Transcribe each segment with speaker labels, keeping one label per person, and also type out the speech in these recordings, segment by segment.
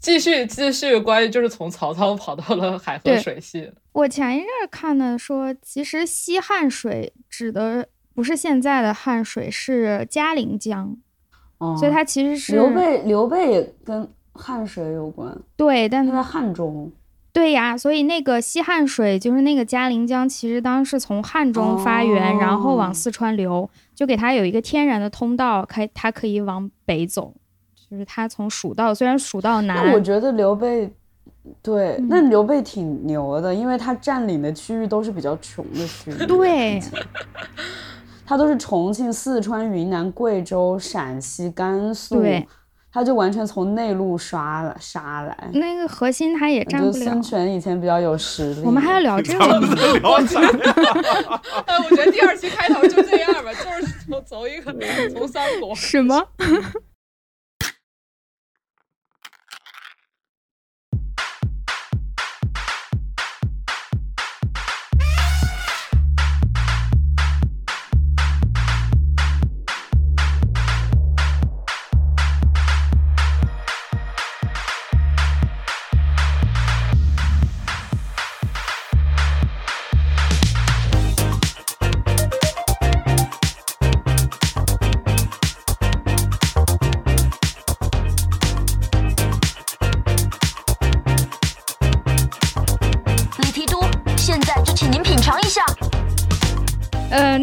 Speaker 1: 继续继续，关于就是从曹操跑到了海河水系。
Speaker 2: 我前一阵看的说，其实西汉水指的不是现在的汉水，是嘉陵江，哦所以它其实是
Speaker 3: 刘备。刘备也跟汉水有关，
Speaker 2: 对，但
Speaker 3: 他在汉中。
Speaker 2: 对呀，所以那个西汉水就是那个嘉陵江，其实当时从汉中发源，然后往四川流，就给它有一个天然的通道，开它可以往北走。就是他从蜀道，虽然蜀道难，
Speaker 3: 我觉得刘备，对，那刘备挺牛的，因为他占领的区域都是比较穷的区域，
Speaker 2: 对，
Speaker 3: 他都是重庆、四川、云南、贵州、陕西、甘肃，
Speaker 2: 对，
Speaker 3: 他就完全从内陆刷了杀来，
Speaker 2: 那个核心他也占不了。
Speaker 3: 孙权以前比较有实力，
Speaker 2: 我们还要聊这个，
Speaker 4: 聊啥？
Speaker 1: 我觉得第二期开头就这样吧，就是从从一个从三国
Speaker 2: 什么。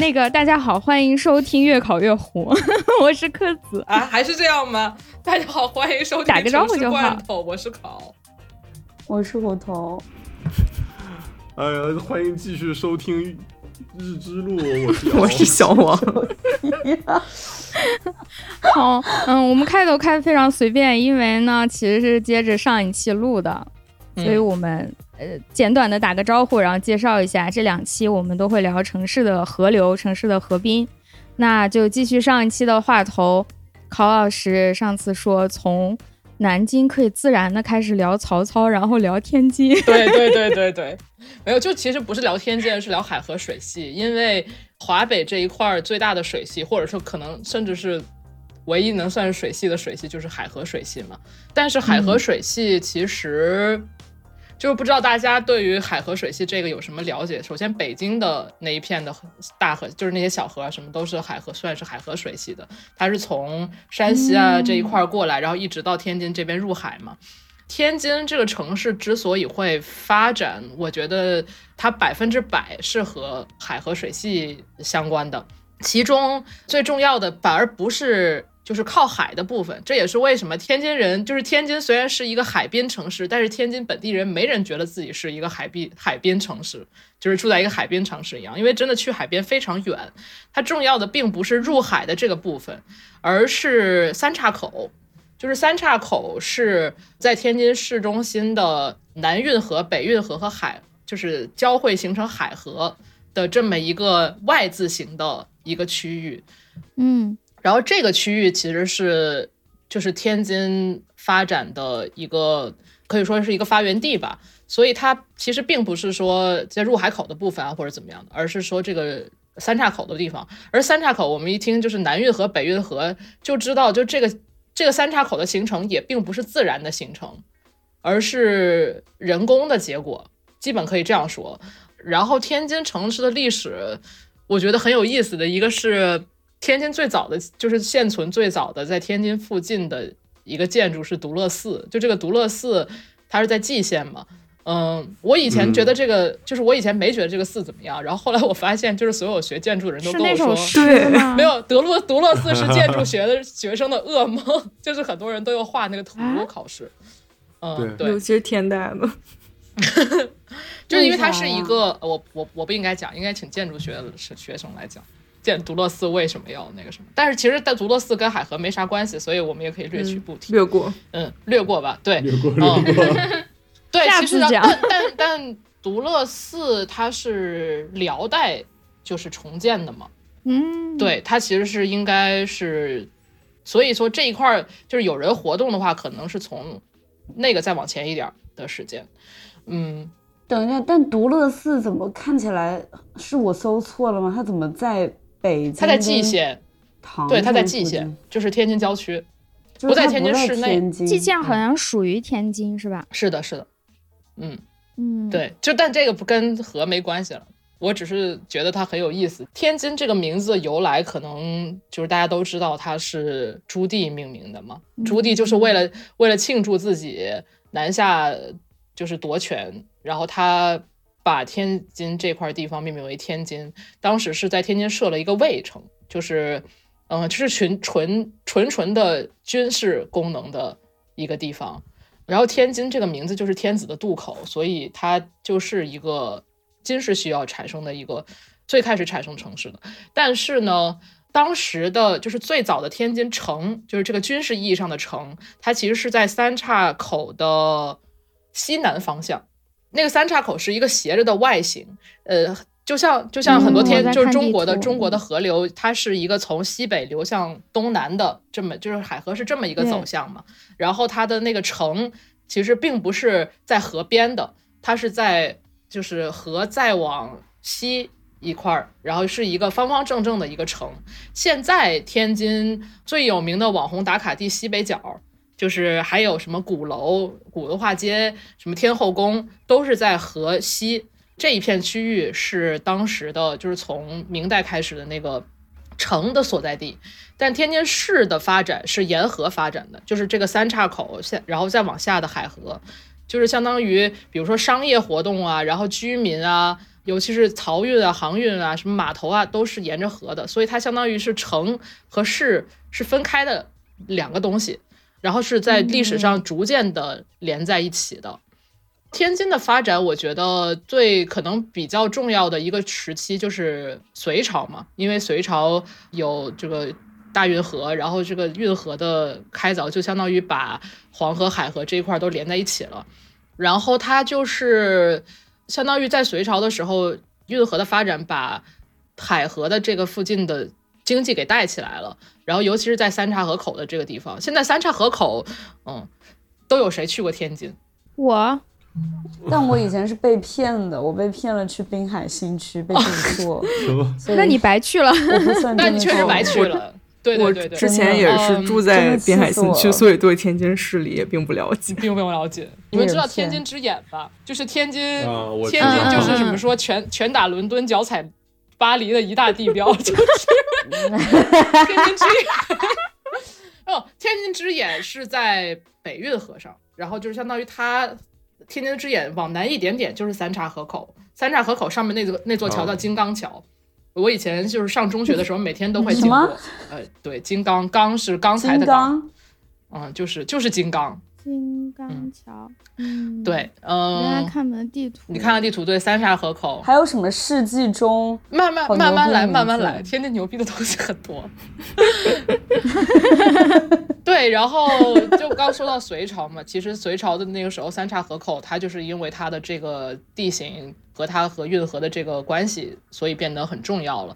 Speaker 2: 那个大家好，欢迎收听越考越火，我是柯子。
Speaker 1: 啊，还是这样吗？大家好，欢迎收听
Speaker 2: 打个招呼就好，
Speaker 1: 我是考，
Speaker 3: 我是火头，
Speaker 4: 哎呀，欢迎继续收听日之路，我是
Speaker 5: 我是小王，
Speaker 2: 好，嗯，我们开头开的非常随便，因为呢，其实是接着上一期录的，所以我们。呃，简短的打个招呼，然后介绍一下，这两期我们都会聊城市的河流、城市的河滨。那就继续上一期的话头，考老师上次说从南京可以自然的开始聊曹操，然后聊天津。
Speaker 1: 对对对对对，没有，就其实不是聊天津，是聊海河水系，因为华北这一块最大的水系，或者说可能甚至是唯一能算是水系的水系，就是海河水系嘛。但是海河水系其实。就是不知道大家对于海河水系这个有什么了解？首先，北京的那一片的大河，就是那些小河啊，什么都是海河，算是海河水系的。它是从山西啊这一块过来，然后一直到天津这边入海嘛。天津这个城市之所以会发展，我觉得它百分之百是和海河水系相关的。其中最重要的反而不是。就是靠海的部分，这也是为什么天津人就是天津虽然是一个海滨城市，但是天津本地人没人觉得自己是一个海滨海滨城市，就是住在一个海滨城市一样，因为真的去海边非常远。它重要的并不是入海的这个部分，而是三岔口，就是三岔口是在天津市中心的南运河、北运河和海就是交汇形成海河的这么一个 Y 字形的一个区域，
Speaker 2: 嗯。
Speaker 1: 然后这个区域其实是就是天津发展的一个可以说是一个发源地吧，所以它其实并不是说在入海口的部分啊或者怎么样的，而是说这个三岔口的地方。而三岔口我们一听就是南运河、北运河，就知道就这个这个三岔口的形成也并不是自然的形成，而是人工的结果，基本可以这样说。然后天津城市的历史，我觉得很有意思的一个是。天津最早的就是现存最早的在天津附近的一个建筑是独乐寺，就这个独乐寺，它是在蓟县嘛。嗯，我以前觉得这个就是我以前没觉得这个寺怎么样，然后后来我发现，就是所有学建筑的人都跟我说，
Speaker 2: 对，
Speaker 1: 没有德乐独乐寺是建筑学的学生的噩梦，就是很多人都要画那个图考试。嗯，对，
Speaker 5: 尤其是天大的，
Speaker 1: 就是因为它是一个，我我我不应该讲，应该请建筑学的学生来讲。建独乐寺为什么要那个什么？但是其实在独乐寺跟海河没啥关系，所以我们也可以略去不提，
Speaker 5: 略过。
Speaker 1: 嗯，略过吧。对，
Speaker 4: 略过，略过。
Speaker 1: 对，其实但但但独乐寺它是辽代就是重建的嘛。
Speaker 2: 嗯，
Speaker 1: 对，它其实是应该是，所以说这一块儿就是有人活动的话，可能是从那个再往前一点的时间。嗯，
Speaker 3: 等一下，但独乐寺怎么看起来是我搜错了吗？它怎么在？
Speaker 1: 它在蓟县，对，他在蓟县，就是天津郊区。不在天津市内
Speaker 2: 蓟县好像属于天津是吧？
Speaker 1: 是的，是的，嗯，
Speaker 2: 嗯，，
Speaker 1: 对，就但这个不跟河没关系了。我只是觉得它很有意思。天津这个名字的由来，可能就是大家都知道它是朱棣命名的嘛。朱棣就是为了为了庆祝自己南下就是夺权，然后他把天津这块地方命名为天津。当时是在天津设了一个卫城，就是嗯、就是纯纯纯纯的军事功能的一个地方。然后天津这个名字就是天子的渡口，所以它就是一个军事需要产生的一个最开始产生城市的。但是呢，当时的就是最早的天津城，就是这个军事意义上的城，它其实是在三岔口的西南方向。那个三岔口是一个斜着的外形，呃，就像就像很多天、
Speaker 2: 嗯
Speaker 1: 就是中国的中国的河流，它是一个从西北流向东南的这么就是海河是这么一个走向嘛。然后它的那个城其实并不是在河边的，它是在就是河再往西一块儿，然后是一个方方正正的一个城。现在天津最有名的网红打卡地西北角，就是还有什么鼓楼、古文化街、什么天后宫，都是在河西这一片区域，是当时的就是从明代开始的那个城的所在地。但天津市的发展是沿河发展的，就是这个三岔口下，然后再往下的海河，就是相当于比如说商业活动啊，然后居民啊，尤其是漕运啊、航运啊、什么码头啊，都是沿着河的，所以它相当于是城和市是分开的两个东西，然后是在历史上逐渐的连在一起的。天津的发展，我觉得最可能比较重要的一个时期就是隋朝嘛，因为隋朝有这个大运河，然后这个运河的开凿就相当于把黄河、海河这一块都连在一起了。然后它就是相当于在隋朝的时候，运河的发展把海河的这个附近的经济给带起来了。然后尤其是在三岔河口的这个地方，现在三岔河口，嗯，都有谁去过天津？
Speaker 2: 我
Speaker 3: 但我以前是被骗的，我被骗了去滨海新区被住宿，
Speaker 4: 什么？
Speaker 3: 所以
Speaker 2: 那你白去了。
Speaker 1: 那你确实白去了。对
Speaker 5: 我
Speaker 1: 对对对，
Speaker 5: 之前也是住在滨海新区，所以对天津市里也并不了解。
Speaker 1: 并不用了解。你们知道天津之眼吧？就是天津，
Speaker 4: 啊
Speaker 1: 天津就是
Speaker 2: 嗯嗯
Speaker 1: 怎么说，拳拳打伦敦，脚踩巴黎的一大地标，就是 天津之眼。哦，天津之眼是在北运河上，然后就是相当于它天津之眼往南一点点就是三岔河口，三岔河口上面那座那座桥叫
Speaker 4: 哦
Speaker 1: 金刚桥。我以前就是上中学的时候，每天都会经过。呃，对，金刚刚是刚才的刚，
Speaker 3: 刚，
Speaker 1: 嗯，就是就是金刚。
Speaker 2: 金刚桥，嗯，
Speaker 1: 对，嗯，
Speaker 2: 看我们的地图。
Speaker 1: 你看看地图，对，三岔河口，
Speaker 3: 还有什么世纪中？
Speaker 1: 慢慢慢慢来，慢慢来，天津牛逼的东西很多。对，然后就刚说到隋朝嘛，其实隋朝的那个时候，三岔河口它就是因为它的这个地形和它和运河的这个关系，所以变得很重要了。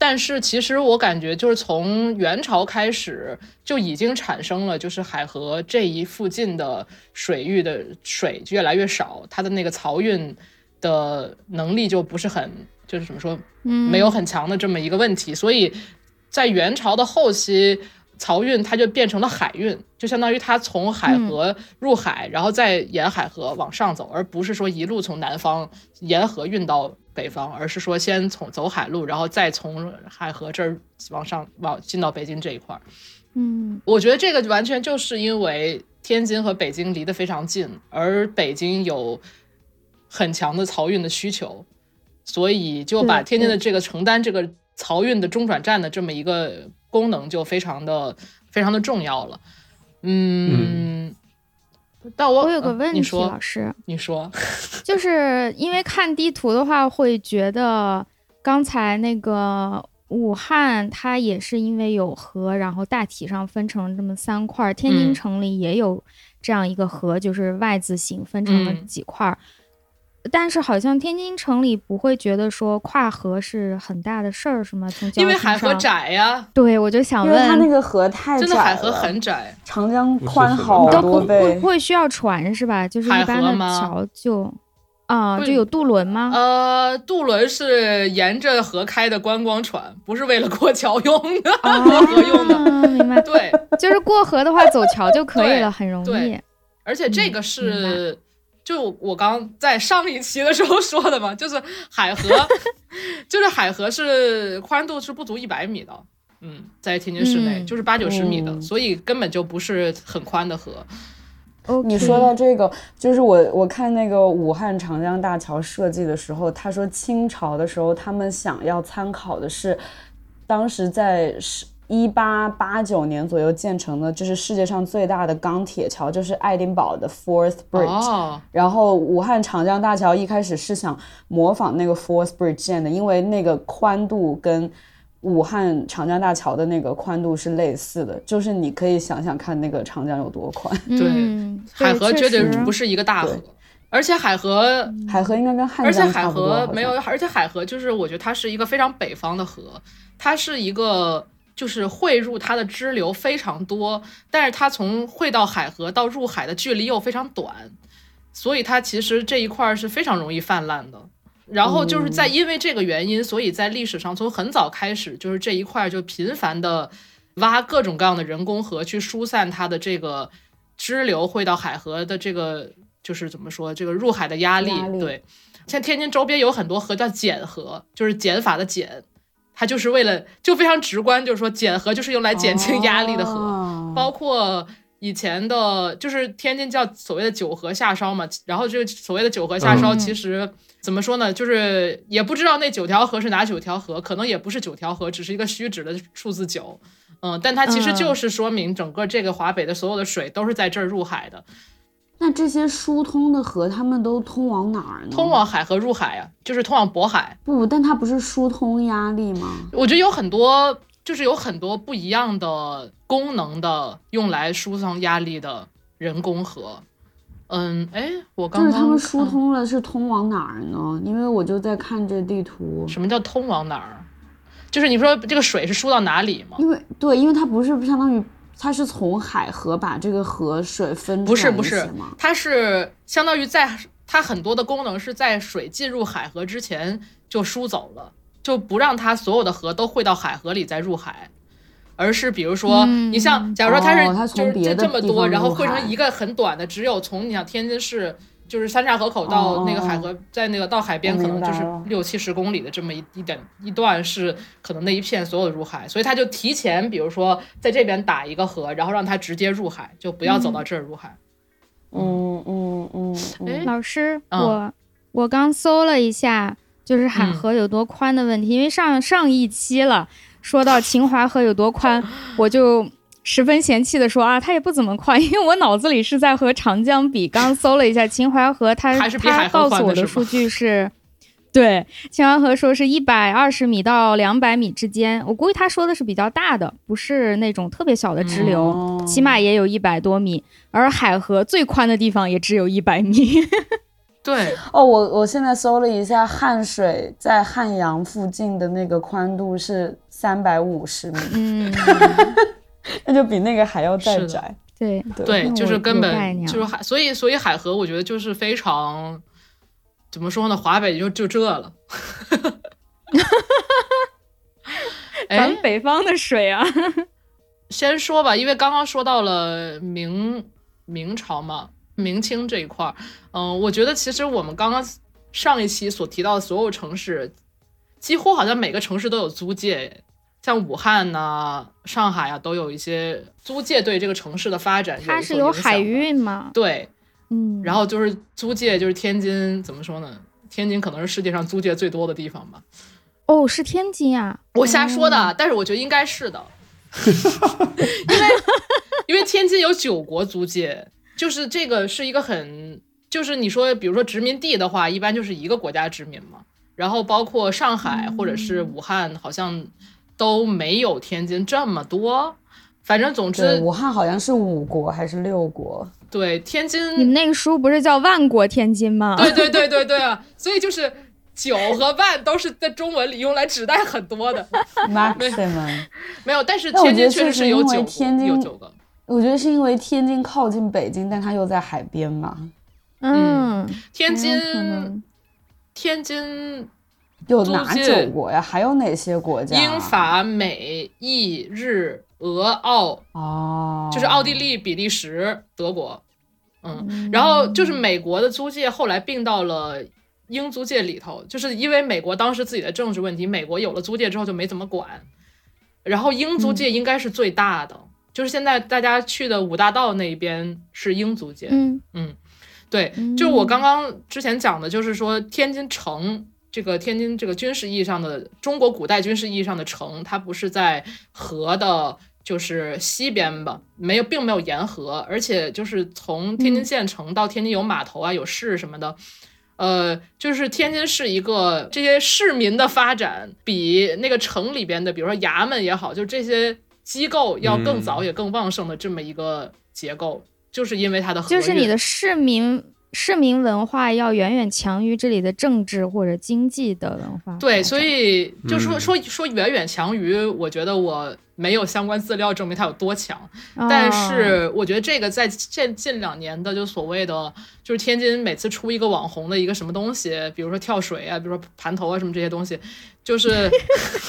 Speaker 1: 但是其实我感觉，就是从元朝开始就已经产生了，就是海河这一附近的水域的水越来越少，它的那个漕运的能力就不是很，就是怎么说，
Speaker 2: 嗯，
Speaker 1: 没有很强的这么一个问题，所以在元朝的后期，漕运它就变成了海运，就相当于它从海河入海，然后再沿海河往上走，而不是说一路从南方沿河运到北方，而是说先从走海路，然后再从海河这儿往上往进到北京这一块儿。
Speaker 2: 嗯
Speaker 1: 我觉得这个完全就是因为天津和北京离得非常近，而北京有很强的漕运的需求，所以就把天津的这个承担这个漕运的中转站的这么一个功能就非常的非常的重要了。嗯，但我
Speaker 2: 我有个
Speaker 1: 呃
Speaker 2: 问题，老师，
Speaker 1: 你说，
Speaker 2: 就是因为看地图的话，会觉得刚才那个武汉它也是因为有河，然后大体上分成这么三块儿。天津
Speaker 1: 嗯
Speaker 2: 城里也有这样一个河，就是 Y 字形分成了
Speaker 1: 嗯
Speaker 2: 几块儿。但是好像天津城里不会觉得说跨河是很大的事儿，是吗？从
Speaker 1: 因为海河，窄呀，
Speaker 2: 对我就想
Speaker 3: 因为它那
Speaker 2: 问，
Speaker 3: 个河太窄，
Speaker 1: 真的海河很窄。
Speaker 3: 长江宽好
Speaker 2: 都不会
Speaker 3: 多倍
Speaker 2: 不。会需要船是吧？就是一般的桥就啊，
Speaker 1: 对
Speaker 2: 就有渡轮吗？
Speaker 1: 呃，渡轮是沿着河开的观光船，不是为了过桥用的，
Speaker 2: 啊，
Speaker 1: 过河用的。
Speaker 2: 明白。
Speaker 1: 对，
Speaker 2: 就是过河的话，走桥就可以了，很容易。
Speaker 1: 而且这个
Speaker 2: 嗯
Speaker 1: 是，就我刚在上一期的时候说的嘛，就是海河，就是海河是宽度是不足一百米的，嗯，在天津市内、
Speaker 2: 嗯。
Speaker 1: 就是八九十米的，
Speaker 3: 嗯
Speaker 1: 所以根本就不是很宽的河。
Speaker 2: OK
Speaker 3: 你说到这个，就是我我看那个武汉长江大桥设计的时候，他说清朝的时候他们想要参考的是，当时在是一八八九年左右建成的，就是世界上最大的钢铁桥，就是爱丁堡的 Fourth Bridge。
Speaker 1: 哦，
Speaker 3: 然后武汉长江大桥一开始是想模仿那个 Fourth Bridge 建的，因为那个宽度跟武汉长江大桥的那个宽度是类似的，就是你可以想想看那个长江有多宽。
Speaker 1: 对。
Speaker 2: 嗯
Speaker 1: 海河绝对不是一个大河，而且海河
Speaker 3: 海河应该跟汉
Speaker 1: 而且海
Speaker 3: 江差不多，好像
Speaker 1: 河没有，而且海河就是我觉得它是一个非常北方的河，它是一个就是汇入它的支流非常多，但是它从汇到海河到入海的距离又非常短，所以它其实这一块儿是非常容易泛滥的。然后就是在因为这个原因，所以在历史上从很早开始，就是这一块儿就频繁的挖各种各样的人工河去疏散它的这个支流汇到海河的这个就是怎么说这个入海的压力。
Speaker 3: 压力
Speaker 1: 对，像天津周边有很多河叫减河，就是减法的减，它就是为了就非常直观，就是说减河就是用来减轻压力的河。
Speaker 3: 哦。
Speaker 1: 包括以前的，就是天津叫所谓的九河下梢嘛，然后这个所谓的九河下烧，
Speaker 2: 嗯。
Speaker 1: 其实、怎么说呢，就是也不知道那九条河是哪九条河，可能也不是九条河，只是一个虚指的数字九，嗯，但它其实
Speaker 2: 嗯。
Speaker 1: 就是说明整个这个华北的所有的水都是在这儿入海的，
Speaker 3: 那这些疏通的河，他们都通往哪儿呢？
Speaker 1: 通往海河入海啊，就是通往渤海。
Speaker 3: 不，但它不是疏通压力吗？
Speaker 1: 我觉得有很多，就是有很多不一样的功能的，用来疏通压力的人工河。嗯，哎，我刚刚
Speaker 3: 就是他们疏通了，是通往哪儿呢？因为我就在看这地图，
Speaker 1: 什么叫通往哪儿？就是你说这个水是输到哪里吗？
Speaker 3: 因为对，因为它不是相当于它是从海河把这个河水分
Speaker 1: 不是不是
Speaker 3: 吗？，
Speaker 1: 它是相当于在它很多的功能是在水进入海河之前就输走了，就不让它所有的河都汇到海河里再入海。而是比如说，
Speaker 2: 嗯
Speaker 1: 你像，假如说它是、就是这这么多，然后汇成一个很短的，只有从你像天津市就是三岔河口到那个海河，在那个到海边可能就是六七十公里的这么一一点一段是可能那一片所有的入海，所以他就提前，比如说在这边打一个河，然后让它直接入海，就不要走到这儿入海。
Speaker 3: 嗯。嗯嗯嗯，
Speaker 1: 哎。
Speaker 2: 老师，
Speaker 1: 嗯。
Speaker 2: 我我刚搜了一下，就是海
Speaker 1: 嗯。
Speaker 2: 河有多宽的问题，因为上上一期了，说到秦淮河有多宽，我就十分嫌弃的说啊，它也不怎么宽，因为我脑子里是在和长江比。刚搜了一下秦淮河，它它告诉我的数据是。对，秦淮河说是一百二十米到两百米之间，我估计他说的是比较大的，不是那种特别小的支流，
Speaker 3: 哦
Speaker 2: 起码也有一百多米，而海河最宽的地方也只有一百米。
Speaker 1: 对，
Speaker 3: 哦，我我现在搜了一下，汉水在汉阳附近的那个宽度是三百五十米，
Speaker 2: 嗯，
Speaker 3: 那就比那个还要再窄。
Speaker 2: 对，
Speaker 1: 对，就是根本就是海，所以所以海河，我觉得就是非常怎么说呢？华北就就这了。
Speaker 2: 咱
Speaker 1: 哎
Speaker 2: 们，北方的水啊，
Speaker 1: 先说吧，因为刚刚说到了明明朝嘛，明清这一块儿，嗯、我觉得其实我们刚刚上一期所提到的所有城市，几乎好像每个城市都有租界，像武汉呐、上海啊，都有一些租界对这个城市的发展
Speaker 2: 它是有海运吗，
Speaker 1: 对，
Speaker 2: 嗯，
Speaker 1: 然后就是租界，就是天津怎么说呢？天津可能是世界上租界最多的地方吧。
Speaker 2: 哦，是天津啊，
Speaker 1: 我瞎说的，但是我觉得应该是的，因为因为天津有九国租界，就是这个是一个很，就是你说比如说殖民地的话，一般就是一个国家殖民嘛，然后包括上海或者是武汉，好像都没有天津这么多。反正总，之，
Speaker 3: 武汉好像是五国还是六国？
Speaker 1: 对天津
Speaker 2: 你们那个书不是叫万国天津吗？
Speaker 1: 对对对对对啊，所以就是九和万都是在中文里用来指代很多的，
Speaker 3: maximum。
Speaker 1: 没有，但是天津确实
Speaker 3: 是
Speaker 1: 有九个，
Speaker 3: 天津
Speaker 1: 有九个。
Speaker 3: 我觉得是因为天津靠近北京，但它又在海边嘛。
Speaker 2: 嗯，
Speaker 1: 天津天津
Speaker 3: 有哪九国呀？还有哪些国家？
Speaker 1: 英法美意日俄澳，
Speaker 3: 哦，
Speaker 1: 就是奥地利、比利时、德国，嗯，然后就是美国的租界后来并到了英租界里头，就是因为美国当时自己的政治问题，美国有了租界之后就没怎么管，然后英租界应该是最大的，就是现在大家去的五大道那边是英租界，
Speaker 2: 嗯。
Speaker 1: 对，就我刚刚之前讲的，就是说天津城这个天津这个军事意义上的中国古代军事意义上的城，它不是在河的，就是西边吧，没有，并没有沿河，而且就是从天津县城到天津有码头啊，有市什么的。呃，就是天津是一个这些市民的发展比那个城里边的，比如说衙门也好，就这些机构要更早也更旺盛的这么一个结构，就是因为它的河运
Speaker 2: 就是你的市民市民文化要远远强于这里的政治或者经济的文化。
Speaker 1: 对，所以就说
Speaker 4: 嗯
Speaker 1: 说说远远强于，我觉得我没有相关资料证明它有多强，但
Speaker 2: 哦
Speaker 1: 是我觉得这个在近近两年的就所谓的就是天津每次出一个网红的一个什么东西，比如说跳水啊，比如说盘头啊什么这些东西，就是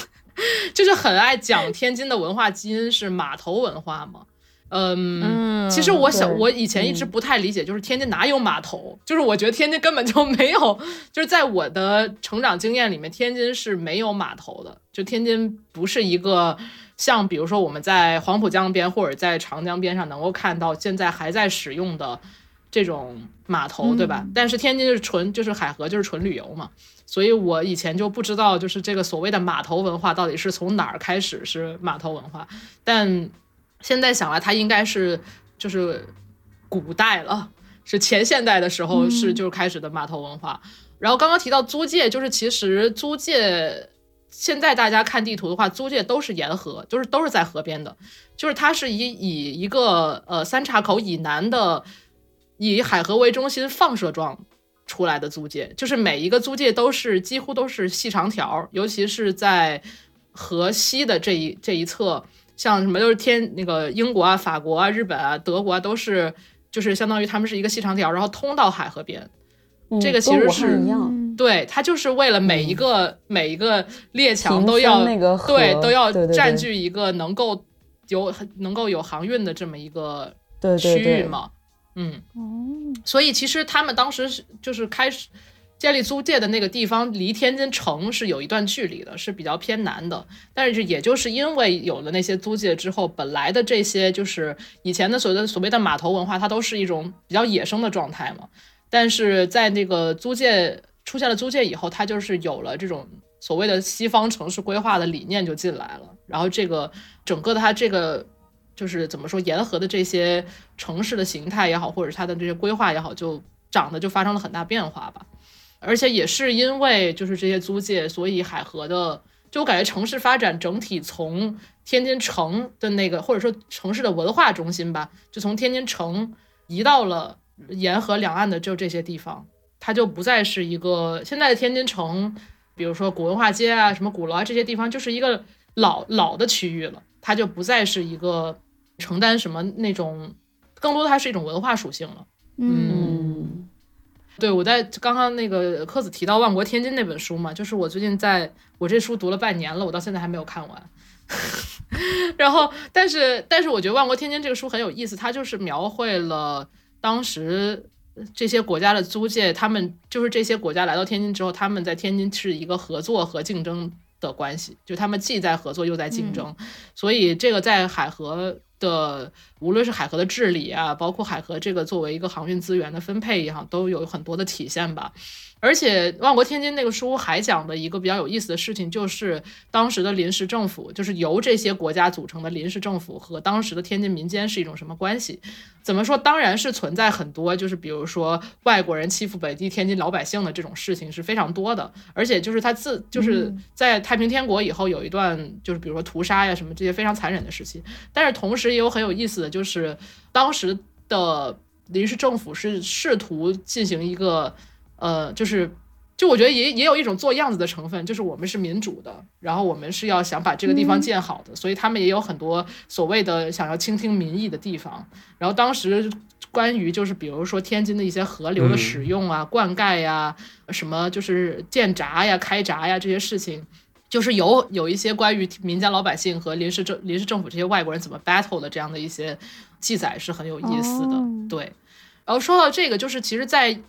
Speaker 1: 就是很爱讲天津的文化基因是码头文化嘛。嗯，
Speaker 2: 嗯，
Speaker 1: 其实我
Speaker 3: 想
Speaker 1: 我以前一直
Speaker 3: 嗯
Speaker 1: 不太理解，就是天津哪有码头？就是我觉得天津根本就没有，就是在我的成长经验里面，天津是没有码头的。就天津不是一个像比如说我们在黄浦江边或者在长江边上能够看到现在还在使用的这种码头，对吧？但是天津是纯就是海河就是纯旅游嘛，所以我以前就不知道就是这个所谓的码头文化到底是从哪儿开始是码头文化，但现在想来，它应该是就是古代了，是前现代的时候是就是开始的码头文化。然后刚刚提到租界，就是其实租界现在大家看地图的话，租界都是沿河，就是都是在河边的，就是它是以以一个呃三岔口以南的以海河为中心放射状。出来的租界，就是每一个租界都是几乎都是细长条，尤其是在河西的这一这一侧，像什么都是天那个英国啊、法国啊、日本啊、德国啊，都是就是相当于他们是一个细长条，然后通到海河边。
Speaker 3: 嗯
Speaker 1: 这个其实是对，它就是为了每一个、每一个列强都要对都要占据一个能够有能够有航运的这么一个
Speaker 3: 对
Speaker 1: 区
Speaker 3: 对对，
Speaker 1: 域嘛。嗯，
Speaker 2: 哦，
Speaker 1: 所以其实他们当时是就是开始建立租界的那个地方，离天津城是有一段距离的，是比较偏南的。但是也就是因为有了那些租界之后，本来的这些就是以前的所谓的所谓的码头文化，它都是一种比较野生的状态嘛。但是在那个租界出现了租界以后，它就是有了这种所谓的西方城市规划的理念就进来了，然后这个整个的它这个就是怎么说沿河的这些城市的形态也好，或者它的这些规划也好，就长得就发生了很大变化吧。而且也是因为就是这些租界，所以海河的就我感觉城市发展整体从天津城的那个或者说城市的文化中心吧，就从天津城移到了沿河两岸的就这些地方，它就不再是一个现在的天津城，比如说古文化街啊、什么鼓楼啊这些地方，就是一个老老的区域了，它就不再是一个承担什么那种，更多的它是一种文化属性了。
Speaker 2: 嗯
Speaker 3: 嗯
Speaker 1: 对，我在刚刚那个柯子提到《万国天津》那本书嘛，就是我最近在我这书读了半年了，我到现在还没有看完。然后，但是但是我觉得《万国天津》这个书很有意思，它就是描绘了当时这些国家的租界，他们就是这些国家来到天津之后，他们在天津是一个合作和竞争的关系，就他们既在合作又在竞争，所以这个在海河的无论是海河的治理啊，包括海河这个作为一个航运资源的分配也好，都有很多的体现吧。而且《万国天津》那个书还讲的一个比较有意思的事情，就是当时的临时政府，就是由这些国家组成的临时政府和当时的天津民间是一种什么关系？怎么说？当然是存在很多，就是比如说外国人欺负本地天津老百姓的这种事情是非常多的。而且就是他自就是在太平天国以后有一段，就是比如说屠杀呀什么这些非常残忍的时期。但是同时也有很有意思的就是当时的临时政府是试图进行一个。呃，就是，就我觉得也也有一种做样子的成分，就是我们是民主的，然后我们是要想把这个地方建好的，所以他们也有很多所谓的想要倾听民意的地方。然后当时关于就是比如说天津的一些河流的使用啊、灌溉呀、什么就是建闸呀、开闸呀这些事情，就是有有一些关于民间老百姓和临时政临时政府这些外国人怎么 battle 的这样的一些记载是很有意思的。
Speaker 2: 哦
Speaker 1: 对，然后说到这个，就是其实在，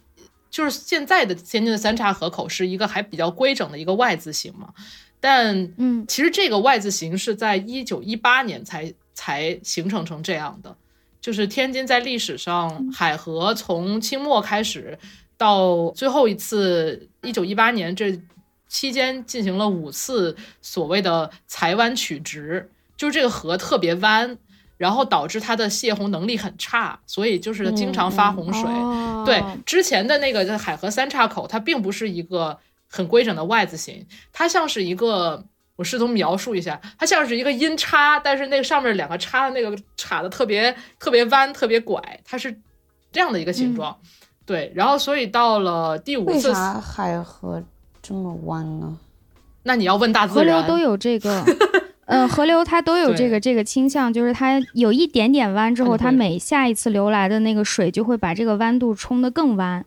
Speaker 1: 就是现在的天津的三岔河口是一个还比较规整的一个 Y 字形嘛，但
Speaker 2: 嗯。
Speaker 1: 其实这个 Y 字形是在一九一八年才才形成成这样的，就是天津在历史上海河从清末开始到最后一次一九一八年这期间进行了五次所谓的裁湾取直，就是这个河特别弯。然后导致它的泄洪能力很差，所以就是经常发洪水。
Speaker 2: 哦
Speaker 1: 对，之前的那个海河三岔口，它并不是一个很规整的 Y 字形，它像是一个，我试图描述一下，它像是一个音叉，但是那个上面两个叉的那个叉的特别特别弯，特别拐，它是这样的一个形状。对，然后所以到了第五次，
Speaker 3: 为啥海河这么弯呢？
Speaker 1: 那你要问大
Speaker 2: 河
Speaker 1: 自然，
Speaker 2: 流都有这个，嗯，河流它都有这个这个倾向，就是它有一点点弯之后，它每下一次流来的那个水就会把这个弯度冲得更弯，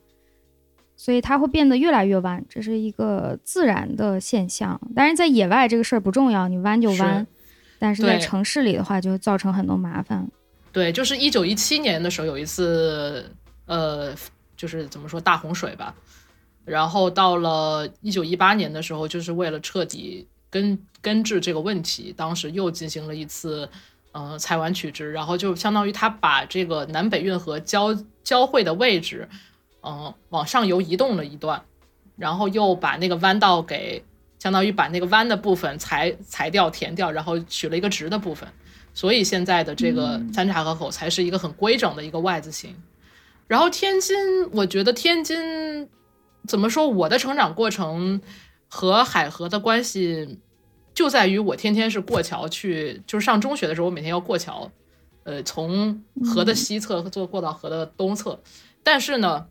Speaker 2: 所以它会变得越来越弯，这是一个自然的现象。当然，在野外这个事儿不重要，你弯就弯
Speaker 1: 是，
Speaker 2: 但是在城市里的话，就造成很多麻烦。
Speaker 1: 对，就是一九一七年的时候有一次，呃，就是怎么说大洪水吧。然后到了一九一八年的时候，就是为了彻底根根治这个问题，当时又进行了一次，呃，裁完取直，然后就相当于他把这个南北运河交交汇的位置，嗯、往上游移动了一段，然后又把那个弯道给相当于把那个弯的部分裁裁掉、填掉，然后取了一个直的部分。所以现在的这个三岔河口才是一个很规整的一个 Y 字形。然后天津，我觉得天津怎么说？我的成长过程和海河的关系就在于我天天是过桥去，就是上中学的时候，我每天要过桥，呃，从河的西侧坐过到河的东侧。但是呢，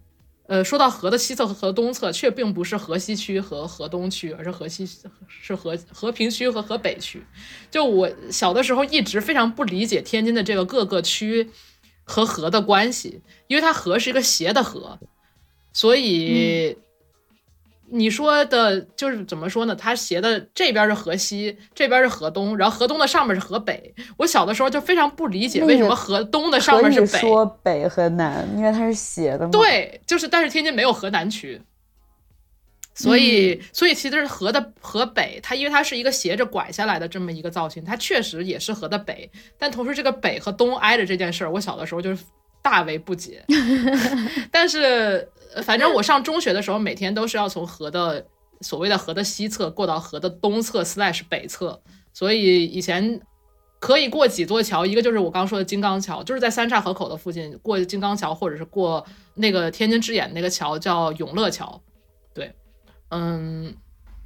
Speaker 1: 呃，说到河的西侧和河东侧，却并不是河西区和河东区，而是河西是河和平区和河北区。就我小的时候一直非常不理解天津的这个各个区和河的关系，因为它河是一个斜的河，所以。你说的就是怎么说呢？它斜的这边是河西，这边是河东，然后河东的上面是河北。我小的时候就非常不理解为什么河东的上面是北。
Speaker 3: 说北和南，因为它是斜的嘛。，
Speaker 1: 对，就是但是天津没有河南区，所以、所以其实河的河北，它因为它是一个斜着拐下来的这么一个造型，它确实也是河的北，但同时这个北和东挨着这件事儿，我小的时候就是大为不解。但是呃反正我上中学的时候，每天都是要从河的所谓的河的西侧过到河的东侧 slash 北侧，所以以前可以过几座桥，一个就是我刚说的金刚桥，就是在三岔河口的附近过金刚桥，或者是过那个天津之眼那个桥叫永乐桥。对，嗯，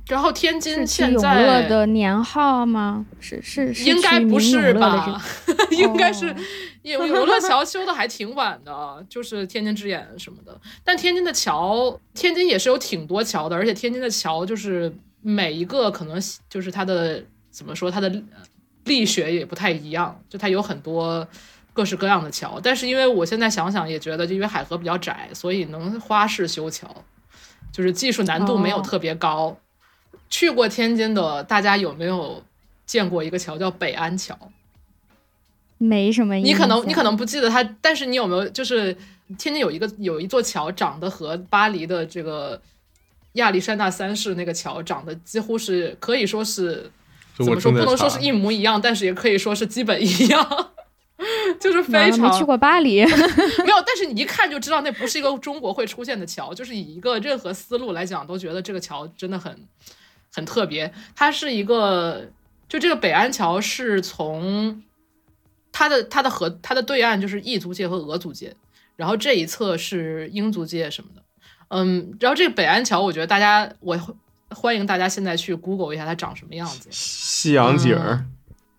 Speaker 1: 然后天津现在
Speaker 2: 乐的年号吗？是是是
Speaker 1: 应该不是吧？应该是
Speaker 2: 哦
Speaker 1: 永永乐桥修的还挺晚的，就是天津之眼什么的。但天津的桥，天津也是有挺多桥的，而且天津的桥就是每一个可能就是它的怎么说，它的呃力学也不太一样，就它有很多各式各样的桥。但是因为我现在想想也觉得，就因为海河比较窄，所以能花式修桥，就是技术难度没有
Speaker 2: 哦
Speaker 1: 特别高。去过天津的大家有没有见过一个桥叫北安桥？
Speaker 2: 没什么。
Speaker 1: 你可能你可能不记得它，但是你有没有就是天津有一个有一座桥长得和巴黎的这个亚历山大三世那个桥长得几乎是可以说是怎么说不能说是一模一样，但是也可以说是基本一样，就是非常
Speaker 2: 没去过巴黎，
Speaker 1: 没有，但是你一看就知道那不是一个中国会出现的桥，就是以一个任何思路来讲，都觉得这个桥真的很很特别。它是一个，就这个北安桥是从它的它的河它的对岸就是异族界和俄族界，然后这一侧是英族界什么的。嗯，然后这个北安桥，我觉得大家我欢迎大家现在去 Google 一下它长什么样子。
Speaker 4: 西洋景儿，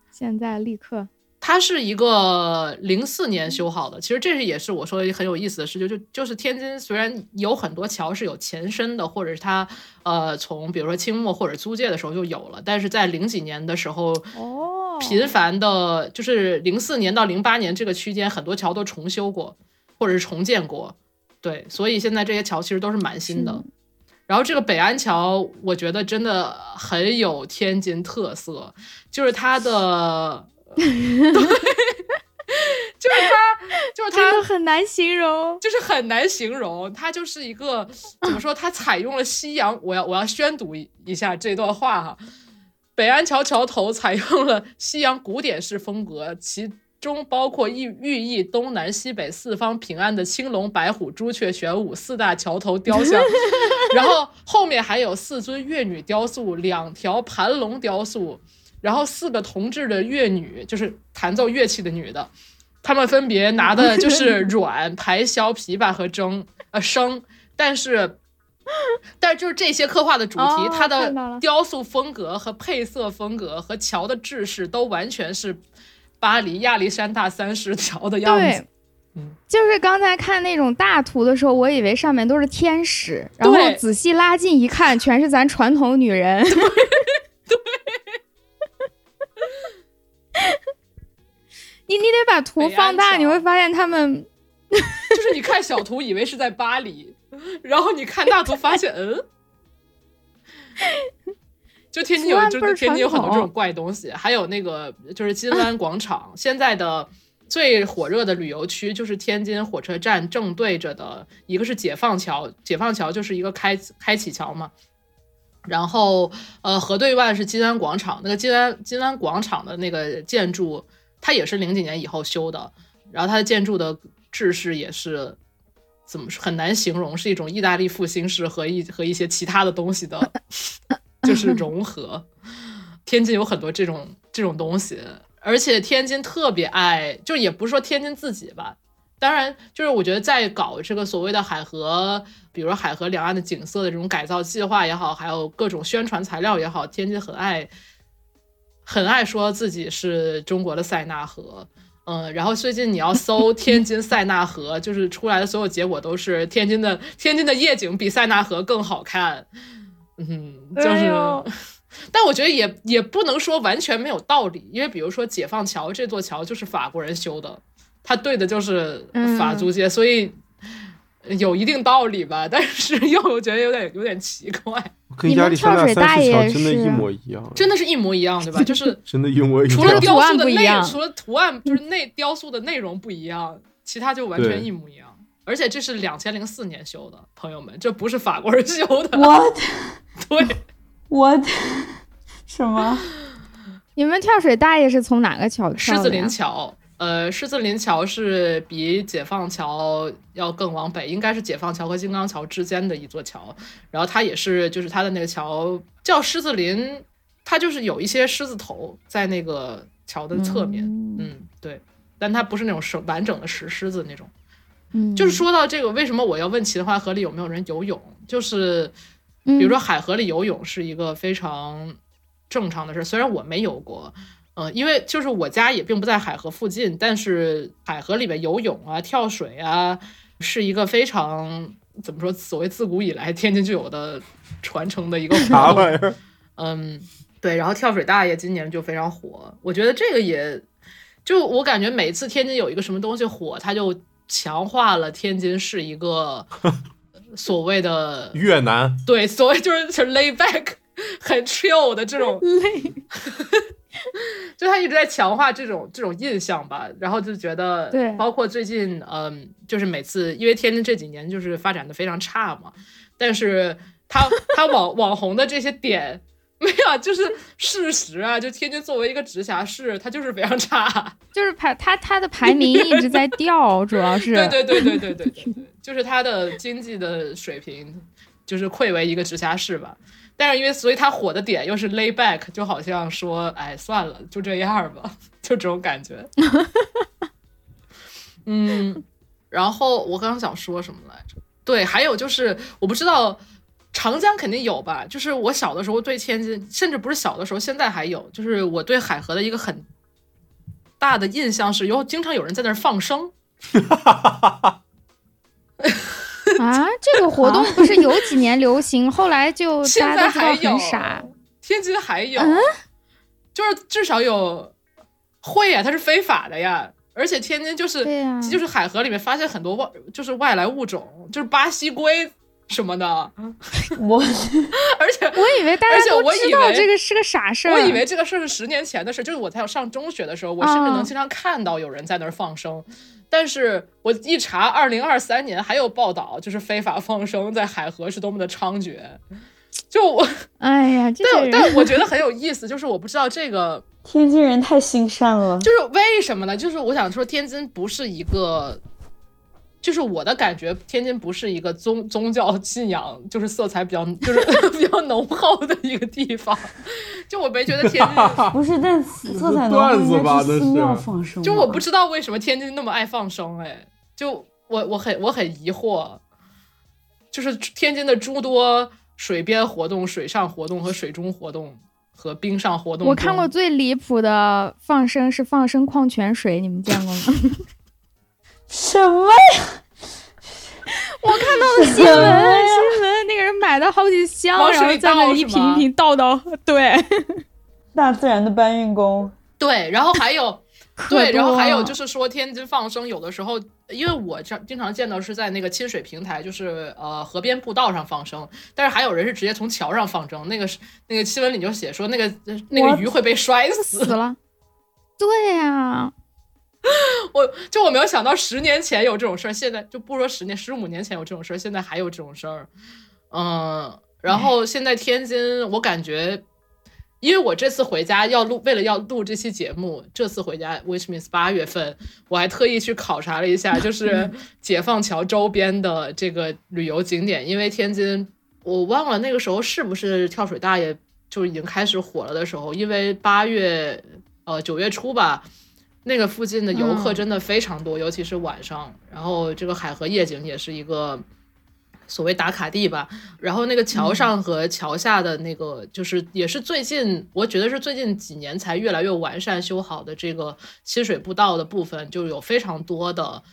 Speaker 2: 现在立刻
Speaker 1: 它是一个零四年修好的，其实这是也是我说的很有意思的事，就就就是天津虽然有很多桥是有前身的，或者是它呃从比如说清末或者租界的时候就有了，但是在零几年的时候，
Speaker 2: 哦
Speaker 1: 频繁的，就是零四年到零八年这个区间，很多桥都重修过，或者是重建过。对，所以现在这些桥其实都是蛮新的。然后这个北安桥，我觉得真的很有天津特色，就是它的，对，就是它，就是它
Speaker 2: 很难形容，
Speaker 1: 就是很难形容。它就是一个怎么说？它采用了西洋，我要我要宣读一一下这段话哈。北安桥桥头采用了西洋古典式风格，其。中包括寓寓意东南西北四方平安的青龙白虎朱雀玄武四大桥头雕像，然后后面还有四尊乐女雕塑，两条盘龙雕塑，然后四个同志的乐女，就是弹奏乐器的女的，她们分别拿的 就是阮、排箫、琵琶和筝，呃笙，但是，但是就是这些刻画的主题，它的雕塑风格和配色风格和桥的制式都完全是。巴黎亚历山大三世桥的样子，
Speaker 2: 嗯，就是刚才看那种大图的时候，我以为上面都是天使，然后仔细拉近一看，全是咱传统女人。你你得把图放大，你会发现他们，
Speaker 1: 就是你看小图以为是在巴黎，然后你看大图发现，嗯。就天津有，就是天津有很多这种怪东西，还有那个就是金湾广场，现在的最火热的旅游区就是天津火车站正对着的一个是解放桥，解放桥就是一个开开启桥嘛，然后呃河对岸是金湾广场，那个金湾金湾广场的那个建筑，它也是零几年以后修的，然后它的建筑的制式也是怎么说很难形容，是一种意大利复兴式和一和一些其他的东西的。就是融合，天津有很多这种这种东西，而且天津特别爱，就也不是说天津自己吧，当然就是我觉得在搞这个所谓的海河，比如海河两岸的景色的这种改造计划也好，还有各种宣传材料也好，天津很爱，很爱说自己是中国的塞纳河，嗯，然后最近你要搜 天津塞纳河，就是出来的所有结果都是天津的天津的夜景比塞纳河更好看。嗯，就是，但我觉得也也不能说完全没有道理，因为比如说解放桥这座桥就是法国人修的，它对的就是法租界，所以有一定道理吧。但是又觉得有点有点奇怪，
Speaker 4: 跟亚历山大三世桥真的一模一样，
Speaker 1: 真的是一模一样，对吧？就是
Speaker 4: 真的，一模一样。
Speaker 1: 除了雕塑的内容，除了图案就是内雕塑的内容不一样，其他就完全一模一样。而且这是两千零四年修的，朋友们，这不是法国人修的。
Speaker 3: What？
Speaker 1: 对
Speaker 3: ，What？什么？
Speaker 2: 你们跳水大爷是从哪个桥
Speaker 1: 狮子林桥。呃，狮子林桥是比解放桥要更往北，应该是解放桥和金刚桥之间的一座桥。然后它也是，就是它的那个桥叫狮子林，它就是有一些狮子头在那个桥的侧面。嗯，对，但它不是那种是完整的石狮子那种。嗯就是说到这个，为什么我要问秦淮河里有没有人游泳？就是，比如说海河里游泳是一个非常正常的事。虽然我没游过，嗯，因为就是我家也并不在海河附近，但是海河里面游泳啊、跳水啊，是一个非常怎么说？所谓自古以来天津就有的传承的一个
Speaker 4: 啥玩意儿？
Speaker 1: 嗯，对。然后跳水大爷今年就非常火，我觉得这个也就我感觉每次天津有一个什么东西火，他就。强化了天津是一个 所谓的
Speaker 4: 越南，
Speaker 1: 对，所谓就是就是 lay back 很 chill 的这种，就他一直在强化这种这种印象吧，然后就觉得，
Speaker 2: 对，
Speaker 1: 包括最近，嗯，就是每次因为天津这几年就是发展的非常差嘛，但是他他网网红的这些点。没有，就是事实啊！就天津作为一个直辖市，它就是非常差，
Speaker 2: 就是排它它的排名一直在掉，主要是
Speaker 1: 对对对对对对对，就是它的经济的水平就是愧为一个直辖市吧。但是因为所以它火的点又是 lay back，就好像说哎算了，就这样吧，就这种感觉。嗯，然后我刚刚想说什么来着？对，还有就是我不知道。长江肯定有吧，就是我小的时候对天津，甚至不是小的时候，现在还有，就是我对海河的一个很大的印象是，有经常有人在那儿放生。
Speaker 2: 啊，这个活动不是有几年流行，后来就
Speaker 1: 现在还有
Speaker 2: 啥？
Speaker 1: 天津还有，就是至少有会呀，它是非法的呀。而且天津就是就是海河里面发现很多外就是外来物种，就是巴西龟什么的，
Speaker 3: 我
Speaker 1: 而且
Speaker 2: 我以为大家都知道这个是个傻事儿。
Speaker 1: 我以为这个事儿是十年前的事，就是我在上中学的时候，我甚至
Speaker 2: 啊
Speaker 1: 能经常看到有人在那儿放生。但是我一查，二零二三年还有报道，就是非法放生在海河是多么的猖獗。就我，
Speaker 2: 哎呀，
Speaker 1: 但但我觉得很有意思，就是我不知道这个
Speaker 3: 天津人太心善了。
Speaker 1: 就是为什么呢？就是我想说，天津不是一个，就是我的感觉，天津不是一个宗宗教信仰就是色彩比较就是 比较浓厚的一个地方。就我没觉得天津，
Speaker 3: 不是，但色彩浓厚
Speaker 4: 段子
Speaker 3: 应
Speaker 4: 吧那是
Speaker 3: 该是寺庙放生。
Speaker 1: 就我不知道为什么天津那么爱放生，哎，就我我很我很疑惑，就是天津的诸多水边活动、水上活动和水中活动和冰上活动，
Speaker 2: 我看过。最离谱的放生是放生矿泉水，你们见过吗？
Speaker 3: 什么呀？
Speaker 2: 我看到了新闻，新闻那个人买了好几箱，然后在那一瓶一瓶倒到，对，
Speaker 3: 大自然的搬运工。
Speaker 1: 对，然后还有 对，然后还有就是说天津放生，有的时候因为我这经常见到是在那个亲水平台，就是呃河边步道上放生，但是还有人是直接从桥上放生，那个是那个新闻里就写说那个那个鱼会被摔死
Speaker 2: 死。了。对呀、
Speaker 1: 我就我没有想到十年前有这种事儿，现在就不说十年，十五年前有这种事儿，现在还有这种事儿。嗯，然后现在天津，我感觉，因为我这次回家要录，为了要录这期节目，这次回家，which means 八月份，我还特意去考察了一下，就是 解放桥周边的这个旅游景点，因为天津，我忘了那个时候是不是跳水大爷就已经开始火了的时候，因为八月呃九月初吧，那个附近的游客真的非常多，尤其是晚上。然后这个海河夜景也是一个所谓打卡地吧。然后那个桥上和桥下的那个，就是也是最近，我觉得是最近几年才越来越完善修好的这个亲水步道的部分，就有非常多的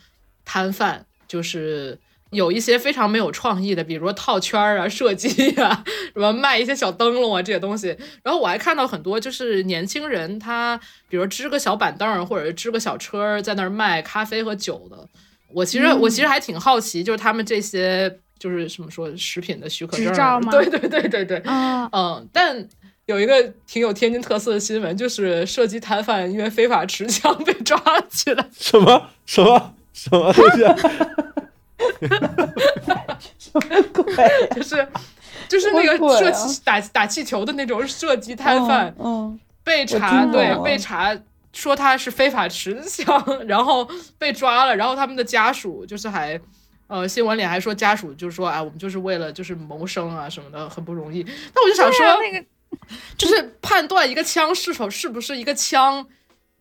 Speaker 1: 摊贩，就是。有一些非常没有创意的，比如说套圈儿啊、射击啊，什么卖一些小灯笼啊这些东西。然后我还看到很多就是年轻人，他比如支个小板凳儿或者是支个小车儿在那儿卖咖啡和酒的。我其实、我其实还挺好奇，就是他们这些就是什么说食品的许可证
Speaker 2: 执照吗
Speaker 1: 对对对对对，
Speaker 2: 啊，
Speaker 1: 嗯，但有一个挺有天津特色的新闻，就是射击摊贩因为非法持枪被抓起来。
Speaker 4: 什么什么什么东西？
Speaker 3: 什么鬼呀？
Speaker 1: 就是就是那个射气打打气球的那种射击摊贩
Speaker 3: 嗯，
Speaker 1: 被查，对被查说他是非法持枪，然后被抓了，然后他们的家属就是还。呃，新闻里还说家属就是说啊，我们就是为了就是谋生啊什么的，很不容易。那我就想说，
Speaker 2: 啊那个
Speaker 1: 就是判断一个枪是否是不是一个枪，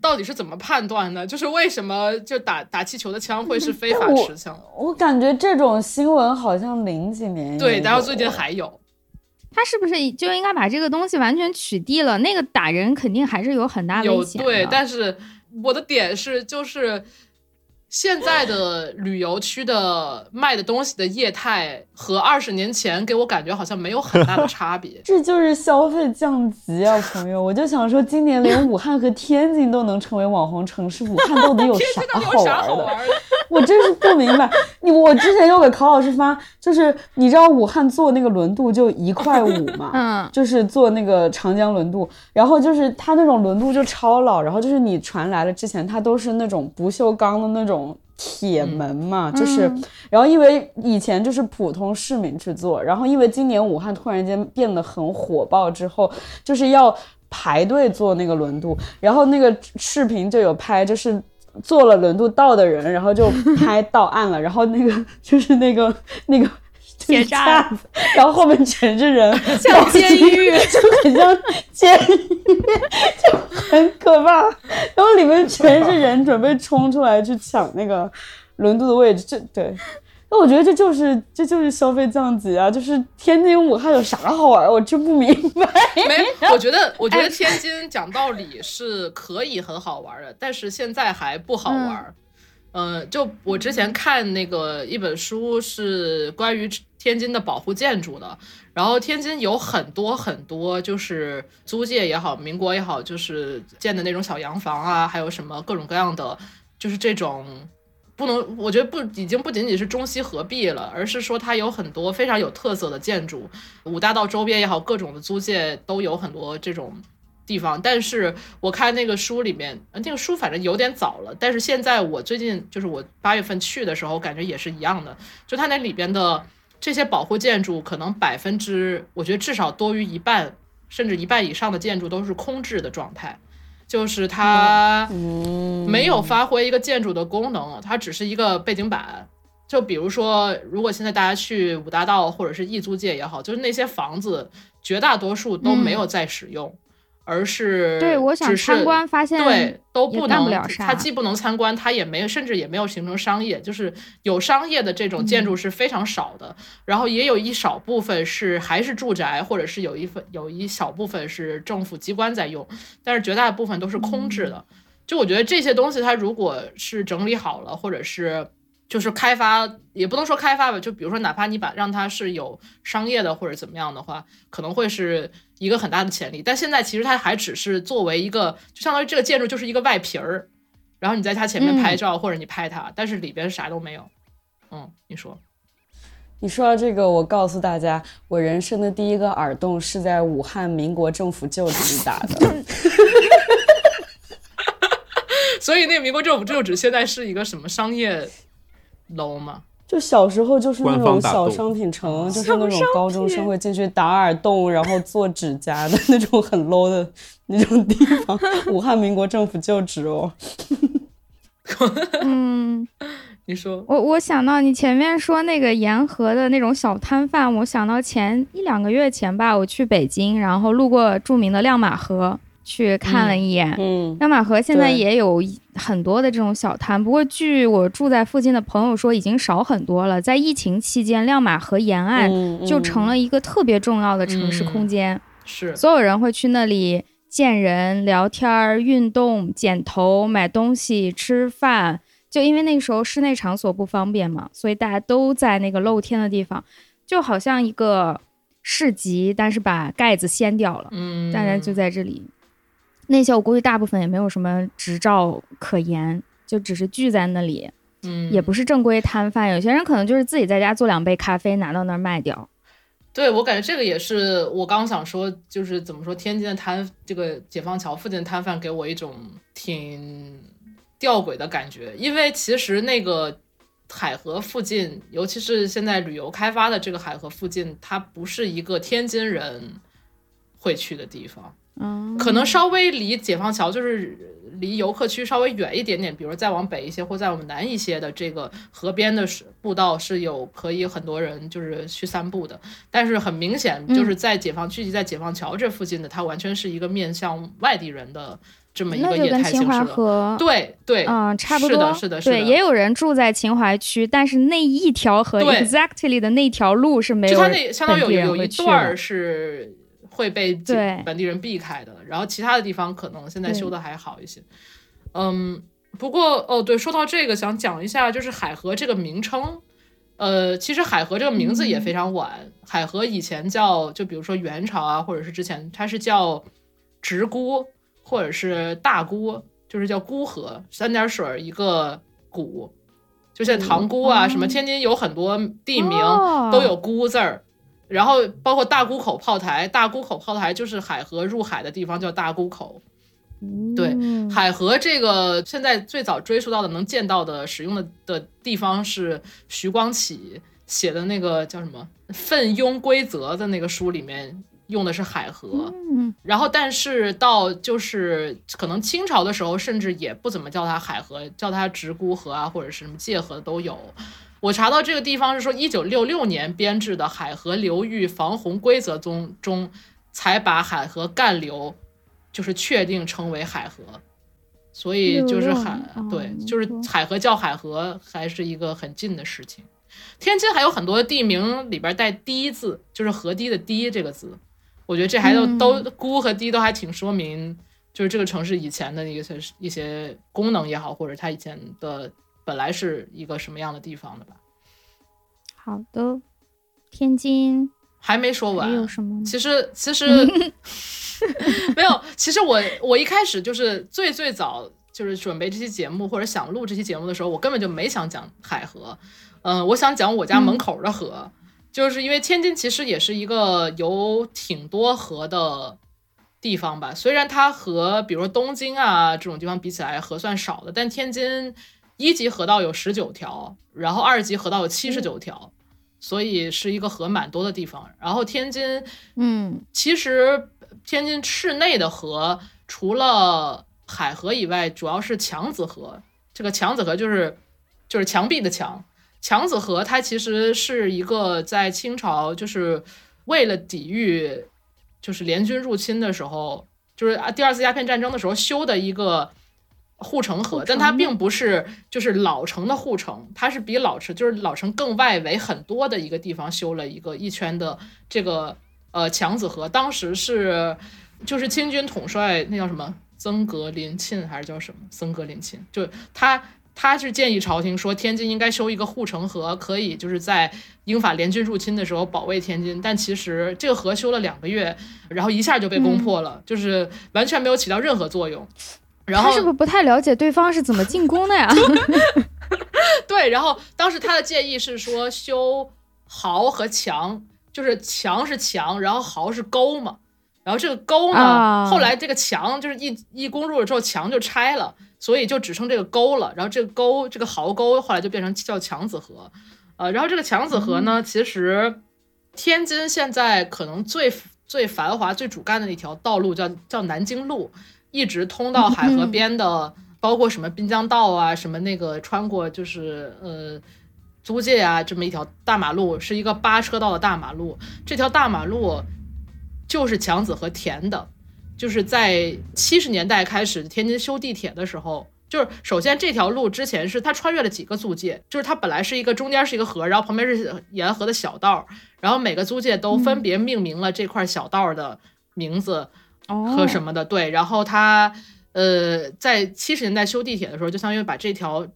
Speaker 1: 到底是怎么判断的？就是为什么就打打气球的枪会是非法持枪？
Speaker 3: 我感觉这种新闻好像零几年
Speaker 1: 对，然后最近还有，
Speaker 2: 他是不是就应该把这个东西完全取缔了？那个打人肯定还是有很大
Speaker 1: 有
Speaker 2: 危险的。
Speaker 1: 对，但是我的点是就是。现在的旅游区的卖的东西的业态和二十年前给我感觉好像没有很大的 差别。
Speaker 3: 这就是消费降级啊，朋友！我就想说，今年连武汉和天津都能成为网红城市，武汉到底有
Speaker 1: 天
Speaker 3: 啥好玩的？
Speaker 1: 好玩的？
Speaker 3: 我真是不明白。你我之前有给考老师发，就是你知道武汉坐那个轮渡就一块五嘛，
Speaker 2: 嗯，
Speaker 3: 就是坐那个长江轮渡，然后就是它那种轮渡就超老，然后就是你船来了之前，它都是那种不锈钢的那种铁门嘛，就是，然后因为以前就是普通市民去坐，然后因为今年武汉突然间变得很火爆之后，就是要排队坐那个轮渡，然后那个视频就有拍，就是。坐了轮渡到的人，然后就拍到岸了，然后那个就是那个那个
Speaker 2: 铁
Speaker 3: 架
Speaker 2: 栅
Speaker 3: 子，然后后面全是人，
Speaker 2: 像监狱，
Speaker 3: 就很像监狱，就很可怕。然后里面全是人，准备冲出来去抢那个轮渡的位置。这对，那我觉得这就是这就是消费降级啊！就是天津、武汉有啥好玩儿？我真不明白。
Speaker 1: 没，我觉得，我觉得天津讲道理是可以很好玩的，但是现在还不好玩。嗯、就我之前看那个一本书是关于天津的保护建筑的，然后天津有很多很多就是租界也好，民国也好，就是建的那种小洋房啊，还有什么各种各样的。就是这种不能，我觉得不已经不仅仅是中西合璧了，而是说它有很多非常有特色的建筑，五大道周边也好，各种的租界都有很多这种地方。但是我看那个书里面，那个书反正有点早了，但是现在我最近就是我八月份去的时候，感觉也是一样的，就它那里边的这些保护建筑，可能百分之我觉得至少多于一半，甚至一半以上的建筑都是空置的状态。就是它没有发挥一个建筑的功能，它只是一个背景板。就比如说，如果现在大家去五大道或者是易租界也好，就是那些房子绝大多数都没有在使用，而是
Speaker 2: 对我想参观发现
Speaker 1: 对都不能，它既不能参观，它也没有，甚至也没有形成商业，就是有商业的这种建筑是非常少的。然后也有一少部分是还是住宅，或者是有一份有一小部分是政府机关在用，但是绝大部分都是空置的。就我觉得这些东西，它如果是整理好了，或者是就是开发，也不能说开发吧，就比如说哪怕你把让它是有商业的或者怎么样的话，可能会是一个很大的潜力。但现在其实它还只是作为一个，就相当于这个建筑就是一个外皮儿，然后你在它前面拍照、或者你拍它，但是里边啥都没有。嗯，你说。
Speaker 3: 你说到这个，我告诉大家，我人生的第一个耳洞是在武汉民国政府旧址里打的。
Speaker 1: 所以那个民国政府旧址现在是一个什么商业楼吗？
Speaker 3: 就小时候就是那种小商品城，就是那种高中生会进去打耳洞，然后做指甲的 那种很 low 的那种地方。武汉民国政府旧址哦，
Speaker 2: 嗯，
Speaker 1: 你说，
Speaker 2: 我我想到你前面说那个沿河的那种小摊贩，我想到前一两个月前吧，我去北京，然后路过著名的亮马河去看了一眼。
Speaker 3: 嗯，
Speaker 2: 亮马河现在也有很多的这种小摊，不过据我住在附近的朋友说，已经少很多了。在疫情期间，亮马河沿岸
Speaker 3: 嗯
Speaker 2: 就成了一个特别重要的城市空间，
Speaker 1: 是
Speaker 2: 所有人会去那里见人、聊天儿、运动、剪头、买东西、吃饭。就因为那个时候室内场所不方便嘛，所以大家都在那个露天的地方，就好像一个市集，但是把盖子掀掉了。
Speaker 1: 嗯，
Speaker 2: 大家就在这里。那些我估计大部分也没有什么执照可言，就只是聚在那里，
Speaker 1: 嗯，
Speaker 2: 也不是正规摊贩。有些人可能就是自己在家做两杯咖啡，拿到那儿卖掉。
Speaker 1: 对我感觉这个也是我刚想说，就是怎么说，天津的摊这个解放桥附近的摊贩给我一种挺吊诡的感觉，因为其实那个海河附近，尤其是现在旅游开发的这个海河附近，它不是一个天津人会去的地方。
Speaker 2: 嗯，
Speaker 1: 可能稍微离解放桥就是离游客区稍微远一点点，比如再往北一些或再往南一些的这个河边的是步道是有可以很多人就是去散步的，但是很明显就是在解放聚集在解放桥这附近的，它完全是一个面向外地人的这么一个业
Speaker 2: 跟秦淮。河。
Speaker 1: 对对，
Speaker 2: 嗯，差不多，
Speaker 1: 是的是的是的
Speaker 2: 对，也有人住在秦淮区，但是那一条河
Speaker 1: 对
Speaker 2: ，exactly 的那条路是没有
Speaker 1: 就它那相当于有一段是会被本本地人避开的，然后其他的地方可能现在修的还好一些。嗯，不过哦，对，说到这个，想讲一下，就是海河这个名称。呃，其实海河这个名字也非常晚，海河以前叫，就比如说元朝啊，或者是之前，它是叫直沽或者是大沽，就是叫沽河，三点水儿一个沽，就像塘沽啊，什么天津有很多地名
Speaker 2: 哦
Speaker 1: 都有沽字儿。然后包括大沽口炮台，大沽口炮台就是海河入海的地方，叫大沽口。对
Speaker 2: 嗯
Speaker 1: 海河这个现在最早追溯到的能见到的使用的的地方是徐光启写的那个叫什么《奋庸规则》的那个书里面用的是海河。
Speaker 2: 嗯
Speaker 1: 然后，但是到就是可能清朝的时候，甚至也不怎么叫它海河，叫它直沽河啊，或者是什么界河都有。我查到这个地方是说，一九六六年编制的海河流域防洪规则中中，才把海河干流就是确定称为海河，所以就是海对
Speaker 2: 哦，
Speaker 1: 就是海河叫海河，还是一个很近的事情。天津还有很多地名里边带“堤”字，就是河堤的“堤”这个字，我觉得这还都、
Speaker 2: 嗯。
Speaker 1: 都“沽”和“堤”都还挺说明，就是这个城市以前的一些一些功能也好，或者它以前的本来是一个什么样的地方的吧。
Speaker 2: 好的，天津
Speaker 1: 还没说
Speaker 2: 还有
Speaker 1: 完，
Speaker 2: 什么？
Speaker 1: 其实其实 没有，其实我我一开始就是最最早就是准备这期节目或者想录这期节目的时候，我根本就没想讲海河，嗯、我想讲我家门口的河，就是因为天津其实也是一个有挺多河的地方吧，虽然它和比如说东京啊这种地方比起来河算少的，但天津一级河道有十九条，然后二级河道有七十九条。所以是一个河蛮多的地方，然后天津
Speaker 2: 嗯
Speaker 1: 其实天津市内的河，除了海河以外，主要是强子河。这个强子河就是就是墙壁的墙。强子河它其实是一个在清朝就是为了抵御就是联军入侵的时候，就是啊第二次鸦片战争的时候修的一个护城河，但它并不是就是老城的护城，它是比老城就是老城更外围很多的一个地方修了一个一圈的这个呃强子河，当时是就是清军统帅那叫什么曾格林沁还是叫什么森格林沁，就他。他是建议朝廷说，天津应该修一个护城河，可以就是在英法联军入侵的时候保卫天津。但其实这个河修了两个月，然后一下就被攻破了，就是完全没有起到任何作用。然后
Speaker 2: 他是不是不太了解对方是怎么进攻的呀？
Speaker 1: 对，然后当时他的建议是说修壕和墙，就是墙是墙，然后壕是沟嘛。然后这个沟呢，
Speaker 2: 啊
Speaker 1: 后来这个墙就是一一攻入了之后，墙就拆了，所以就只剩这个沟了。然后这个沟，这个壕沟后来就变成叫强子河。呃，然后这个强子河呢，其实天津现在可能最最繁华、最主干的一条道路叫叫南京路，一直通到海河边的，包括什么滨江道啊，什么那个穿过就是呃租界啊这么一条大马路，是一个八车道的大马路。这条大马路就是强子和田的，就是在七十年代开始天津修地铁的时候。就是首先这条路之前是它穿越了几个租界，就是它本来是一个中间是一个河，然后旁边是沿河的小道，然后每个租界都分别命名了这块小道的名字和
Speaker 2: 哦，
Speaker 1: 什么的，对。然后他呃在七十年代修地铁的时候，就相当于把这条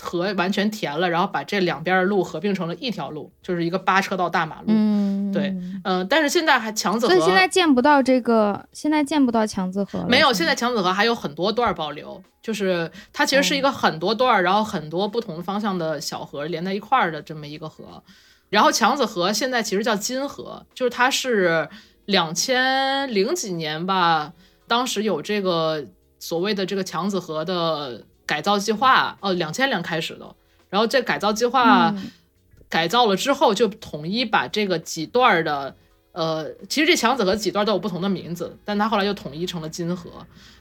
Speaker 1: 河完全填了，然后把这两边的路合并成了一条路，就是一个八车道大马路。
Speaker 2: 嗯，
Speaker 1: 对嗯、但是现在还强子河，
Speaker 2: 所以现在见不到这个，现在见不到强子河。
Speaker 1: 没有，现在强子河还有很多段儿保留，就是它其实是一个很多段儿，然后很多不同方向的小河连在一块儿的这么一个河。然后强子河现在其实叫金河，就是它是两千零几年吧，当时有这个所谓的这个强子河的改造计划，哦，两千年开始的。然后这改造计划
Speaker 2: 嗯
Speaker 1: 改造了之后，就统一把这个几段儿的，呃，其实这强子河几段都有不同的名字，但它后来就统一成了金河。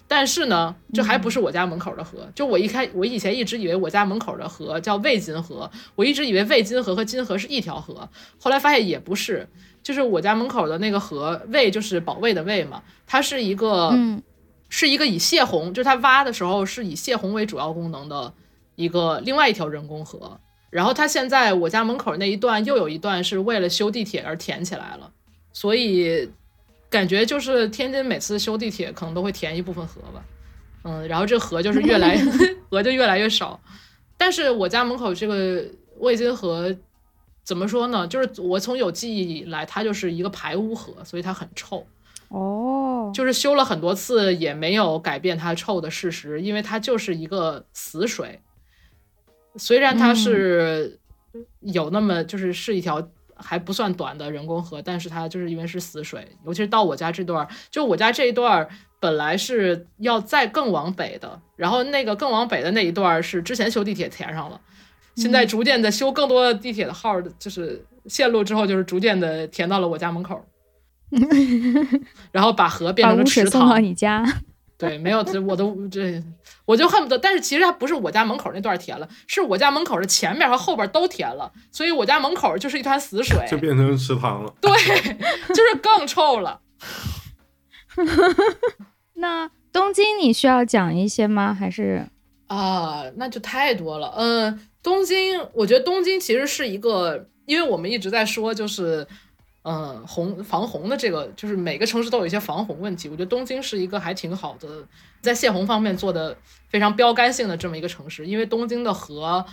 Speaker 1: 但是呢，这还不是我家门口的河。就我一开，我以前一直以为我家门口的河叫魏金河，我一直以为魏金河和金河是一条河，后来发现也不是。就是我家门口的那个河，卫就是保卫的卫嘛，它是一个，
Speaker 2: 嗯
Speaker 1: 是一个以泄洪，就是它挖的时候是以泄洪为主要功能的一个另外一条人工河。然后它现在我家门口那一段又有一段是为了修地铁而填起来了，所以感觉就是天津每次修地铁可能都会填一部分河吧，嗯，然后这河就是越来 河就越来越少。但是我家门口这个魏津河怎么说呢？就是我从有记忆以来，它就是一个排污河，所以它很臭。
Speaker 2: 哦，
Speaker 1: 就是修了很多次也没有改变它臭的事实，因为它就是一个死水。虽然它是有那么就是是一条还不算短的人工河，但是它就是因为是死水，尤其是到我家这段儿，就我家这一段儿本来是要再更往北的，然后那个更往北的那一段儿是之前修地铁填上了，现在逐渐的修更多地铁的号儿，就是线路之后，就是逐渐的填到了我家门口儿。然后把河变成了池
Speaker 2: 塘送到
Speaker 1: 塘，
Speaker 2: 你家。
Speaker 1: 对，没有这我都这，我就恨不得，但是其实它不是我家门口那段填了，是我家门口的前面和后边都填了，所以我家门口就是一滩死水，
Speaker 4: 就变成池塘了。
Speaker 1: 对，就是更臭了。
Speaker 2: 那东京你需要讲一些吗？还是
Speaker 1: 啊，那就太多了。嗯，东京，我觉得东京其实是一个，因为我们一直在说，就是，呃，洪防洪的这个，就是每个城市都有一些防洪问题。我觉得东京是一个还挺好的，在泄洪方面做的非常标杆性的这么一个城市。因为东京的河，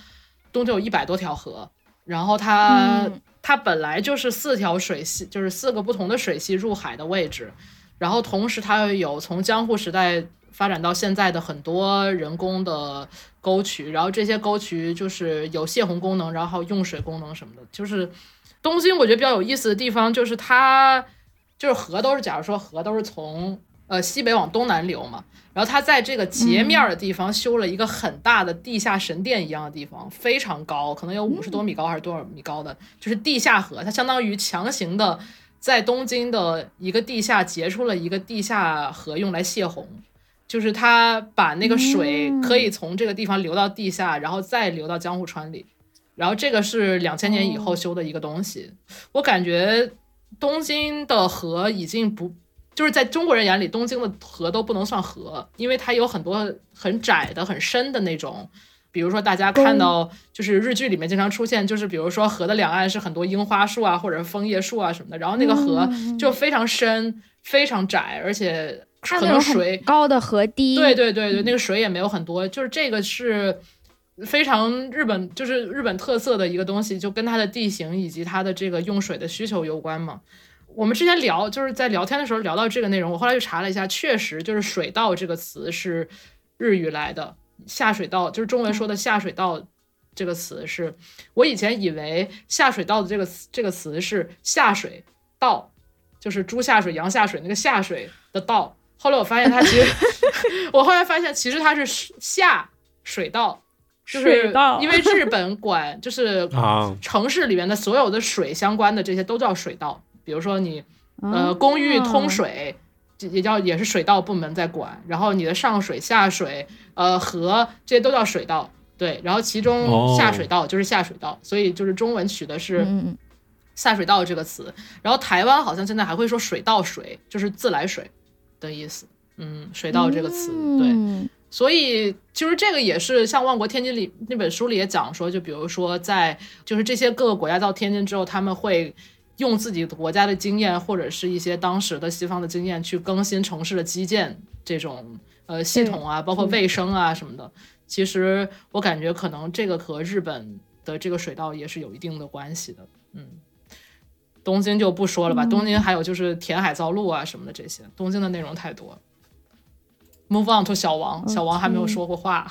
Speaker 1: 东京有一百多条河，然后它、
Speaker 2: 嗯
Speaker 1: 它本来就是四条水系，就是四个不同的水系入海的位置，然后同时它又有从江户时代发展到现在的很多人工的沟渠，然后这些沟渠就是有泄洪功能，然后用水功能什么的。就是东京，我觉得比较有意思的地方就是它就是河都是，假如说河都是从呃西北往东南流嘛，然后它在这个截面的地方修了一个很大的地下神殿一样的地方，非常高，可能有五十多米高还是多少米高的，就是地下河，它相当于强行的。在东京的一个地下截出了一个地下河，用来泄洪，就是它把那个水可以从这个地方流到地下，然后再流到江户川里。然后这个是两千年以后修的一个东西。我感觉东京的河已经不，就是在中国人眼里，东京的河都不能算河，因为它有很多很窄的、很深的那种。比如说，大家看到就是日剧里面经常出现，就是比如说河的两岸是很多樱花树啊，或者是枫叶树啊什么的，然后那个河就非常深、非常窄，而且可能水
Speaker 2: 高的河堤。
Speaker 1: 对对对对，那个水也没有很多，就是这个是非常日本，就是日本特色的一个东西，就跟它的地形以及它的这个用水的需求有关嘛。我们之前聊就是在聊天的时候聊到这个内容，我后来又查了一下，确实就是“水稻”这个词是日语来的。下水道就是中文说的下水道这个词，是我以前以为下水道的这个词这个词是下水道，就是猪下水、羊下水那个下水的道。后来我发现它其实，我后来发现其实它是下水道，就是因为日本管就是 城市里面的所有的水相关的这些都叫水道，比如说你呃公寓通水。也叫也是水道部门在管，然后你的上水下水，呃河这些都叫水道，对，然后其中下水道就是下水道，所以就是中文取的是下水道这个词，然后台湾好像现在还会说水道水，就是自来水的意思，嗯，水稻这个词，对，所以其实这个也是像《万国天津》里那本书里也讲说，就比如说在就是这些各个国家到天津之后，他们会。用自己国家的经验，或者是一些当时的西方的经验去更新城市的基建这种呃系统啊，包括卫生啊什么的。其实我感觉可能这个和日本的这个水稻也是有一定的关系的。嗯，东京就不说了吧，东京还有就是填海造陆啊什么的这些，东京的内容太多。Move on to 小王，小王还没有说过话。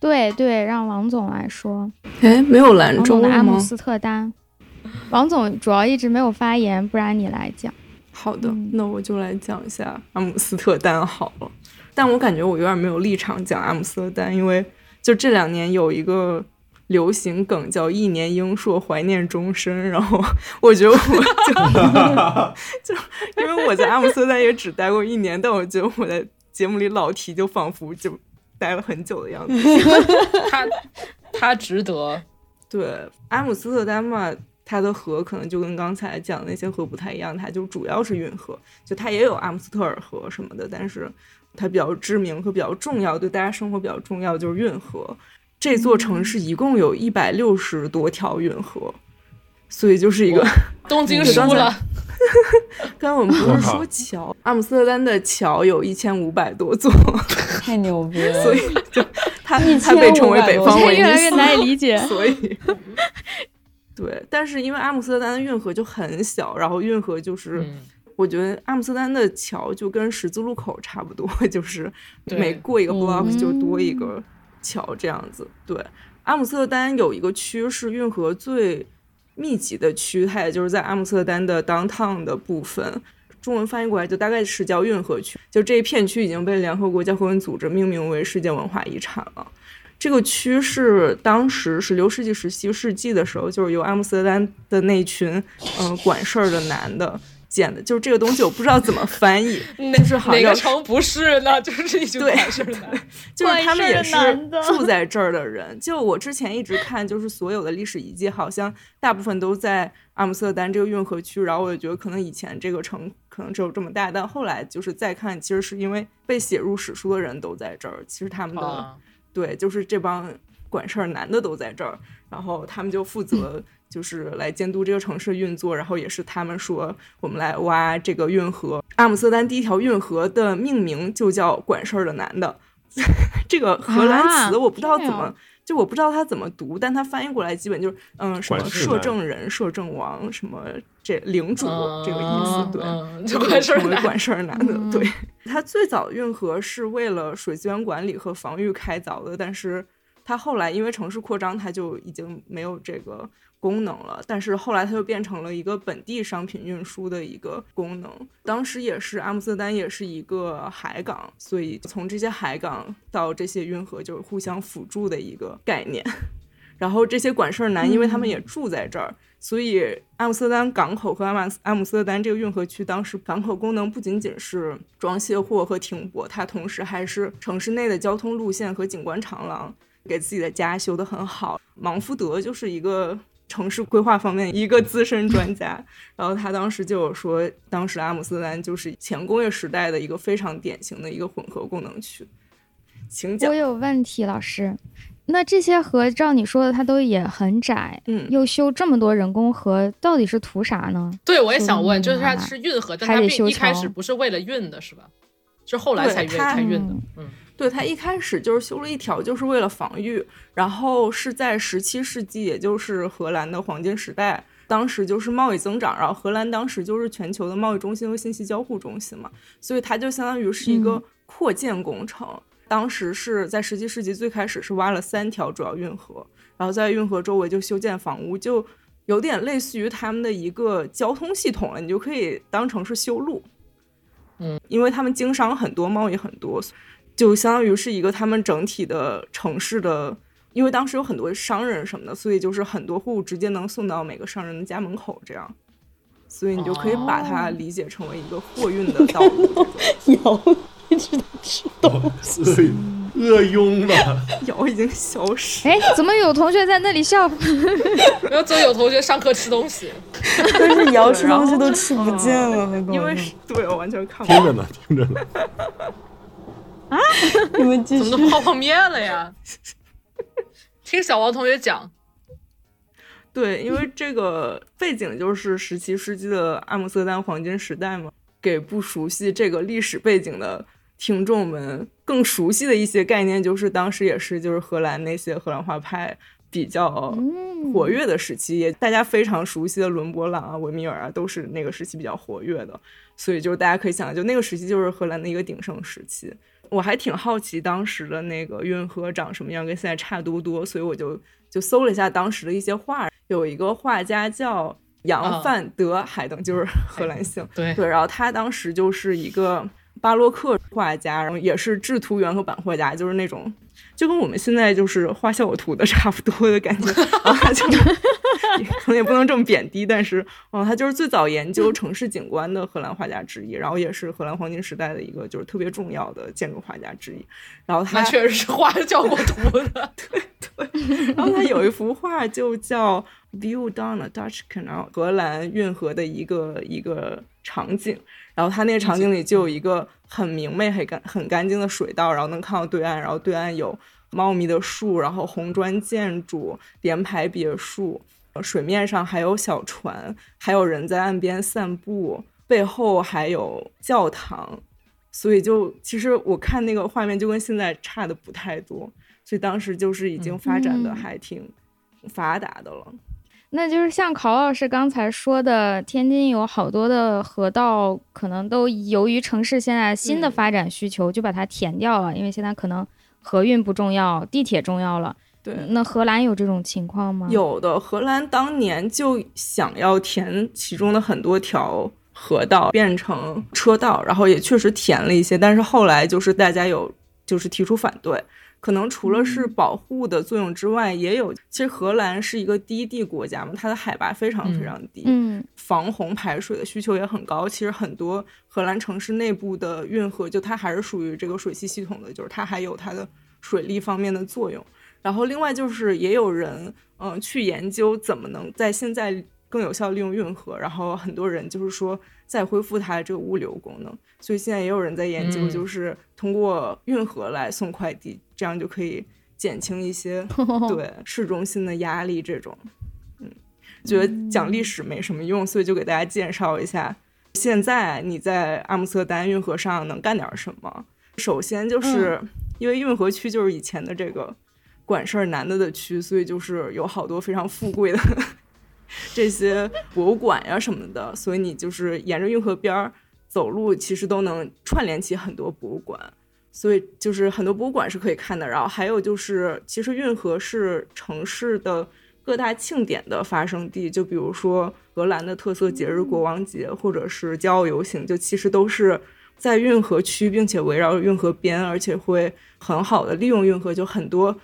Speaker 2: 对对，让王总来说。
Speaker 5: 哎，没有兰州
Speaker 2: 吗？阿姆斯特丹。王总主要一直没有发言，不然你来讲。
Speaker 5: 好的，那我就来讲一下阿姆斯特丹好了。但我感觉我有点没有立场讲阿姆斯特丹，因为就这两年有一个流行梗叫“一年英硕，怀念终身”，然后 我觉得我 就 就因为我在阿姆斯特丹也只待过一年，但我觉得我在节目里老提，就仿佛就待了很久的样子。
Speaker 1: 他他值得。
Speaker 5: 对阿姆斯特丹嘛。它的河可能就跟刚才讲的那些河不太一样，它就主要是运河，就它也有阿姆斯特尔河什么的，但是它比较知名和比较重要，对大家生活比较重要就是运河。这座城市一共有一百六十多条运河，所以就是一个
Speaker 1: 东京 输了。
Speaker 5: 刚刚我们不是说桥，阿姆斯特丹的桥有一千五百多座，
Speaker 3: 太牛逼了，
Speaker 5: 所以就它它被称为北方威尼斯，
Speaker 2: 越来越难以理解，
Speaker 5: 所以。对，但是因为阿姆斯特丹的运河就很小，然后运河就是，我觉得阿姆斯特丹的桥就跟十字路口差不多，就是每过一个 block 就多一个桥这样子。对，阿姆斯特丹有一个区是运河最密集的区，它也就是在阿姆斯特丹的 downtown 的部分，中文翻译过来就大概是叫运河区，就这一片区已经被联合国教科文组织命名为世界文化遗产了。这个区是当时十六世纪、十七世纪的时候，就是由阿姆斯特丹的那群嗯管事儿的男的建的。就是这个东西，我不知道怎么翻译，就是好像
Speaker 1: 哪个城不是呢？就是一群管事
Speaker 5: 的，就是他们也是住在这儿的人。就我之前一直看，就是所有的历史遗迹，好像大部分都在阿姆斯特丹这个运河区。然后我就觉得，可能以前这个城可能只有这么大，但后来就是再看，其实是因为被写入史书的人都在这儿。其实他们的。对，就是这帮管事儿男的都在这儿，然后他们就负责就是来监督这个城市运作，然后也是他们说我们来挖这个运河。阿姆斯特丹第一条运河的命名就叫“管事儿的男的”，这个荷兰词我不知道怎么。就我不知道它怎么读，但它翻译过来基本就是嗯什么摄政人、摄政王什么这领主这个意思，对，
Speaker 1: 就管事儿
Speaker 5: 男，管事儿男的。对，它最早运河是为了水资源管理和防御开凿的，但是它后来因为城市扩张，它就已经没有这个。功能了，但是后来它就变成了一个本地商品运输的一个功能。当时也是阿姆斯特丹也是一个海港，所以从这些海港到这些运河就是互相辅助的一个概念。然后这些管事儿男，因为他们也住在这儿，所以阿姆斯特丹港口和阿马阿姆斯特丹这个运河区，当时港口功能不仅仅是装卸货和停泊，它同时还是城市内的交通路线和景观长廊，给自己的家修得很好。芒福德就是一个。城市规划方面一个资深专家，然后他当时就有说，当时阿姆斯特丹就是前工业时代的一个非常典型的一个混合功能区。请讲。
Speaker 2: 我有问题，老师，那这些河照你说的，它都也很窄，
Speaker 5: 嗯，
Speaker 2: 又修这么多人工河，到底是图啥呢？
Speaker 1: 对，我也想问，就是它是运河，但它并一开始不是为了运的，是吧？是后来才运才运的，嗯。
Speaker 5: 对它一开始就是修了一条，就是为了防御。然后是在十七世纪，也就是荷兰的黄金时代，当时就是贸易增长，然后荷兰当时就是全球的贸易中心和信息交互中心嘛，所以它就相当于是一个扩建工程。当时是在十七世纪最开始是挖了三条主要运河，然后在运河周围就修建房屋，就有点类似于他们的一个交通系统了，你就可以当成是修路。
Speaker 1: 嗯，
Speaker 5: 因为他们经商很多，贸易很多。就相当于是一个他们整体的城市的，因为当时有很多商人什么的，所以就是很多货物直接能送到每个商人的家门口，这样，所以你就可以把它理解成为一个货运的道路。
Speaker 3: 有，一直在吃东西，
Speaker 4: 饿晕了，
Speaker 5: 瑶已经消失。
Speaker 2: 哎，怎么有同学在那里笑？
Speaker 1: 没有，总有同学上课吃东西，
Speaker 3: 但是瑶吃东西都吃不见了，
Speaker 5: 因为是对我完全看
Speaker 4: 不。听着呢，听着呢。
Speaker 3: 啊！你们继
Speaker 1: 续。怎么都泡泡面了呀？听小王同学讲。
Speaker 5: 对，因为这个背景就是十七世纪的阿姆斯特丹黄金时代嘛，给不熟悉这个历史背景的听众们更熟悉的一些概念，就是当时也是就是荷兰那些荷兰画派比较活跃的时期，也大家非常熟悉的伦勃朗啊、维米尔啊，都是那个时期比较活跃的，所以就是大家可以想，就那个时期就是荷兰的一个鼎盛时期。我还挺好奇当时的那个运河长什么样，跟现在差多多，所以我就就搜了一下当时的一些画，有一个画家叫杨范德海登，就是荷兰姓，
Speaker 1: 对
Speaker 5: 对，然后他当时就是一个巴洛克画家，然后也是制图员和版画家，就是那种。就跟我们现在就是画效果图的差不多的感觉，就可能也不能这么贬低，但是，哦，他就是最早研究城市景观的荷兰画家之一，然后也是荷兰黄金时代的一个就是特别重要的建筑画家之一。然后他
Speaker 1: 确实是画效果图的，
Speaker 5: 对对。然后他有一幅画就叫《View Down the Dutch Canal》，荷兰运河的一个一个场景。然后他那个场景里就有一个很明媚、很干、很干净的水道，然后能看到对岸，然后对岸有茂密的树，然后红砖建筑、联排别墅，水面上还有小船，还有人在岸边散步，背后还有教堂，所以就其实我看那个画面就跟现在差的不太多，所以当时就是已经发展的还挺发达的了。
Speaker 2: 那就是像考老师刚才说的，天津有好多的河道，可能都由于城市现在新的发展需求，就把它填掉了。因为现在可能河运不重要，地铁重要了。
Speaker 5: 对，
Speaker 2: 那荷兰有这种情况吗？
Speaker 5: 有的，荷兰当年就想要填其中的很多条河道变成车道，然后也确实填了一些，但是后来就是大家有就是提出反对。可能除了是保护的作用之外，也有。其实荷兰是一个低地国家嘛，它的海拔非常非常低，
Speaker 2: 嗯，
Speaker 5: 防洪排水的需求也很高。其实很多荷兰城市内部的运河，就它还是属于这个水系系统的，就是它还有它的水利方面的作用。然后另外就是也有人，嗯，去研究怎么能在现在更有效利用运河。然后很多人就是说再恢复它的这个物流功能。所以现在也有人在研究，就是通过运河来送快递。这样就可以减轻一些 对市中心的压力。这种，嗯，觉得讲历史没什么用，所以就给大家介绍一下，现在你在阿姆斯特丹运河上能干点什么。首先就是因为运河区就是以前的这个。管事儿男的的区，所以就是有好多非常富贵的 这些博物馆呀什么的，所以你就是沿着运河边儿走路，其实都能串联起很多博物馆。所以就是很多博物馆是可以看的，然后还有就是，其实运河是城市的各大庆典的发生地，就比如说荷兰的特色节日国王节，或者是骄傲游行，就其实都是在运河区，并且围绕运河边，而且会很好的利用运河。就很多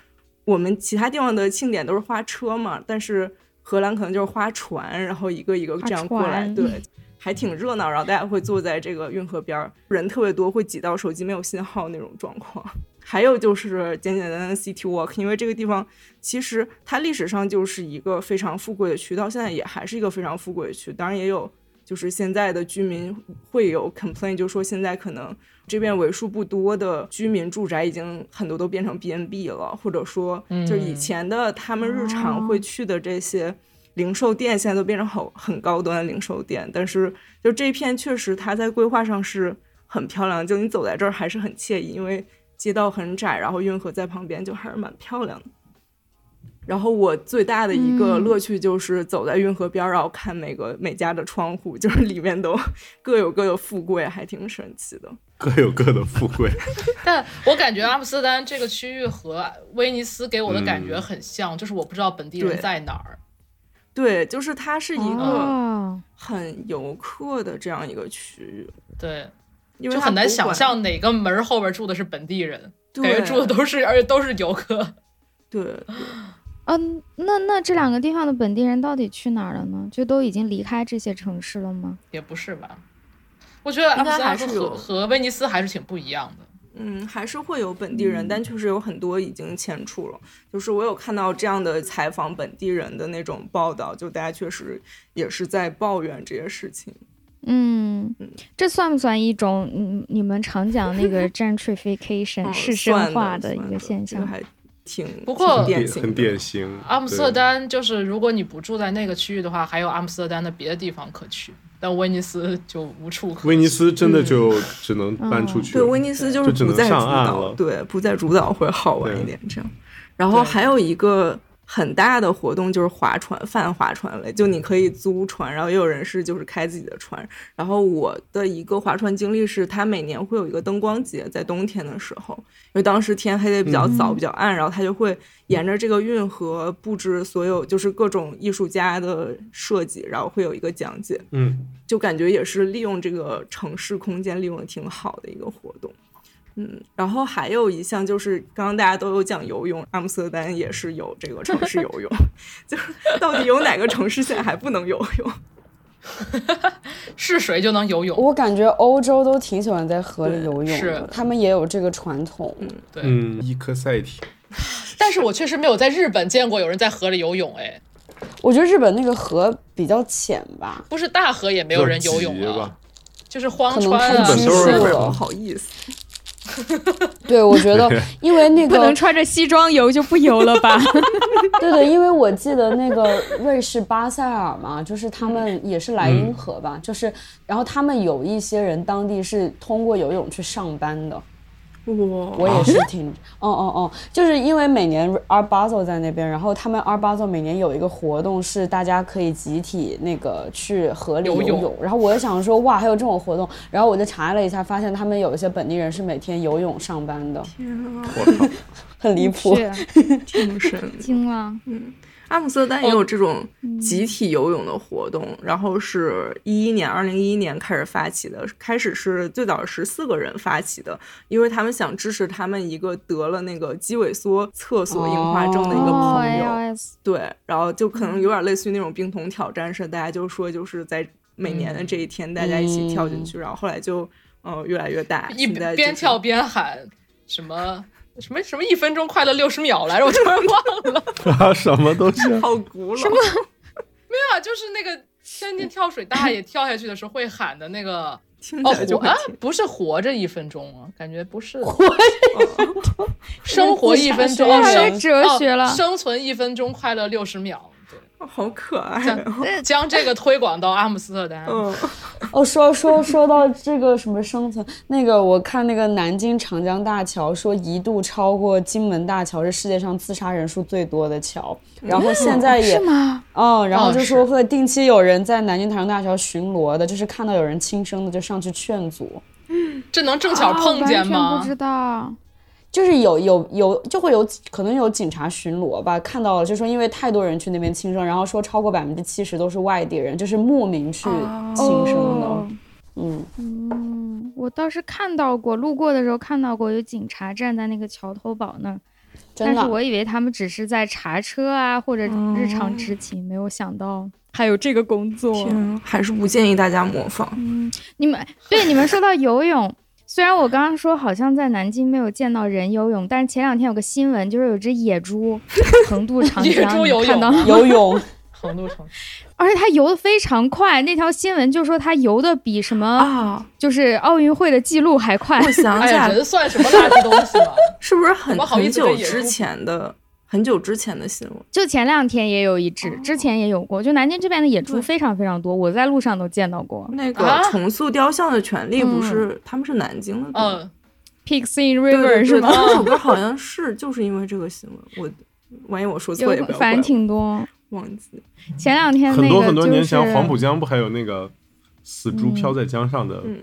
Speaker 5: 我们其他地方的庆典都是花车嘛，但是荷兰可能就是花船，然后一个一个这样过来，对。还挺热闹，然后大家会坐在这个运河边儿，人特别多，会挤到手机没有信号那种状况。还有就是简简单单的 City Walk，因为这个地方其实它历史上就是一个非常富贵的区，到现在也还是一个非常富贵的区。当然也有就是现在的居民会有 complain，就说现在可能这边为数不多的居民住宅已经很多都变成 B N B 了，或者说就以前的他们日常会去的这些。零售店现在都变成很很高端的零售店，但是就这片确实它在规划上是很漂亮，就你走在这儿还是很惬意，因为街道很窄，然后运河在旁边，就还是蛮漂亮的。然后我最大的一个乐趣就是走在运河边儿，然后看每个每家的窗户，就是里面都 各有各的富贵，还挺神奇的。
Speaker 4: 各有各的富贵。
Speaker 1: 但我感觉阿姆斯特丹这个区域和威尼斯给我的感觉很像，就是我不知道本地人在哪儿。
Speaker 5: 对，就是它是一个很游客的这样一个区域，
Speaker 1: 对，
Speaker 5: 就
Speaker 1: 很难想象哪个门后边住的是本地人，感觉住的都是，而且都是游客。
Speaker 5: 对，
Speaker 2: 嗯，那那这两个地方的本地人到底去哪儿了呢？就都已经离开这些城市了吗？
Speaker 1: 也不是吧，我觉得阿姆斯特丹和和威尼斯还是挺不一样的。
Speaker 5: 嗯，还是会有本地人，但确实有很多已经迁出了。就是我有看到这样的采访本地人的那种报道，就大家确实也是在抱怨这些事情。
Speaker 2: 嗯，这算不算一种嗯你们常讲那个 gentrification 市生化的一个现象？
Speaker 5: 还挺
Speaker 1: 不过
Speaker 4: 很典型。
Speaker 1: 阿姆斯特丹就是如果你不住在那个区域的话，还有阿姆斯特丹的别的地方可去。但威尼斯就无处可。
Speaker 4: 威尼斯真的就只能搬出去。
Speaker 5: 对，威尼斯就是不在主岛，对，不在主岛会好玩一点这样。然后还有一个。很大的活动就是划船，泛划船类，就你可以租船，然后也有人是就是开自己的船。然后我的一个划船经历是，它每年会有一个灯光节，在冬天的时候，因为当时天黑的比较早，比较暗，然后它就会沿着这个运河布置所有就是各种艺术家的设计，然后会有一个讲解。
Speaker 4: 嗯，
Speaker 5: 就感觉也是利用这个城市空间利用的挺好的一个活动。嗯，然后还有一项就是，刚刚大家都有讲游泳，阿姆斯特丹也是有这个城市游泳，就是到底有哪个城市现在还不能游泳？
Speaker 1: 是谁就能游泳？
Speaker 3: 我感觉欧洲都挺喜欢在河里游泳的，他们也有这个传统。
Speaker 1: 嗯，对，
Speaker 4: 嗯，伊科赛体。
Speaker 1: 但是我确实没有在日本见过有人在河里游泳，哎，
Speaker 3: 我觉得日本那个河比较浅吧，
Speaker 1: 不是大河也没有人游泳
Speaker 4: 啊，
Speaker 1: 就是荒川
Speaker 3: 啊，
Speaker 5: 不好意思。
Speaker 3: 对，我觉得，因为那个
Speaker 2: 不能穿着西装游就不游了吧？
Speaker 3: 对对，因为我记得那个瑞士巴塞尔嘛，就是他们也是莱茵河吧，就是，然后他们有一些人当地是通过游泳去上班的。
Speaker 5: 我
Speaker 3: 我也是挺，哦哦哦，就是因为每年 Art Basel 在那边，然后他们 Art Basel 每年有一个活动，是大家可以集体那个去河里游泳。然后我就想说，哇，还有这种活动，然后我就查了一下，发现他们有一些本地人是每天游泳上班的。
Speaker 5: 天啊，
Speaker 3: 很离谱，
Speaker 5: 挺神，
Speaker 2: 惊了，
Speaker 5: 嗯。阿姆斯特丹也有这种集体游泳的活动，然后是一一年，二零一一年开始发起的。开始是最早十四个人发起的，因为他们想支持他们一个得了那个肌萎缩厕所硬化症的一个朋友。对，然后就可能有点类似于那种冰桶挑战似的，大家就说就是在每年的这一天，大家一起跳进去，然后后来就嗯越来越大，
Speaker 1: 一边跳边喊什么。什么什么一分钟快乐六十秒来着？我突然忘了
Speaker 4: 啊！什么东西？
Speaker 5: 好古老。
Speaker 2: 什么？
Speaker 1: 没有啊，就是那个天津跳水大爷跳下去的时候会喊的那个
Speaker 5: 哦，活
Speaker 1: 啊，不是活着一分钟啊，感觉不是
Speaker 3: 活
Speaker 1: 着，生活一分钟，
Speaker 2: 生哲学了，
Speaker 1: 生存一分钟快乐六十秒，对，
Speaker 5: 好可爱，
Speaker 1: 将这个推广到阿姆斯特丹。
Speaker 3: 哦，说说说到这个什么生存，那个我看那个南京长江大桥说一度超过金门大桥是世界上自杀人数最多的桥，然后现在也
Speaker 2: 是吗？
Speaker 3: 嗯，然后就说会定期有人在南京长江大桥巡逻的，就是看到有人轻生的就上去劝阻。
Speaker 1: 这能正巧碰见吗？
Speaker 2: 不知道。
Speaker 3: 就是有有有就会有可能有警察巡逻吧，看到了就说因为太多人去那边轻生，然后说超过百分之七十都是外地人，就是慕名去轻生的。嗯
Speaker 2: 嗯，我倒是看到过，路过的时候看到过有警察站在那个桥头堡那儿，但是我以为他们只是在查车啊或者日常执勤，没有想到还有这个工作。
Speaker 5: 还是不建议大家模仿。
Speaker 2: 嗯，你们对你们说到游泳。虽然我刚刚说好像在南京没有见到人游泳，但是前两天有个新闻，就是有只野猪 横渡长江，看到
Speaker 3: 游泳
Speaker 1: 横渡长江，
Speaker 2: 而且它游的非常快。那条新闻就说它游的比什么啊，就是奥运会的记录还快。
Speaker 5: 我想 起来，
Speaker 1: 人算什么垃圾东西了？
Speaker 5: 是不是很很久之前的？很久之前的新闻，
Speaker 2: 就前两天也有一只，之前也有过。就南京这边的野猪非常非常多，我在路上都见到过。
Speaker 5: 那个重塑雕像的权利不是他们是南京的
Speaker 1: 嗯
Speaker 2: ，Pigs in River 是吗？
Speaker 5: 那首歌好像是就是因为这个新闻，我万一我说错也不要
Speaker 2: 反正挺多，
Speaker 5: 忘记
Speaker 2: 前两天
Speaker 4: 很多很多年前黄浦江不还有那个死猪飘在江上的？
Speaker 5: 嗯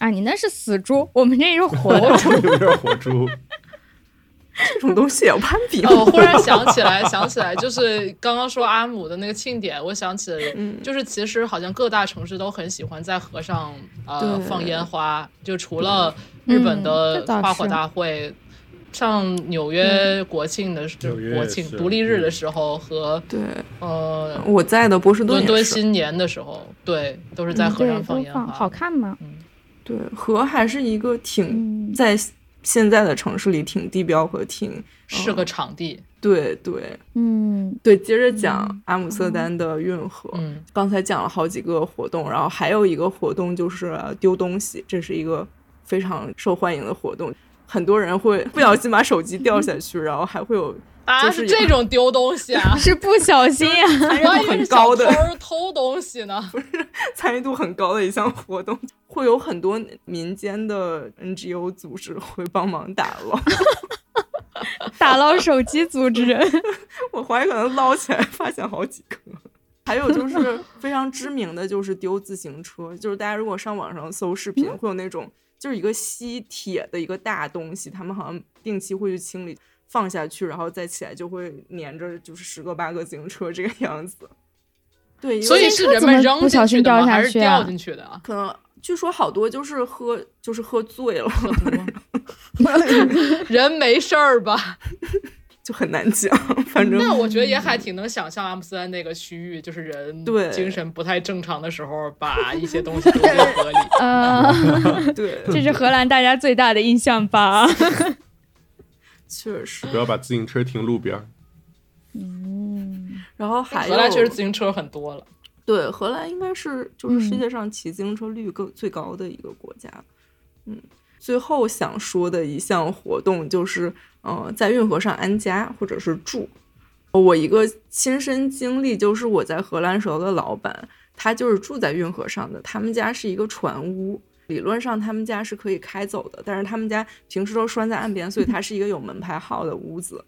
Speaker 2: 啊，你那是死猪，我们这是 活
Speaker 4: 猪，有点活猪。
Speaker 5: 这种东西也要攀比。
Speaker 1: 我忽然想起来，想起来，就是刚刚说阿姆的那个庆典，我想起，就是其实好像各大城市都很喜欢在河上呃放烟花，就除了日本的花火大会，像纽约国庆的就国庆独立日的时候和
Speaker 5: 对。
Speaker 1: 呃
Speaker 5: 我在的波士顿
Speaker 1: 伦敦新年的时候，对，都是在河上放烟花，
Speaker 2: 好看吗？
Speaker 1: 嗯，
Speaker 5: 对，河还是一个挺在。现在的城市里挺地标和挺
Speaker 1: 是个场地，
Speaker 5: 对对，
Speaker 2: 嗯，
Speaker 5: 对。接着讲阿姆斯特丹的运河，
Speaker 1: 嗯，
Speaker 5: 刚才讲了好几个活动，然后还有一个活动就是丢东西，这是一个非常受欢迎的活动，很多人会不小心把手机掉下去，然后还会有。
Speaker 1: 啊，
Speaker 5: 是
Speaker 1: 这种丢东西啊？
Speaker 2: 是不小心啊？
Speaker 5: 参与度很高的
Speaker 1: 偷东西呢？
Speaker 5: 不是参与度很高的一项活动，会有很多民间的 NGO 组织会帮忙打捞，
Speaker 2: 打捞手机组织。
Speaker 5: 我怀疑可能捞起来发现好几个。还有就是非常知名的就是丢自行车，就是大家如果上网上搜视频，会有那种就是一个吸铁的一个大东西，他们好像定期会去清理。放下去，然后再起来就会粘着，就是十个八个自行车这个 样子。对，
Speaker 1: 所以是人们扔
Speaker 2: 不小心掉下
Speaker 1: 去掉进去的啊？
Speaker 5: 可能据说好多就是喝，就是喝醉了
Speaker 1: 人没事儿吧？
Speaker 5: 就很难讲。反正
Speaker 1: 那我觉得也还挺能想象阿姆斯特丹那个区域，就是人
Speaker 5: 对
Speaker 1: 精神不太正常的时候，把一些东西丢进河里。
Speaker 2: 啊，
Speaker 5: 对，
Speaker 2: 这是荷兰大家最大的印象吧？
Speaker 5: 确实，
Speaker 4: 不要把自行车停路边儿。
Speaker 2: 嗯，
Speaker 5: 然后还
Speaker 1: 荷兰确实自行车很多了。
Speaker 5: 对，荷兰应该是就是世界上骑自行车率更最高的一个国家。嗯，最后想说的一项活动就是，呃，在运河上安家或者是住。我一个亲身经历就是我在荷兰时候的老板，他就是住在运河上的，他们家是一个船屋。理论上他们家是可以开走的，但是他们家平时都拴在岸边，所以它是一个有门牌号的屋子。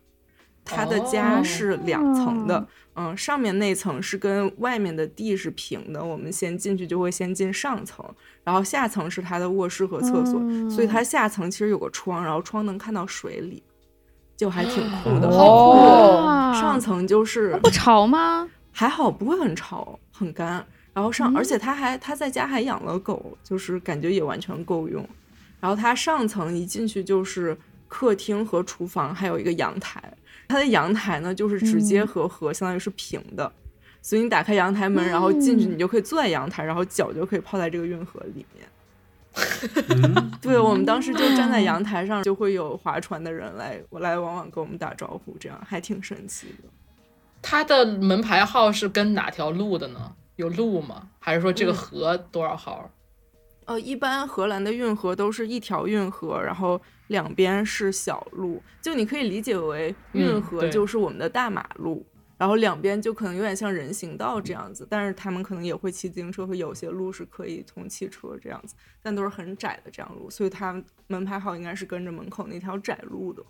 Speaker 5: 他的家是两层的，嗯，上面那层是跟外面的地是平的，我们先进去就会先进上层，然后下层是他的卧室和厕所，所以它下层其实有个窗，然后窗能看到水里，就还挺酷的。
Speaker 1: 好酷！
Speaker 5: 上层就是
Speaker 2: 不潮吗？
Speaker 5: 还好，不会很潮，很干。然后上，而且他还他在家还养了狗，就是感觉也完全够用。然后他上层一进去就是客厅和厨房，还有一个阳台。他的阳台呢，就是直接和河相当于是平的，所以你打开阳台门，然后进去，你就可以坐在阳台，然后脚就可以泡在这个运河里面。对我们当时就站在阳台上，就会有划船的人来来往往跟我们打招呼，这样还挺神奇的。
Speaker 1: 他的门牌号是跟哪条路的呢？有路吗？还是说这个河多少号？
Speaker 5: 呃，一般荷兰的运河都是一条运河，然后两边是小路，就你可以理解为运河就是我们的大马路，然后两边就可能有点像人行道这样子，但是他们可能也会骑自行车，和有些路是可以通汽车这样子，但都是很窄的这样路，所以它门牌号应该是跟着门口那条窄路的。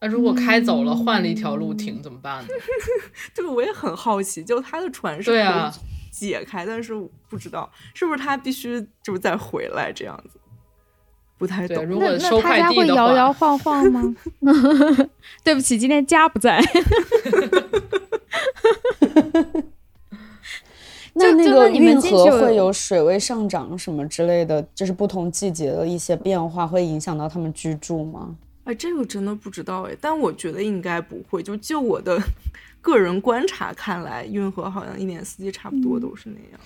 Speaker 1: 那如果开走了，换了一条路停怎么办呢？
Speaker 5: 这个我也很好奇，就他的船是可以解开，但是不知道是不是他必须就是再回来这样子。不太懂。
Speaker 1: 如果
Speaker 2: 那他家会摇摇晃晃吗？对不起，今天家不在。
Speaker 3: 那那个运河会有水位上涨什么之类的，就是不同季节的一些变化，会影响到他们居住吗？
Speaker 5: 哎，这个真的不知道哎，但我觉得应该不会。就就我的个人观察看来，运河好像一年四季差不多都是那样。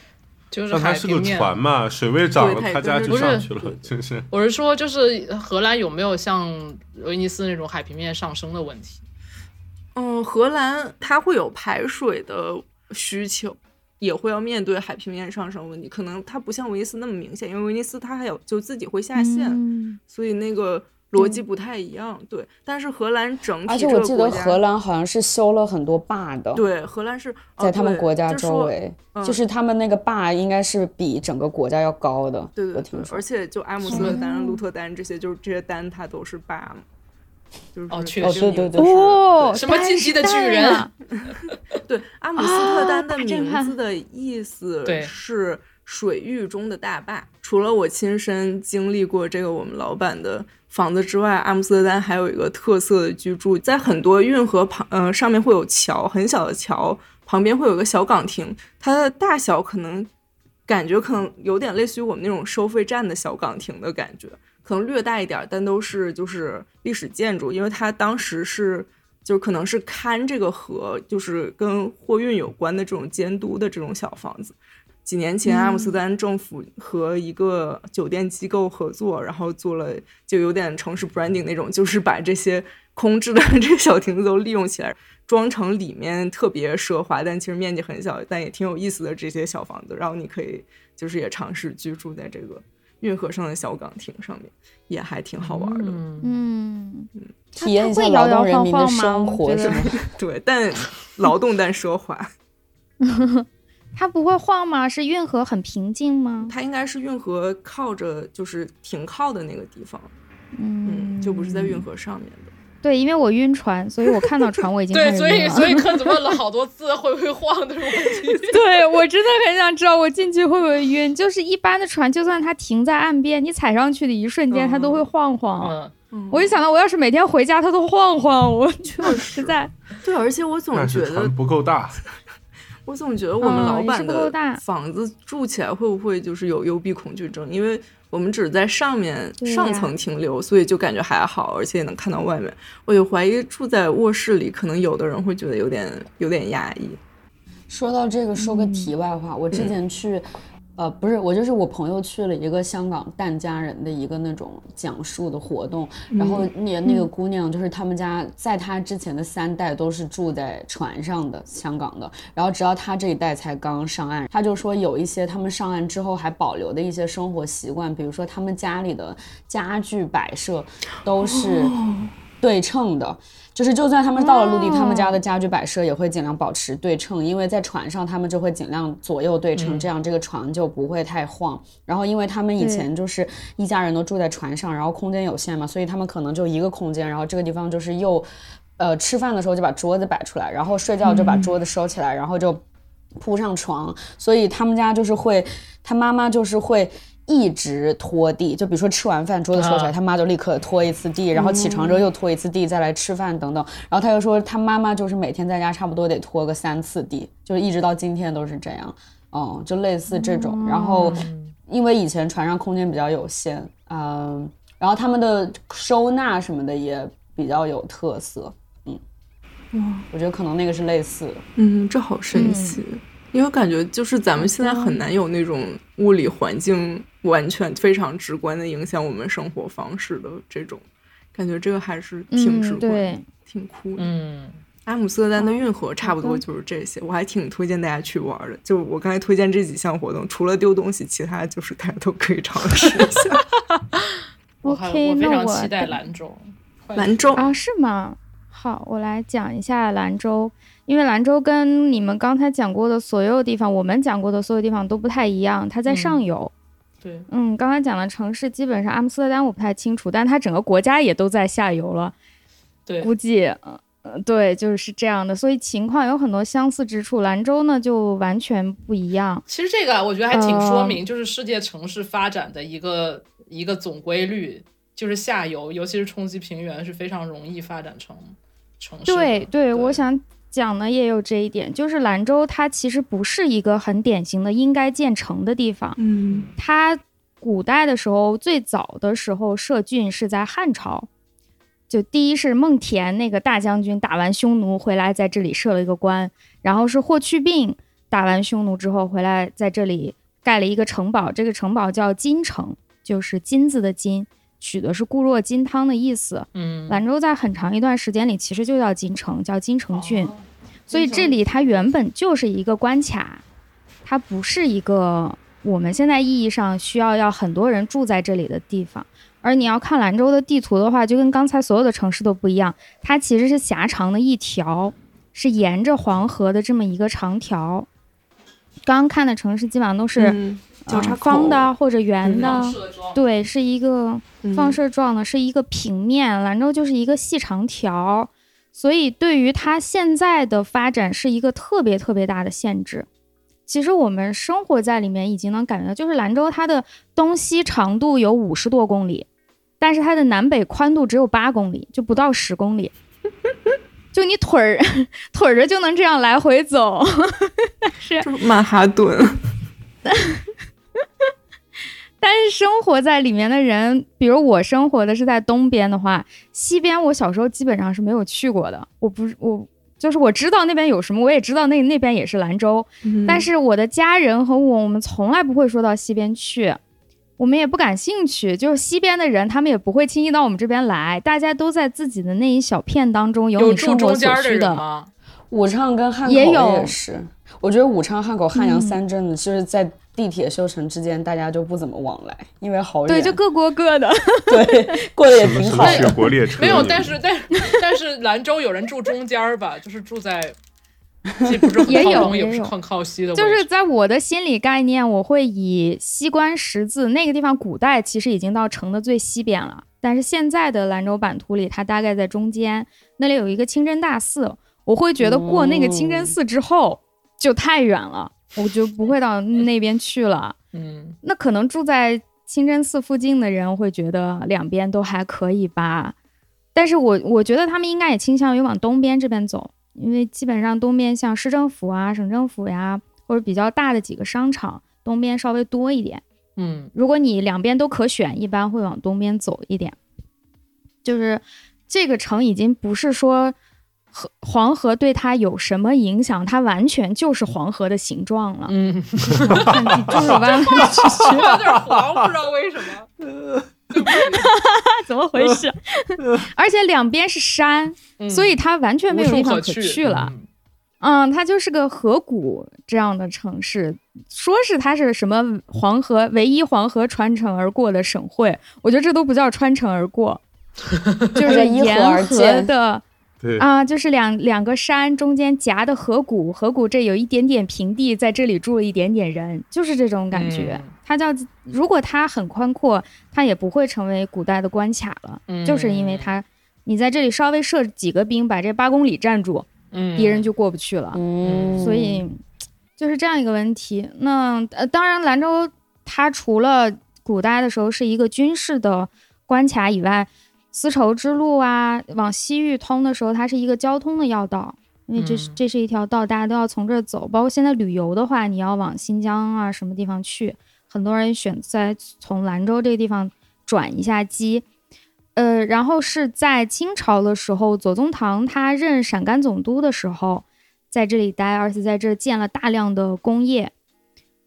Speaker 1: 就是
Speaker 4: 它是个船嘛，水位涨了，他家就上去了，真是。
Speaker 1: 我是说，就是荷兰有没有像威尼斯那种海平面上升的问题？
Speaker 5: 嗯，荷兰它会有排水的需求，也会要面对海平面上升问题。可能它不像威尼斯那么明显，因为威尼斯它还有就自己会下线，所以那个。逻辑不太一样，对，但是荷兰整体
Speaker 3: 而且我记得荷兰好像是修了很多坝的，
Speaker 5: 对，荷兰是
Speaker 3: 在他们国家周围，就是他们那个坝应该是比整个国家要高的，
Speaker 5: 对对对，而且就阿姆斯特丹、鹿特丹这些，就是这些丹它都是坝嘛，就是
Speaker 1: 哦，确实，
Speaker 3: 对对对，
Speaker 2: 哦，
Speaker 1: 什么进击的巨人，
Speaker 5: 对，阿姆斯特丹的名字的意思是水域中的大坝。除了我亲身经历过这个我们老板的。房子之外，阿姆斯特丹还有一个特色的居住，在很多运河旁，嗯，上面会有桥，很小的桥旁边会有个小岗亭，它的大小可能感觉可能有点类似于我们那种收费站的小岗亭的感觉，可能略大一点，但都是就是历史建筑，因为它当时是就可能是看这个河，就是跟货运有关的这种监督的这种小房子。几年前，阿姆斯特丹政府和一个酒店机构合作，然后做了就有点城市 branding 那种，就是把这些空置的 这个小亭子都利用起来，装成里面特别奢华，但其实面积很小，但也挺有意思的这些小房子。然后你可以就是也尝试居住在这个运河上的小岗亭上面，也还挺好玩的。
Speaker 2: 嗯嗯，
Speaker 3: 体验一下劳动人民的生活是吗？
Speaker 5: 对，但劳动但奢华。
Speaker 2: 它不会晃吗？是运河很平静吗？
Speaker 5: 它应该是运河靠着，就是停靠的那个地方，嗯，就不是在运河上面的。
Speaker 2: 对，因为我晕船，所以我看到船我已经
Speaker 1: 对，所以所以克子问了好多次会不会晃的问题。
Speaker 2: 对我真的很想知道我进去会不会晕。就是一般的船，就算它停在岸边，你踩上去的一瞬间，它都会晃晃。嗯，我就想到我要是每天回家它都晃晃，我确实在。
Speaker 5: 对，而且我总觉得
Speaker 4: 不够大。
Speaker 5: 我总觉得我们老板的房子住起来会不会就是有幽闭恐惧症？因为我们只是在上面上层停留，所以就感觉还好，而且也能看到外面。我就怀疑住在卧室里，可能有的人会觉得有点有点压抑。
Speaker 3: 说到这个，说个题外话，我之前去。呃，不是，我就是我朋友去了一个香港疍家人的一个那种讲述的活动，然后那那个姑娘就是他们家在她之前的三代都是住在船上的香港的，然后直到她这一代才刚上岸，她就说有一些他们上岸之后还保留的一些生活习惯，比如说他们家里的家具摆设都是对称的。就是，就算他们到了陆地，他们家的家具摆设也会尽量保持对称，因为在船上他们就会尽量左右对称，这样这个船就不会太晃。然后，因为他们以前就是一家人都住在船上，然后空间有限嘛，所以他们可能就一个空间，然后这个地方就是又，呃，吃饭的时候就把桌子摆出来，然后睡觉就把桌子收起来，然后就铺上床，所以他们家就是会，他妈妈就是会。一直拖地，就比如说吃完饭桌子收起来，他妈就立刻拖一次地，然后起床之后又拖一次地，再来吃饭等等。然后他又说他妈妈就是每天在家差不多得拖个三次地，就是一直到今天都是这样。嗯，就类似这种。然后因为以前船上空间比较有限，嗯，然后他们的收纳什么的也比较有特色。嗯，哇，我觉得可能那个是类似。
Speaker 5: 嗯，这好神奇。因为感觉就是咱们现在很难有那种物理环境完全非常直观的影响我们生活方式的这种感觉，这个还是挺直观、挺酷的。
Speaker 1: 嗯，
Speaker 5: 阿姆斯特丹的运河差不多就是这些，我还挺推荐大家去玩的。就我刚才推荐这几项活动，除了丢东西，其他就是大家都可以尝试一下。
Speaker 1: 我我非常期待兰州，
Speaker 5: 兰州
Speaker 2: 啊？是吗？好，我来讲一下兰州，因为兰州跟你们刚才讲过的所有地方，我们讲过的所有地方都不太一样，它在上游。
Speaker 1: 对，
Speaker 2: 嗯，刚才讲的城市基本上阿姆斯特丹我不太清楚，但它整个国家也都在下游了。
Speaker 1: 对，
Speaker 2: 估计，呃，对，就是这样的，所以情况有很多相似之处。兰州呢就完全不一样。
Speaker 1: 其实这个我觉得还挺说明，就是世界城市发展的一个一个总规律，就是下游，尤其是冲击平原是非常容易发展成城市。
Speaker 2: 对对，我想讲的也有这一点，就是兰州它其实不是一个很典型的应该建成的地方。
Speaker 5: 嗯，
Speaker 2: 它古代的时候最早的时候设郡是在汉朝。就第一是孟田那个大将军打完匈奴回来，在这里设了一个关，然后是霍去病打完匈奴之后回来，在这里盖了一个城堡，这个城堡叫金城，就是金子的金，取的是固若金汤的意思。
Speaker 1: 嗯，
Speaker 2: 兰州在很长一段时间里其实就叫金城，叫金城郡，所以这里它原本就是一个关卡，它不是一个我们现在意义上需要要很多人住在这里的地方。而你要看兰州的地图的话，就跟刚才所有的城市都不一样，它其实是狭长的一条，是沿着黄河的这么一个长条。刚刚看的城市基本上都是
Speaker 5: 交叉
Speaker 2: 方的或者圆的，对，是一个放
Speaker 5: 射
Speaker 2: 状的，是一个平面。兰州就是一个细长条，所以对于它现在的发展是一个特别特别大的限制。其实我们生活在里面已经能感觉到，就是兰州它的东西长度有五十多公里。但是它的南北宽度只有八公里，就不到十公里，就你腿儿腿着就能这样来回走，是
Speaker 5: 曼哈顿。
Speaker 2: 但是生活在里面的人，比如我生活的是在东边的话，西边我小时候基本上是没有去过的。我不是我，就是我知道那边有什么，我也知道那那边也是兰州，但是我的家人和我，我们从来不会说到西边去。我们也不感兴趣，就是西边的人，他们也不会轻易到我们这边来。大家都在自己的那一小片当中
Speaker 1: 有
Speaker 2: 你生活所需
Speaker 1: 的。
Speaker 3: 武昌跟汉口也是，我觉得武昌、汉口、汉阳三镇的，就是在地铁修成之间，大家就不怎么往来，因为好远。
Speaker 2: 对，就各过各的。
Speaker 3: 对，过得也挺好。
Speaker 4: 雪国列车
Speaker 1: 没有，但是但但是兰州有人住中间吧，就是住在。既不是靠东，也不是很靠西的。
Speaker 2: 就是在我的心理概念，我会以西关十字那个地方，古代其实已经到城的最西边了。但是现在的兰州版图里，它大概在中间，那里有一个清真大寺。我会觉得过那个清真寺之后就太远了，我就不会到那边去了。
Speaker 1: 嗯，
Speaker 2: 那可能住在清真寺附近的人会觉得两边都还可以吧。但是我我觉得他们应该也倾向于往东边这边走。因为基本上东边像市政府啊、省政府呀，或者比较大的几个商场，东边稍微多一点。
Speaker 1: 嗯，
Speaker 2: 如果你两边都可选，一般会往东边走一点。就是这个城已经不是说河黄河对它有什么影响，它完全就是黄河的形状了。
Speaker 1: 嗯，
Speaker 2: 就是弯弯曲曲，
Speaker 1: 有点黄，不知道为什么。
Speaker 2: 怎么回事？而且两边是山，所以它完全没有地方可去了。嗯，它就是个河谷这样的城市。说是它是什么黄河唯一黄河穿城而过的省会，我觉得这都不叫穿城而过，就是沿河的。啊，就是两两个山中间夹的河谷，河谷这有一点点平地，在这里住了一点点人，就是这种感觉。它叫，如果它很宽阔，它也不会成为古代的关卡了。就是因为它，你在这里稍微设几个兵，把这八公里占住，敌人就过不去了。所以就是这样一个问题。那呃，当然，兰州它除了古代的时候是一个军事的关卡以外。丝绸之路啊，往西域通的时候，它是一个交通的要道，因为这是这是一条道，大家都要从这儿走。包括现在旅游的话，你要往新疆啊什么地方去，很多人选在从兰州这个地方转一下机。呃，然后是在清朝的时候，左宗棠他任陕甘总督的时候，在这里待，而且在这建了大量的工业。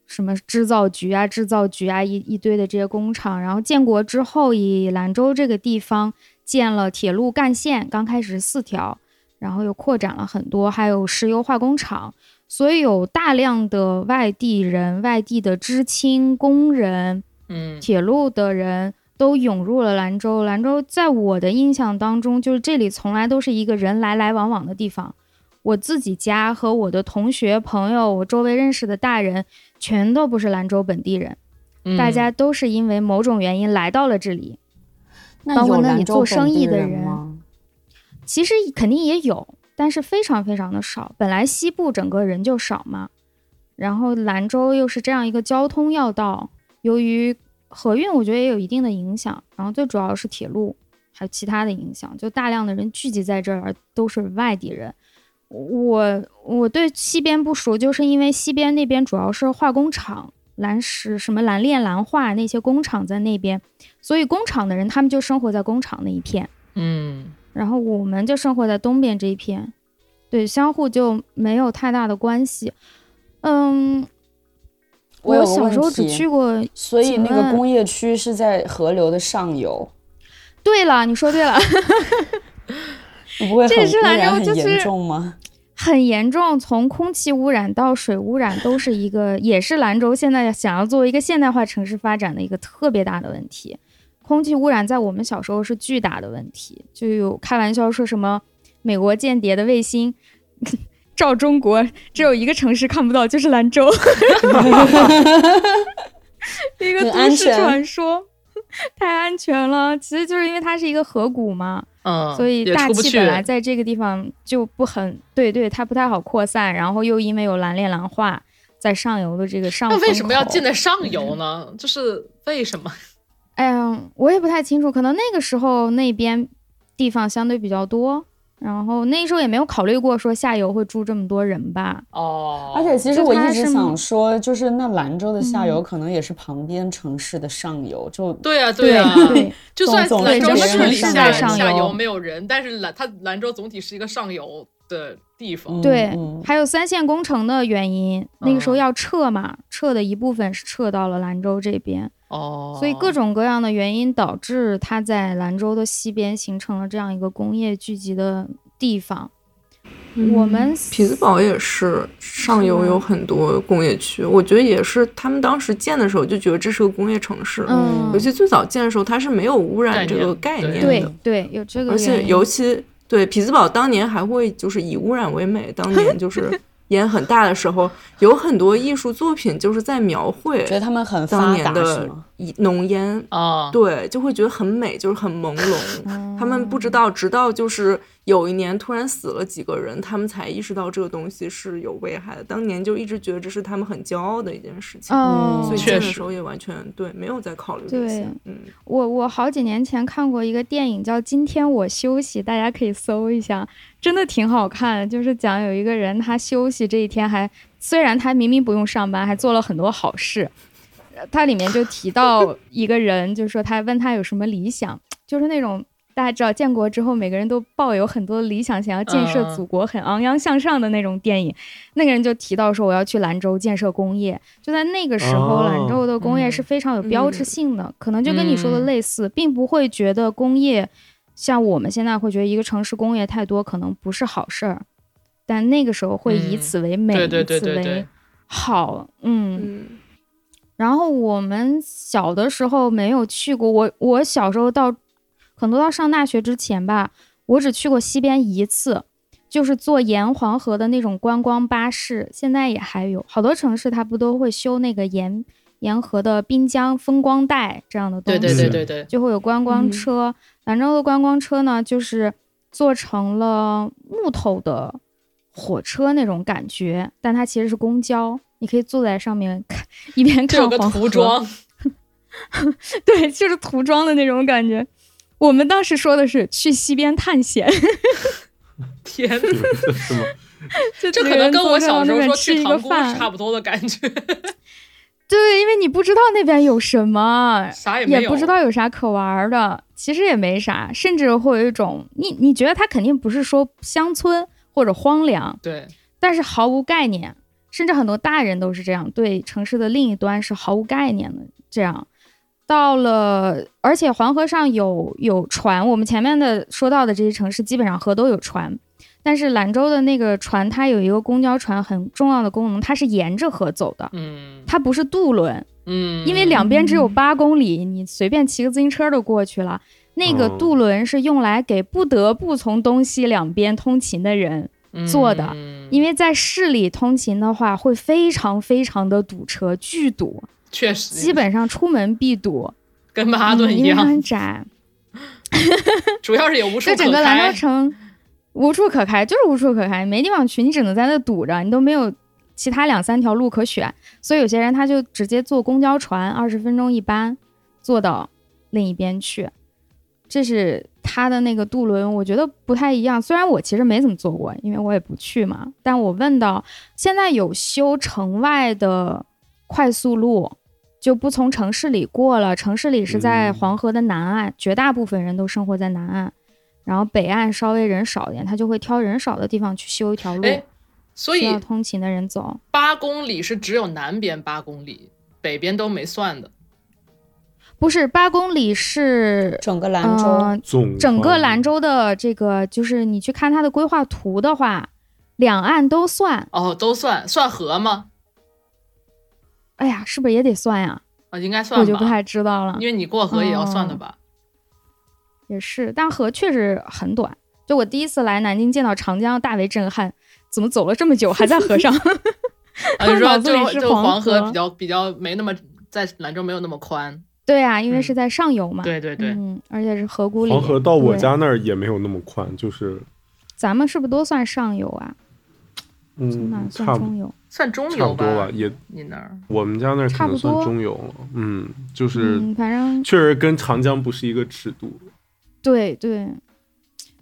Speaker 2: 什么制造局啊，制造局啊，一一堆的这些工厂。然后建国之后，以兰州这个地方建了铁路干线，刚开始四条，然后又扩展了很多，还有石油化工厂。所以有大量的外地人、外地的知青、工人，
Speaker 1: 嗯，
Speaker 2: 铁路的人都涌入了兰州。兰州在我的印象当中，就是这里从来都是一个人来来往往的地方。我自己家和我的同学朋友，我周围认识的大人，全都不是兰州本地人，大家都是因为某种原因来到了这里。包括那里做生意的人其实肯定也有，但是非常非常的少。本来西部整个人就少嘛，然后兰州又是这样一个交通要道，由于河运，我觉得也有一定的影响。然后最主要是铁路，还有其他的影响，就大量的人聚集在这儿，都是外地人。我我对西边不熟，就是因为西边那边主要是化工厂，蓝石什么蓝炼、蓝化那些工厂在那边，所以工厂的人他们就生活在工厂那一片，
Speaker 1: 嗯，
Speaker 2: 然后我们就生活在东边这一片，对，相互就没有太大的关系。嗯，
Speaker 3: 我
Speaker 2: 小时候只去过，
Speaker 3: 所以那个工业区是在河流的上游。
Speaker 2: 对了，你说对了。
Speaker 3: 不会
Speaker 2: 这是兰州，就是
Speaker 3: 很严重吗？
Speaker 2: 很严重，从空气污染到水污染，都是一个，也是兰州现在想要作为一个现代化城市发展的一个特别大的问题。空气污染在我们小时候是巨大的问题，就有开玩笑说什么美国间谍的卫星照中国，只有一个城市看不到，就是兰州 一个都市传说。太安全了，其实就是因为它是一个河谷嘛，
Speaker 1: 嗯，
Speaker 2: 所以大气本来在这个地方就不很对，对，它不太好扩散，然后又因为有蓝炼蓝化在上游的这个上，
Speaker 1: 那为什么要建在上游呢？就是为什么？
Speaker 2: 哎呀，我也不太清楚，可能那个时候那边地方相对比较多。然后那时候也没有考虑过说下游会住这么多人吧。
Speaker 1: 哦，
Speaker 3: 而且其实我一直想说，就是那兰州的下游可能也是旁边城市的上游，就
Speaker 1: 对啊对呀，就算兰州
Speaker 2: 是
Speaker 1: 里下
Speaker 2: 下
Speaker 1: 游没有人，但是兰它兰州总体是一个上游的地方。
Speaker 2: 对，还有三线工程的原因，那个时候要撤嘛，撤的一部分是撤到了兰州这边。
Speaker 1: 哦，
Speaker 2: 所以各种各样的原因导致它在兰州的西边形成了这样一个工业聚集的地方。我们
Speaker 5: 匹兹堡也是上游有很多工业区，我觉得也是他们当时建的时候就觉得这是个工业城市。
Speaker 2: 嗯，
Speaker 5: 尤其最早建的时候，它是没有污染这个概念的。
Speaker 2: 对对，有这个。
Speaker 5: 而且尤其对匹兹堡当年还会就是以污染为美，当年 就是。烟很大的时候，有很多艺术作品就是在描绘，
Speaker 3: 觉得他们很
Speaker 5: 当年的浓烟。
Speaker 1: 啊，
Speaker 5: 对，就会觉得很美，就是很朦胧。他们不知道，直到就是有一年突然死了几个人，他们才意识到这个东西是有危害的。当年就一直觉得这是他们很骄傲的一件事情，所以建的时候也完全对，没有在考虑这些。嗯，
Speaker 2: 我我好几年前看过一个电影叫《今天我休息》，大家可以搜一下。真的挺好看，就是讲有一个人他休息这一天还虽然他明明不用上班，还做了很多好事。他里面就提到 一个人，就是说他问他有什么理想，就是那种大家知道建国之后每个人都抱有很多理想，想要建设祖国，很昂扬向上的那种电影。那个人就提到说我要去兰州建设工业。就在那个时候，兰州的工业是非常有标志性的，可能就跟你说的类似，并不会觉得工业。像我们现在会觉得一个城市工业太多可能不是好事儿，但那个时候会以此为美，以此为好。嗯，然后我们小的时候没有去过，我我小时候到很多到上大学之前吧，我只去过西边一次，就是坐沿黄河的那种观光巴士，现在也还有好多城市它不都会修那个沿。沿河的滨江风光带这样的东西，
Speaker 1: 对对对对对，
Speaker 2: 就会有观光车。兰州的观光车呢，就是做成了木头的火车那种感觉，但它其实是公交，你可以坐在上面看，一边看
Speaker 1: 黄河。有个涂装，
Speaker 2: 对，就是涂装的那种感觉。我们当时说的是去西边探险。
Speaker 1: 天哪，
Speaker 2: 这
Speaker 1: 可能跟我小时候说去塘沽是差不多的感觉。
Speaker 2: 对，因为你不知道那边有什么，
Speaker 1: 啥
Speaker 2: 也不知道有啥可玩的，其实也没啥，甚至会有一种你你觉得它肯定不是说乡村或者荒凉，
Speaker 1: 对，
Speaker 2: 但是毫无概念，甚至很多大人都是这样，对城市的另一端是毫无概念的。这样到了，而且黄河上有有船，我们前面的说到的这些城市基本上河都有船。但是兰州的那个船，它有一个公交船很重要的功能，它是沿着河走的，
Speaker 1: 嗯，
Speaker 2: 它不是渡轮，
Speaker 1: 嗯，
Speaker 2: 因为两边只有八公里，你随便骑个自行车都过去了。那个渡轮是用来给不得不从东西两边通勤的人坐的，因为在市里通勤的话会非常非常的堵车，巨堵，
Speaker 1: 确实，
Speaker 2: 基本上出门必堵，
Speaker 1: 跟曼哈顿一样，
Speaker 2: 因为很窄，
Speaker 1: 主要是也无处可开，
Speaker 2: 整个兰州城无处可开，就是无处可开，没地方去，你只能在那堵着，你都没有其他两三条路可选，所以有些人他就直接坐公交船，二十分钟一班，坐到另一边去。这是他的那个渡轮，我觉得不太一样。虽然我其实没怎么坐过，因为我也不去嘛。但我问到，现在有修城外的快速路，就不从城市里过了。城市里是在黄河的南岸，绝大部分人都生活在南岸，然后北岸稍微人少一点，他就会挑人少的地方去修一条路，
Speaker 1: 所以
Speaker 2: 要通勤的人走。
Speaker 1: 八公里是只有南边八公里，北边都没算的。
Speaker 2: 不是八公里是
Speaker 3: 整个兰州，
Speaker 4: 总
Speaker 2: 整个兰州的这个就是你去看它的规划图的话，两岸都算
Speaker 1: 哦，都算算河吗？
Speaker 2: 哎呀，是不是也得算呀？
Speaker 1: 啊，应该算，
Speaker 2: 我就不太知道了，
Speaker 1: 因为你过河也要算的吧？
Speaker 2: 也是，但河确实很短。就我第一次来南京见到长江，大为震撼，怎么走了这么久还在河上？
Speaker 1: 啊，你说就就
Speaker 2: 黄
Speaker 1: 河比较比较没那么在兰州没有那么宽。
Speaker 2: 对啊，因为是在上游嘛。
Speaker 1: 对对对，
Speaker 2: 嗯，而且是河谷里。
Speaker 4: 黄河到我家那儿也没有那么宽，就是。
Speaker 2: 咱们是不是都算上游啊？
Speaker 4: 嗯，
Speaker 2: 算中游，
Speaker 1: 算中
Speaker 4: 游
Speaker 1: 吧。
Speaker 4: 也
Speaker 1: 你那儿？
Speaker 4: 我们家那儿可能算中游了。嗯，就是，
Speaker 2: 反正
Speaker 4: 确实跟长江不是一个尺度。
Speaker 2: 对对。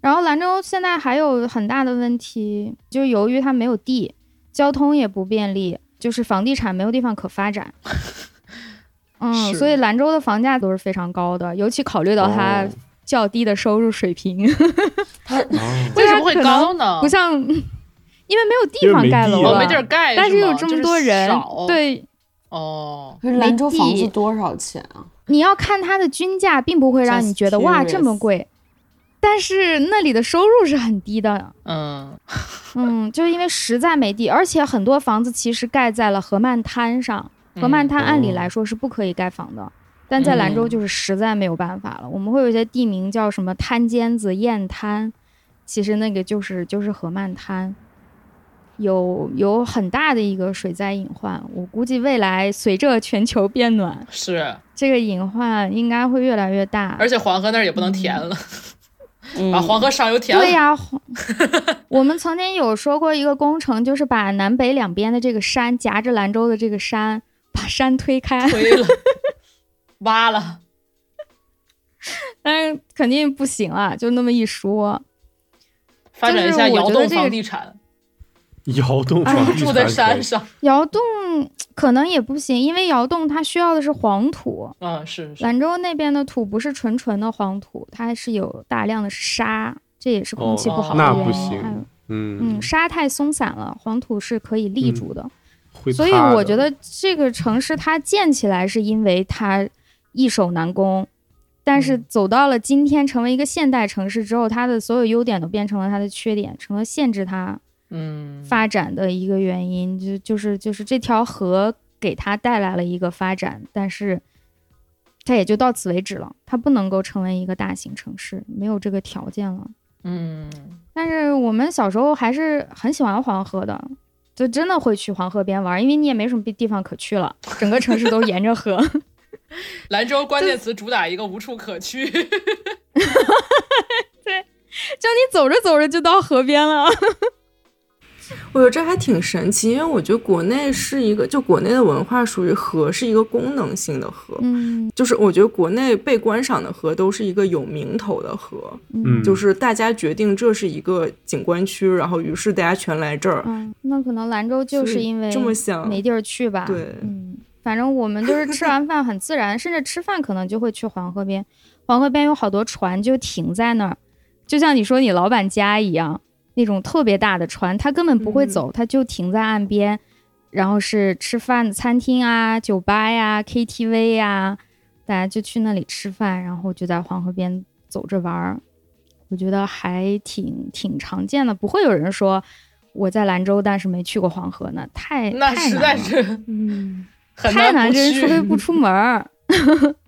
Speaker 2: 然后兰州现在还有很大的问题，就是由于它没有地，交通也不便利，就是房地产没有地方可发展。嗯，所以兰州的房价都是非常高的，尤其考虑到它较低的收入水平，
Speaker 1: 它为什么会高呢？
Speaker 2: 不像，因为没有地方盖楼，
Speaker 1: 没地儿盖，
Speaker 2: 但
Speaker 1: 是
Speaker 2: 有这么多人，对，
Speaker 1: 哦，
Speaker 3: 兰州房子多少钱啊？
Speaker 2: 你要看它的均价，并不会让你觉得哇这么贵，但是那里的收入是很低的，
Speaker 1: 嗯。
Speaker 2: 嗯，就是因为实在没地，而且很多房子其实盖在了河漫滩上。河漫滩按理来说是不可以盖房的，但在兰州就是实在没有办法了。我们会有一些地名叫什么滩尖子、雁滩，其实那个就是就是河漫滩，有有很大的一个水灾隐患。我估计未来随着全球变暖，
Speaker 1: 是
Speaker 2: 这个隐患应该会越来越大。
Speaker 1: 而且黄河那儿也不能填了，把黄河上游填了。
Speaker 2: 对呀，我们曾经有说过一个工程，就是把南北两边的这个山夹着兰州的这个山。把山推开，
Speaker 1: 推了，挖了，
Speaker 2: 但是肯定不行啊！就那么一说，
Speaker 1: 发展一下窑洞房地产，
Speaker 4: 窑洞
Speaker 1: 住在山上，
Speaker 2: 窑洞可能也不行，因为窑洞它需要的是黄土。
Speaker 1: 嗯，是
Speaker 2: 兰州那边的土不是纯纯的黄土，它还是有大量的沙，这也是空气不好的
Speaker 4: 原因。那不行，嗯
Speaker 2: 嗯，沙太松散了，黄土是可以立住的。所以我觉得这个城市它建起来是因为它易守难攻，但是走到了今天成为一个现代城市之后，它的所有优点都变成了它的缺点，成了限制它
Speaker 1: 嗯
Speaker 2: 发展的一个原因。就就是就是这条河给它带来了一个发展，但是它也就到此为止了，它不能够成为一个大型城市，没有这个条件了。
Speaker 1: 嗯，
Speaker 2: 但是我们小时候还是很喜欢黄河的。就真的会去黄河边玩，因为你也没什么地方可去了，整个城市都沿着河。
Speaker 1: 兰州关键词主打一个无处可去。对，
Speaker 2: 就你走着走着就到河边了。
Speaker 5: 我觉得这还挺神奇，因为我觉得国内是一个，就国内的文化属于河是一个功能性的河，
Speaker 2: 嗯，
Speaker 5: 就是我觉得国内被观赏的河都是一个有名头的河，
Speaker 2: 嗯，
Speaker 5: 就是大家决定这是一个景观区，然后于是大家全来这儿，
Speaker 2: 嗯，那可能兰州就是因为
Speaker 5: 这么想
Speaker 2: 没地儿去吧，
Speaker 5: 对，
Speaker 2: 嗯，反正我们就是吃完饭很自然，甚至吃饭可能就会去黄河边，黄河边有好多船就停在那儿，就像你说你老板家一样。那种特别大的船，它根本不会走，它就停在岸边，然后是吃饭的餐厅啊、酒吧呀、KTV 呀，大家就去那里吃饭，然后就在黄河边走着玩儿。我觉得还挺挺常见的，不会有人说我在兰州，但是没去过黄河呢，太
Speaker 1: 那实在是，
Speaker 2: 嗯，太难人，除非不出门儿。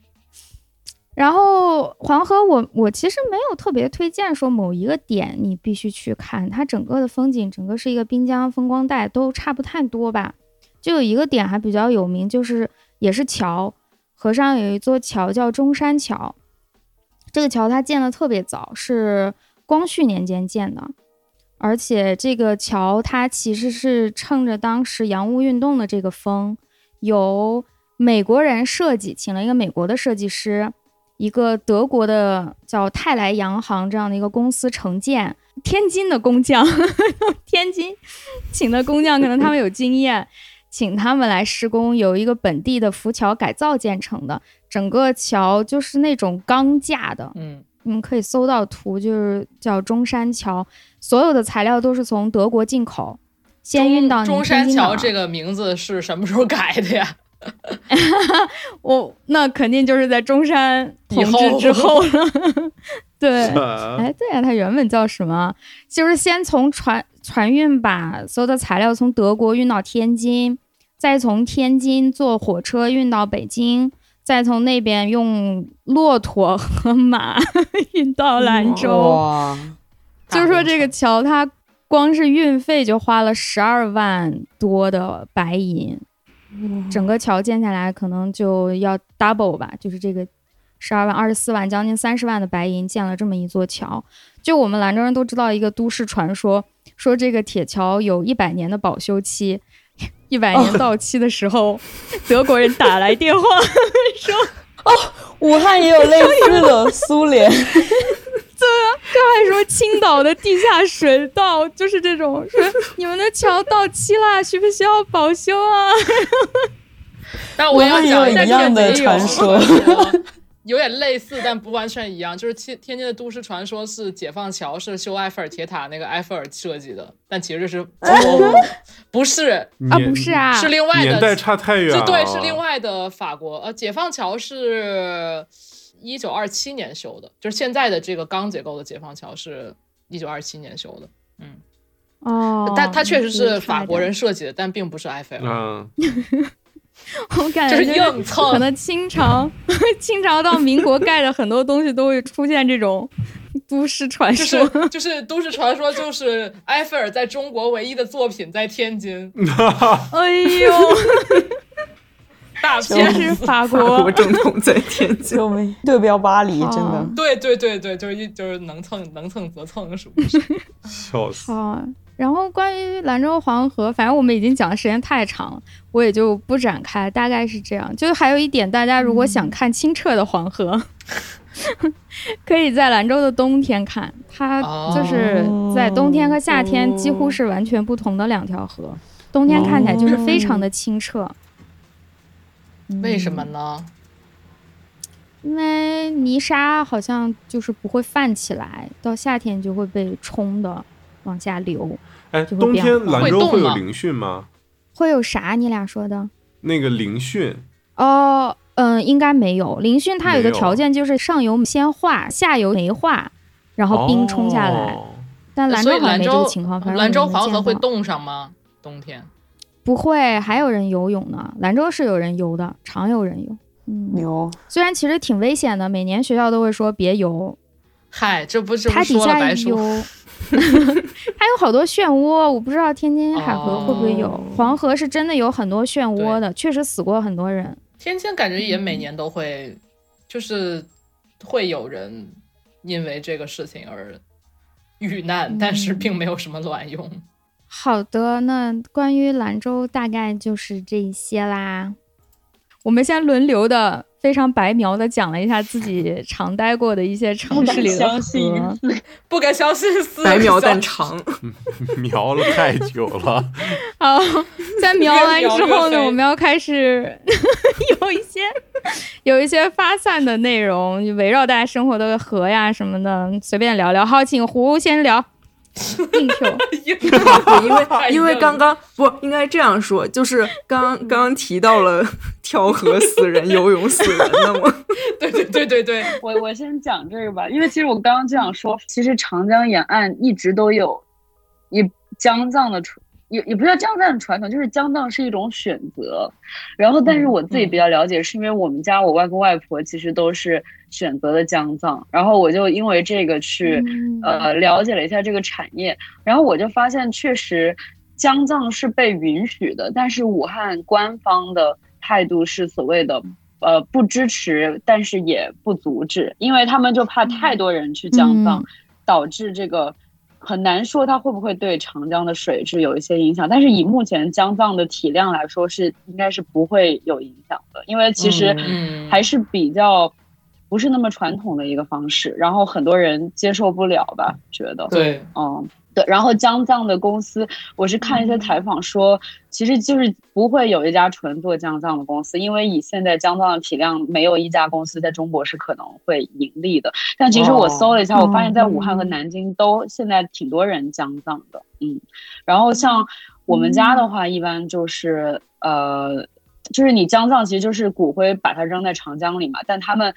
Speaker 2: 然后黄河，我我其实没有特别推荐说某一个点你必须去看，它整个的风景，整个是一个滨江风光带，都差不太多吧。就有一个点还比较有名，就是也是桥，河上有一座桥叫中山桥。这个桥它建的特别早，是光绪年间建的，而且这个桥它其实是趁着当时洋务运动的这个风，由美国人设计，请了一个美国的设计师。一个德国的叫泰来洋行这样的一个公司承建，天津的工匠，天津请的工匠可能他们有经验，请他们来施工，有一个本地的浮桥改造建成的，整个桥就是那种钢架的，嗯，你们可以搜到图，就是叫中山桥，所有的材料都是从德国进口，先运到
Speaker 1: 中山桥这个名字是什么时候改的呀？
Speaker 2: 我那肯定就是在中山统治之后了。对，哎，对呀，它原本叫什么？就是先从船船运把所有的材料从德国运到天津，再从天津坐火车运到北京，再从那边用骆驼和马 运到兰州。就是说这个桥，它光是运费就花了十二万多的白银。整个桥建下来可能就要 double 吧，就是这个十二万、二十四万，将近三十万的白银建了这么一座桥。就我们兰州人都知道一个都市传说，说这个铁桥有一百年的保修期，一百年到期的时候，德国人打来电话 说：“
Speaker 3: 哦，武汉也有类似的，苏联。”
Speaker 2: 对啊，这还说青岛的地下水道就是这种，说你们的桥到期了，需不需要保修啊？
Speaker 1: 但我要讲
Speaker 3: 一样的传说，
Speaker 1: 有点类似，但不完全一样。就是天天津的都市传说是解放桥是修埃菲尔铁塔那个埃菲尔设计的，但其实是不是
Speaker 2: 啊？不是啊，
Speaker 1: 是另外的，
Speaker 4: 年代差太远了。
Speaker 1: 对，是另外的法国。呃，解放桥是。一九二七年修的，就是现在的这个钢结构的解放桥是一九二七年修的。嗯，
Speaker 2: 哦，
Speaker 1: 但它确实是法国人设计的，但并不是埃菲尔。
Speaker 2: 嗯，我感觉
Speaker 1: 就是硬蹭。
Speaker 2: 可能清朝，清朝到民国盖的很多东西都会出现这种都市传说，
Speaker 1: 就是都市传说，就是埃菲尔在中国唯一的作品在天津。
Speaker 2: 哎呦。
Speaker 1: 大片
Speaker 2: 是法国
Speaker 5: 正统在 天津，
Speaker 3: 对标巴黎，真的。
Speaker 1: 对对对对，就是一就是能蹭能蹭则蹭，属于是。
Speaker 4: 笑死。
Speaker 2: 好，然后关于兰州黄河，反正我们已经讲的时间太长了，我也就不展开。大概是这样。就还有一点，大家如果想看清澈的黄河，可以在兰州的冬天看。它就是在冬天和夏天几乎是完全不同的两条河。冬天看起来就是非常的清澈。
Speaker 1: 为什么呢？
Speaker 2: 因为泥沙好像就是不会泛起来，到夏天就会被冲的往下流。
Speaker 4: 哎，冬天兰州会有凌汛吗？
Speaker 2: 会有啥？你俩说的？
Speaker 4: 那个凌汛？
Speaker 2: 哦，嗯，应该没有。凌汛它有个条件，就是上游先化，下游没化，然后冰冲下来。但兰州好像没这个情况。
Speaker 1: 兰州黄河会冻上吗？冬天？
Speaker 2: 不会，还有人游泳呢。兰州是有人游的，常有人游。嗯，
Speaker 3: 牛。
Speaker 2: 虽然其实挺危险的，每年学校都会说别游。
Speaker 1: 嗨，这不是
Speaker 2: 它底下有，它有好多漩涡，我不知道天津海河会不会有。黄河是真的有很多漩涡的，确实死过很多人。
Speaker 1: 天津感觉也每年都会，就是会有人因为这个事情而遇难，但是并没有什么卵用。
Speaker 2: 好的，那关于兰州大概就是这些啦。我们先轮流的，非常白描的讲了一下自己常待过的一些城市里的
Speaker 1: 河，不敢相信，
Speaker 5: 白描但长，
Speaker 4: 描了太久了。
Speaker 2: 好，在描完之后呢，我们要开始有一些有一些发散的内容，围绕大家生活的河呀什么的，随便聊聊。好，请胡先聊。硬 Q，
Speaker 5: 因为因为刚刚不应该这样说，就是刚刚 刚提到了跳河死人、游泳死人的吗？
Speaker 1: 对对对对对，
Speaker 3: 我我先讲这个吧，因为其实我刚刚就想说，其实长江沿岸一直都有一江藏的
Speaker 6: 也也不叫江藏传统，就是江藏是一种选择。然后，但是我自己比较了解，是因为我们家我外公外婆其实都是选择的江藏，然后我就因为这个去呃了解了一下这个产业，然后我就发现确实江藏是被允许的，但是武汉官方的态度是所谓的呃不支持，但是也不阻止，因为他们就怕太多人去江藏，导致这个。很难说它会不会对长江的水质有一些影响，但是以目前江藏的体量来说，是应该是不会有影响的，因为其实还是比较不是那么传统的一个方式，然后很多人接受不了吧，觉得。
Speaker 1: 对，
Speaker 6: 嗯。然后江藏的公司，我是看一些采访说，其实就是不会有一家纯做江藏的公司，因为以现在江藏的体量，没有一家公司在中国是可能会盈利的。但其实我搜了一下，我发现在武汉和南京都现在挺多人江藏的，嗯。然后像我们家的话，一般就是呃。就是你江葬，其实就是骨灰把它扔在长江里嘛。但他们，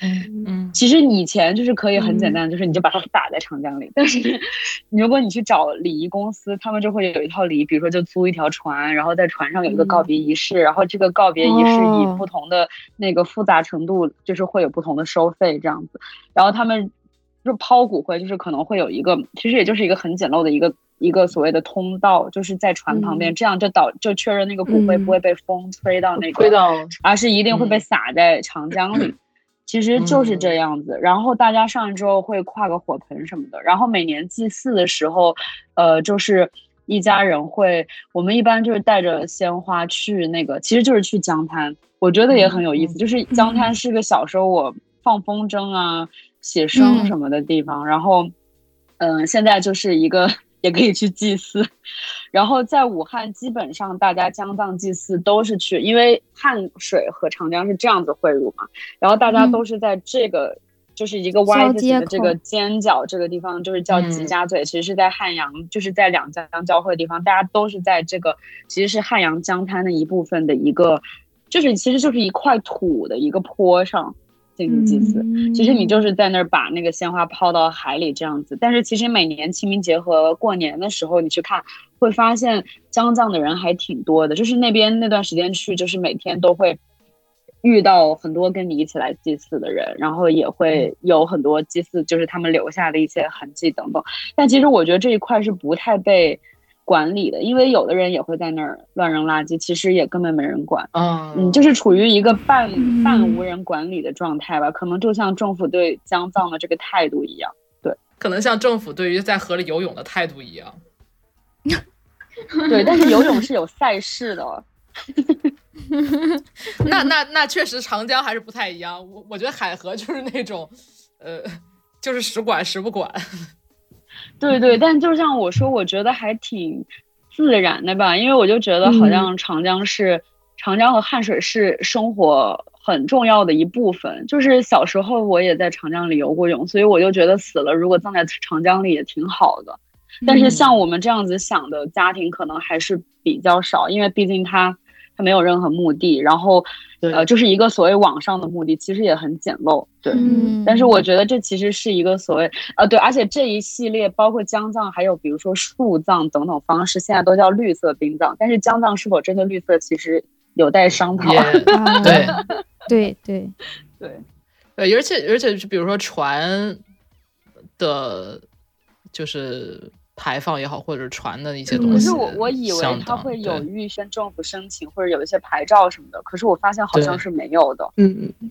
Speaker 6: 嗯，其实以前就是可以很简单，就是你就把它撒在长江里。但是，如果你去找礼仪公司，他们就会有一套礼仪，比如说就租一条船，然后在船上有一个告别仪式，然后这个告别仪式以不同的那个复杂程度，就是会有不同的收费这样子。然后他们就抛骨灰，就是可能会有一个，其实也就是一个很简陋的一个。一个所谓的通道，就是在船旁边，这样就导就确认那个骨灰不会被风吹到那个，而是一定会被撒在长江里。其实就是这样子。然后大家上来之后会跨个火盆什么的。然后每年祭祀的时候，呃，就是一家人会，我们一般就是带着鲜花去那个，其实就是去江滩。我觉得也很有意思，就是 江滩是个小时候我放风筝啊、写生什么的地方。然后，嗯，现在就是一个。也可以去祭祀，然后在武汉，基本上大家江藏祭祀都是去，因为汉水和长江是这样子汇入嘛，然后大家都是在这个就是一个 Y 字形的这个尖角这个地方，就是叫吉家嘴，其实是在汉阳，就是在两江交汇的地方，大家都是在这个其实是汉阳江滩的一部分的一个，就是其实就是一块土的一个坡上。进行祭祀，其实你就是在那儿把那个鲜花抛到海里这样子。但是其实每年清明节和过年的时候，你去看会发现江藏的人还挺多的。就是那边那段时间去，就是每天都会遇到很多跟你一起来祭祀的人，然后也会有很多祭祀，就是他们留下的一些痕迹等等。但其实我觉得这一块是不太被。管理的，因为有的人也会在那儿乱扔垃圾，其实也根本没人管。嗯，嗯，就是处于一个半半无人管理的状态吧，可能就像政府对江藏的这个态度一样。对，
Speaker 1: 可能像政府对于在河里游泳的态度一样。
Speaker 6: 对，但是游泳是有赛事的。
Speaker 1: 那那那确实长江还是不太一样。我我觉得海河就是那种，呃，就是时管时不管。
Speaker 6: 对对，但就像我说，我觉得还挺自然的吧，因为我就觉得好像长江是长江和汉水是生活很重要的一部分。就是小时候我也在长江里游过泳，所以我就觉得死了如果葬在长江里也挺好的。但是像我们这样子想的家庭可能还是比较少，因为毕竟它。没有任何目的，然后，呃，就是一个所谓网上的目的，其实也很简陋，对。但是我觉得这其实是一个所谓，呃，对，而且这一系列包括江藏，还有比如说树葬等等方式，现在都叫绿色殡葬。但是江藏是否真的绿色，其实有待商讨。
Speaker 1: 对，
Speaker 2: 对，对，
Speaker 6: 对，
Speaker 1: 对，而且而且是比如说船的，就是。排放也好，或者船的一些东西。可
Speaker 6: 是我我以为他会有预先政府申请，或者有一些牌照什么的。可是我发现好像是没有的。
Speaker 5: 嗯嗯，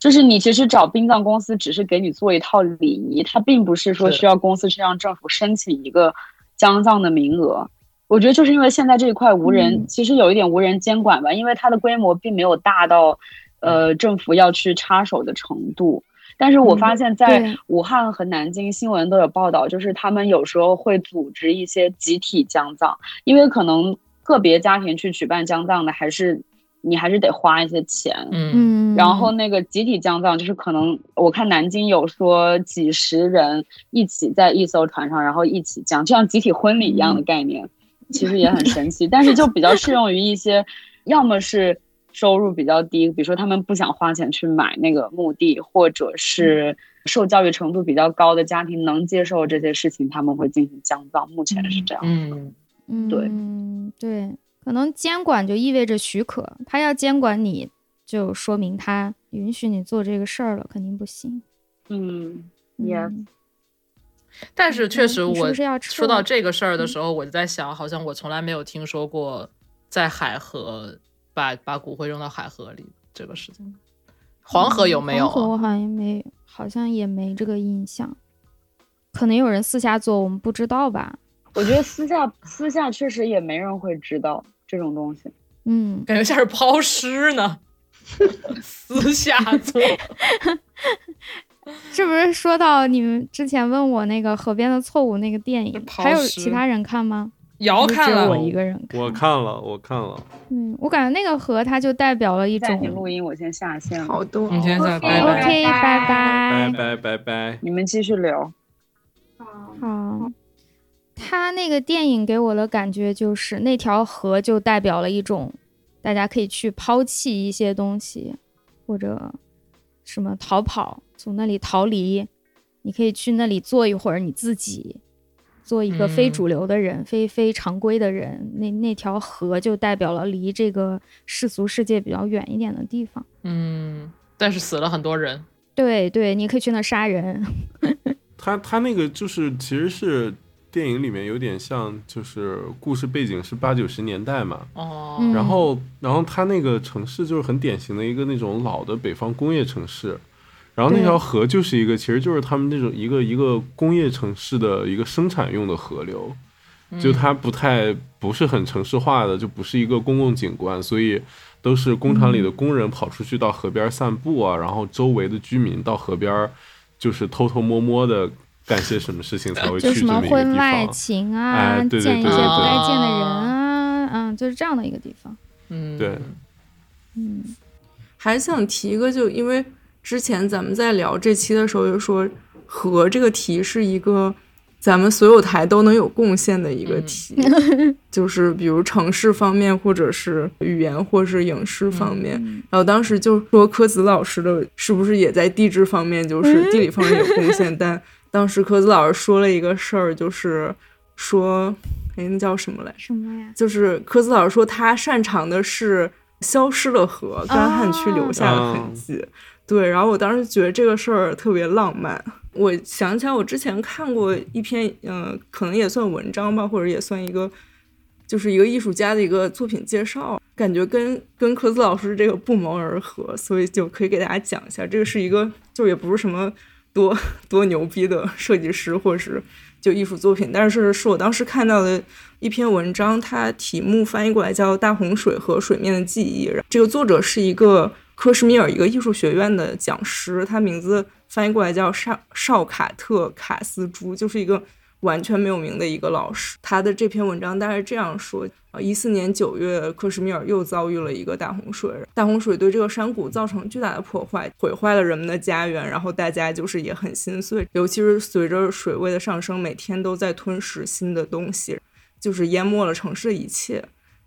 Speaker 6: 就是你其实找殡葬公司，只是给你做一套礼仪，它并不是说需要公司去让政府申请一个江葬的名额。我觉得就是因为现在这一块无人，其实有一点无人监管吧，因为它的规模并没有大到，呃，政府要去插手的程度。但是我发现，在武汉和南京新闻都有报道，就是他们有时候会组织一些集体江葬，因为可能个别家庭去举办江葬的，还是你还是得花一些钱。
Speaker 2: 嗯，
Speaker 6: 然后那个集体江葬，就是可能我看南京有说几十人一起在一艘船上，然后一起降，就像集体婚礼一样的概念，其实也很神奇。但是就比较适用于一些，要么是。收入比较低，比如说他们不想花钱去买那个墓地，或者是受教育程度比较高的家庭能接受这些事情，他们会进行降葬。目前是这样。
Speaker 1: 嗯，
Speaker 2: 嗯，
Speaker 6: 对
Speaker 2: 对，可能监管就意味着许可，他要监管你，就说明他允许你做这个事儿了，肯定不行。
Speaker 6: 嗯，yes，
Speaker 2: 嗯
Speaker 1: 但是确实，我说到这个事儿的时候，我就在想，好像我从来没有听说过在海河把把骨灰扔到海河里这个事情。黄河有没有啊？
Speaker 2: 黄河我好像没，好像也没这个印象。可能有人私下做，我们不知道吧？
Speaker 6: 我觉得私下私下确实也没人会知道这种东西。
Speaker 2: 嗯，
Speaker 1: 感觉像是抛尸呢，私下做。
Speaker 2: 是不是说到你们之前问我那个《河边的错误》那个电影，还有其他人看吗？
Speaker 1: 瑶看了
Speaker 2: 就只有我，一个人看。
Speaker 4: 我看了，我看了，
Speaker 2: 嗯，我感觉那个河它就代表了一
Speaker 3: 暂停
Speaker 2: 种
Speaker 3: 录音，我先下线了。
Speaker 5: 好的，
Speaker 1: 你现在拜拜。
Speaker 2: OK，拜
Speaker 4: 拜
Speaker 2: 拜。
Speaker 4: 拜拜拜。
Speaker 3: 你们继续聊。
Speaker 2: 好，他那个电影给我的感觉就是那条河就代表了一种，大家可以去抛弃一些东西，或者什么逃跑，从那里逃离。你可以去那里坐一会儿你自己，做一个非
Speaker 1: 嗯
Speaker 2: 主流的人，非非常规的人。那那条河就代表了离这个世俗世界比较远一点的地方。
Speaker 1: 嗯，但是死了很多人。
Speaker 2: 对对，你可以去那杀人。
Speaker 4: 他他那个就是其实是电影里面有点像，就是故事背景是八九十年代嘛，
Speaker 1: 哦，
Speaker 2: 嗯
Speaker 4: 然后然后他那个城市就是很典型的一个那种老的北方工业城市，然后那条河就是一个其实就是他们那种一个一个工业城市的一个生产用的河流，就它不太不是很城市化的，就不是一个公共景观，所以都是工厂里的工人跑出去到河边散步啊，然后周围的居民到河边就是偷偷摸摸的干些什么事情才会去
Speaker 2: 什么
Speaker 4: 这么一个地
Speaker 2: 婚外
Speaker 4: 方。
Speaker 2: 情啊，
Speaker 4: 哎对对
Speaker 2: 见一些不
Speaker 1: 对。对
Speaker 2: 该见的人
Speaker 1: 对
Speaker 2: 啊，嗯，就是这样的一个地方。
Speaker 1: 嗯，
Speaker 4: 对。
Speaker 2: 嗯。
Speaker 5: 还想提一个，就因为之前咱们在聊这期的时候，就说和这个题是一个咱们所有台都能有贡献的一个题，就是比如城市方面，或者是语言，或是影视方面。然后当时就说柯子老师的是不是也在地质方面，就是地理方面有贡献？但当时柯子老师说了一个事儿，就是说，哎，那叫什么来？
Speaker 2: 什么呀？
Speaker 5: 就是柯子老师说他擅长的是消失的河，干旱区留下的痕迹。对，然后我当时觉得这个事儿特别浪漫。我想起来，我之前看过一篇，嗯、可能也算文章吧，或者也算一个，就是一个艺术家的一个作品介绍，感觉跟跟科斯老师这个不谋而合，所以就可以给大家讲一下。这个是一个，就也不是什么多多牛逼的设计师，或者是就艺术作品，但是是我当时看到的一篇文章，它题目翻译过来叫《大洪水和水面的记忆》。这个作者是一个科什米尔一个艺术学院的讲师，他名字翻译过来叫绍绍卡特卡斯朱，就是一个完全没有名的一个老师。他的这篇文章大概这样说：呃，一四年九月，克什米尔又遭遇了一个大洪水，大洪水对这个山谷造成巨大的破坏，毁坏了人们的家园，然后大家就是也很心碎，尤其是随着水位的上升，每天都在吞噬新的东西，就是淹没了城市的一切。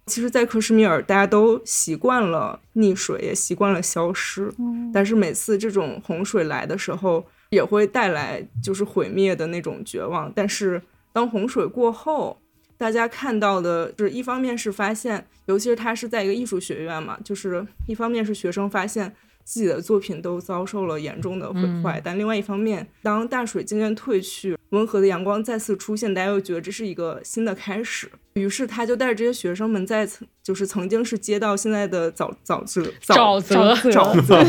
Speaker 5: 其实，在克什米尔，大家都习惯了溺水，也习惯了消失。但是每次这种洪水来的时候，也会带来就是毁灭的那种绝望。但是当洪水过后，大家看到的就是一方面是发现，尤其是他是在一个艺术学院嘛，就是一方面是学生发现自己的作品都遭受了严重的毁坏，但另外一方面，当大水渐渐退去，温和的阳光再次出现，大家又觉得这是一个新的开始。于是他就带着这些学生们在曾就是曾经是街道现在的沼沼泽
Speaker 1: 沼泽
Speaker 5: 沼泽，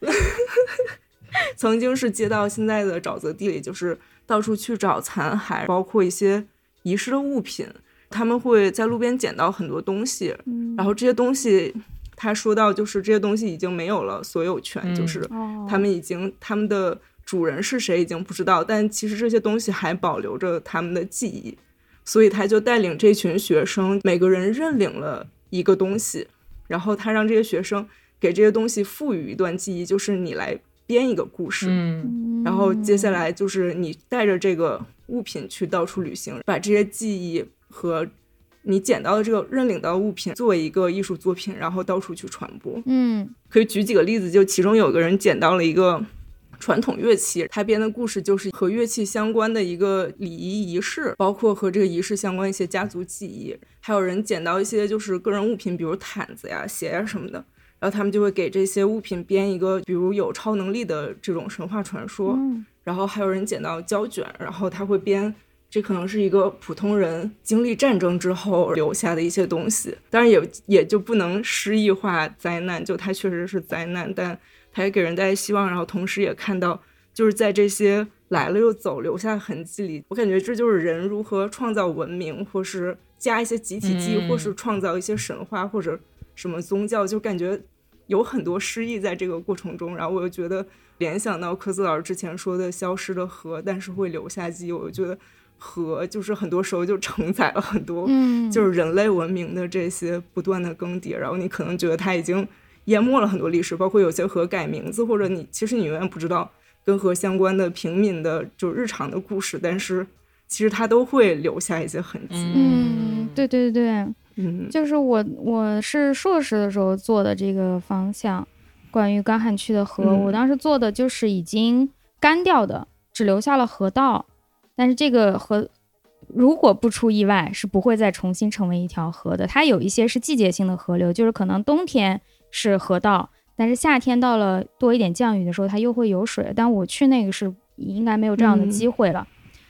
Speaker 5: 曾经是街道现在的沼泽地里，就是到处去找残骸，包括一些遗失的物品。他们会在路边捡到很多东西，然后这些东西，他说到就是这些东西已经没有了所有权，
Speaker 1: 嗯
Speaker 5: 就是
Speaker 2: 哦，
Speaker 5: 他们已经他们的主人是谁已经不知道，但其实这些东西还保留着他们的记忆，所以他就带领这群学生，每个人认领了一个东西，然后他让这些学生给这些东西赋予一段记忆，就是你来编一个故事，
Speaker 1: 嗯。
Speaker 5: 然后接下来就是你带着这个物品去到处旅行，把这些记忆和你捡到的这个认领到的物品作为一个艺术作品，然后到处去传播。
Speaker 2: 嗯
Speaker 5: 可以举几个例子，就其中有个人捡到了一个传统乐器，他编的故事就是和乐器相关的一个礼仪仪式，包括和这个仪式相关一些家族记忆。还有人捡到一些就是个人物品，比如毯子呀、鞋呀什么的，然后他们就会给这些物品编一个，比如有超能力的这种神话传说。然后还有人捡到胶卷，然后他会编。这可能是一个普通人经历战争之后留下的一些东西，当然也也就不能诗意化灾难，就它确实是灾难，但它也给人带来希望，然后同时也看到就是在这些来了又走留下痕迹里，我感觉这就是人如何创造文明，或是加一些集体记忆，或是创造一些神话或者什么宗教，就感觉有很多诗意在这个过程中，然后我又觉得联想到科斯老师之前说的消失的河，但是会留下记忆，我就觉得。和就是很多时候就承载了很多，就是人类文明的这些不断的更迭，然后你可能觉得它已经淹没了很多历史，包括有些河改名字，或者你其实你永远不知道跟河相关的平民的就日常的故事，但是其实它都会留下一些痕迹。
Speaker 2: 嗯，对对对对，
Speaker 5: 嗯，
Speaker 2: 就是我我是硕士的时候做的这个方向，关于干旱区的河，我当时做的就是已经干掉的，只留下了河道。但是这个河，如果不出意外，是不会再重新成为一条河的。它有一些是季节性的河流，就是可能冬天是河道，但是夏天到了多一点降雨的时候，它又会有水。但我去那个是应该没有这样的机会了。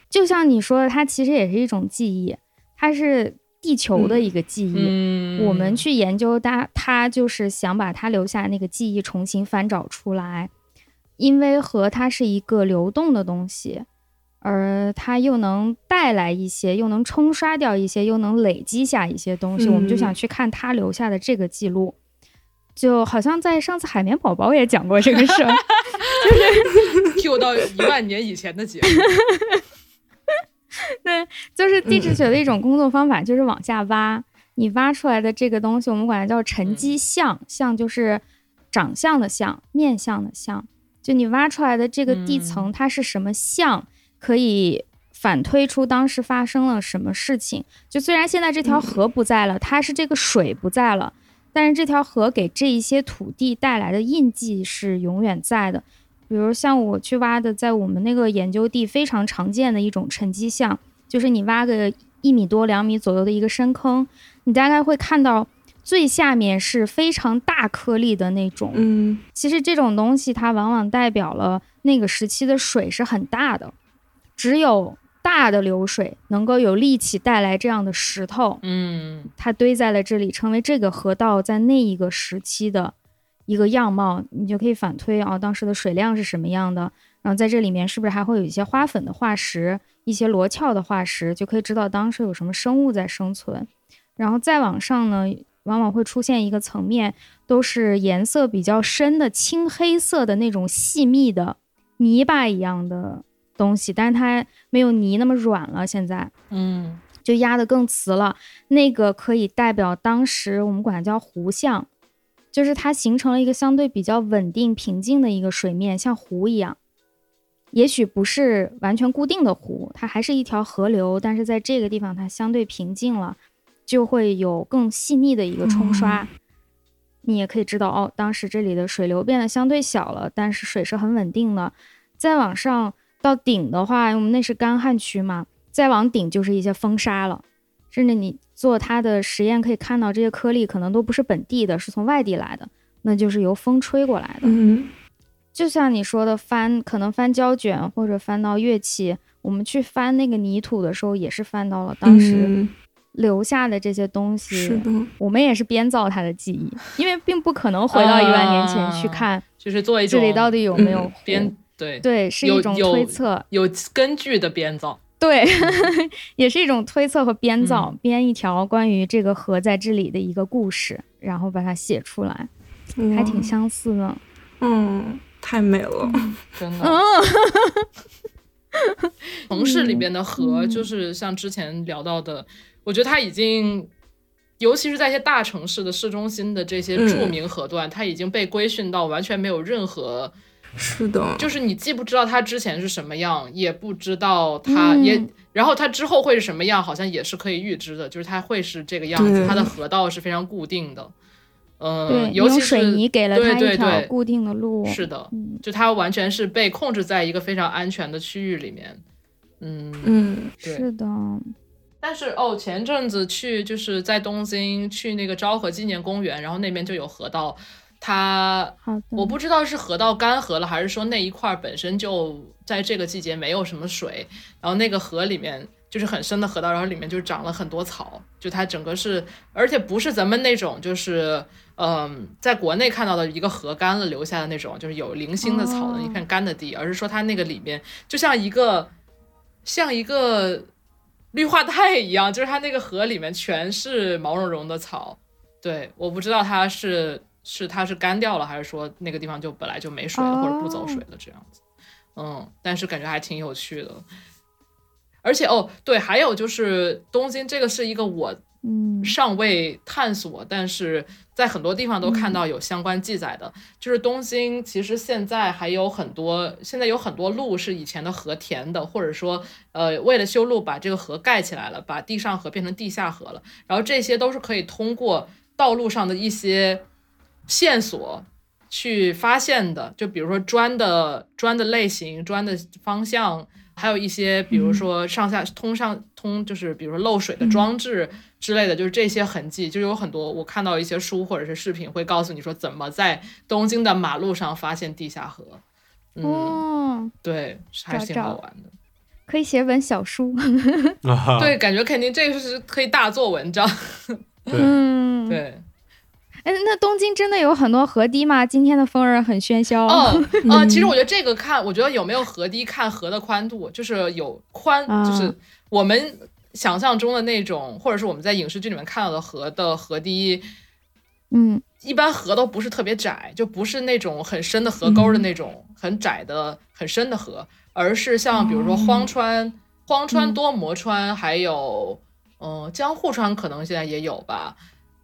Speaker 2: 就像你说的，它其实也是一种记忆，它是地球的一个记忆。我们去研究它，它就是想把它留下那个记忆重新翻找出来，因为河它是一个流动的东西。而它又能带来一些，又能冲刷掉一些，又能累积下一些东西，我们就想去看它留下的这个记录，就好像在上次海绵宝宝也讲过这个事儿，
Speaker 1: 就是 Q 到一万年以前的节目。
Speaker 2: 对，就是地质学的一种工作方法，就是往下挖，你挖出来的这个东西，我们管它叫沉积像，像就是长相的像，面相的像，就你挖出来的这个地层，它是什么像？可以反推出当时发生了什么事情。就虽然现在这条河不在了，它是这个水不在了，但是这条河给这一些土地带来的印记是永远在的。比如像我去挖的，在我们那个研究地非常常见的一种沉积像，就是你挖个一米多、两米左右的一个深坑，你大概会看到最下面是非常大颗粒的那种。
Speaker 5: 嗯，
Speaker 2: 其实这种东西它往往代表了那个时期的水是很大的。只有大的流水能够有力气带来这样的石头，
Speaker 1: 嗯，
Speaker 2: 它堆在了这里，成为这个河道在那一个时期的一个样貌。你就可以反推啊，当时的水量是什么样的？然后在这里面是不是还会有一些花粉的化石，一些螺壳的化石，就可以知道当时有什么生物在生存。然后再往上呢，往往会出现一个层面，都是颜色比较深的青黑色的那种细密的泥巴一样的。东西，但是它没有泥那么软了。现在，
Speaker 1: 嗯，
Speaker 2: 就压得更瓷了。那个可以代表当时我们管它叫湖相，就是它形成了一个相对比较稳定、平静的一个水面，像湖一样。也许不是完全固定的湖，它还是一条河流，但是在这个地方它相对平静了，就会有更细腻的一个冲刷。你也可以知道，哦，当时这里的水流变得相对小了，但是水是很稳定的。再往上。到顶的话，我们那是干旱区嘛，再往顶就是一些风沙了。甚至你做它的实验可以看到，这些颗粒可能都不是本地的，是从外地来的，那就是由风吹过来的。
Speaker 5: 嗯，
Speaker 2: 就像你说的，翻可能翻胶卷或者翻到乐器，我们去翻那个泥土的时候，也是翻到了当时留下的这些东西。
Speaker 5: 是的，
Speaker 2: 我们也是编造它的记忆，因为并不可能回到一万年前去看，
Speaker 1: 就是做一种
Speaker 2: 这里到底有没有
Speaker 1: 编。对
Speaker 2: 对，是一种推测，
Speaker 1: 有根据的编造。
Speaker 2: 对，也是一种推测和编造，编一条关于这个河在这里的一个故事，然后把它写出来，还挺相似的。
Speaker 5: 嗯，太美了，
Speaker 1: 真的。城市里边的河，就是像之前聊到的，我觉得它已经，尤其是在一些大城市的市中心的这些著名河段，它已经被规训到完全没有任何。
Speaker 5: 是的，
Speaker 1: 就是你既不知道它之前是什么样，也不知道它也，然后它之后会是什么样，好像也是可以预知的，就是它会是这个样子，它的河道是非常固定的。嗯，尤其是
Speaker 2: 水泥给了
Speaker 1: 他
Speaker 2: 一条固定的路。
Speaker 1: 是的，就它完全是被控制在一个非常安全的区域里面。嗯
Speaker 5: 嗯，
Speaker 2: 是的。
Speaker 1: 但是哦，前阵子去就是在东京去那个昭和纪念公园，然后那边就有河道，它我不知道是河道干涸了，还是说那一块本身就在这个季节没有什么水，然后那个河里面就是很深的河道，然后里面就长了很多草，就它整个是，而且不是咱们那种就是嗯，在国内看到的一个河干了留下的那种，就是有零星的草的一片干的地，而是说它那个里面就像一个像一个。绿化带一样，就是它那个河里面全是毛茸茸的草。对，我不知道它是是它是干掉了，还是说那个地方就本来就没水了，或者不走水了这样子。嗯，但是感觉还挺有趣的。而且哦，对，还有就是东京这个是一个我。
Speaker 2: 嗯，
Speaker 1: 尚未探索，但是在很多地方都看到有相关记载的，就是东京其实现在还有很多，现在有很多路是以前的河填的，或者说，呃，为了修路把这个河盖起来了，把地上河变成地下河了，然后这些都是可以通过道路上的一些线索去发现的，就比如说砖的砖的类型、砖的方向，还有一些比如说上下通上通，就是比如说漏水的装置。之类的就是这些痕迹，就有很多我看到一些书或者是视频会告诉你说怎么在东京的马路上发现地下河。嗯，对，还是挺好玩的，
Speaker 2: 可以写本小书。
Speaker 1: 对，感觉肯定这个是可以大做文章。
Speaker 2: 嗯，
Speaker 1: 对。
Speaker 2: 哎，那东京真的有很多河堤吗？今天的风儿很喧嚣。
Speaker 1: 哦，呃，其实我觉得这个看，我觉得有没有河堤看河的宽度，就是有宽，就是我们。想象中的那种，或者是我们在影视剧里面看到的河的河堤，
Speaker 2: 嗯，
Speaker 1: 一般河都不是特别窄，就不是那种很深的河沟的那种很窄的很深的河，而是像比如说荒川、荒川、多摩川，还有嗯江户川，可能现在也有吧。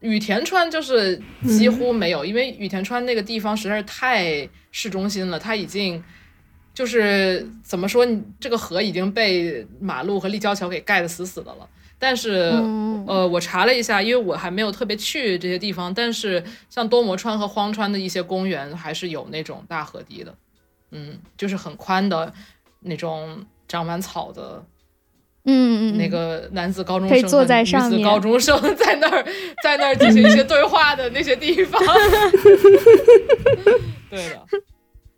Speaker 1: 羽田川就是几乎没有，因为羽田川那个地方实在是太市中心了，它已经。就是怎么说，你这个河已经被马路和立交桥给盖得死死的了。但是，呃，我查了一下，因为我还没有特别去这些地方。但是，像多摩川和荒川的一些公园，还是有那种大河堤的。嗯，就是很宽的那种长满草的。
Speaker 2: 嗯
Speaker 1: 嗯。那个男子高中
Speaker 2: 生坐在上
Speaker 1: 面，女子高中生 在那儿在那儿进行一些对话的那些地方。对的。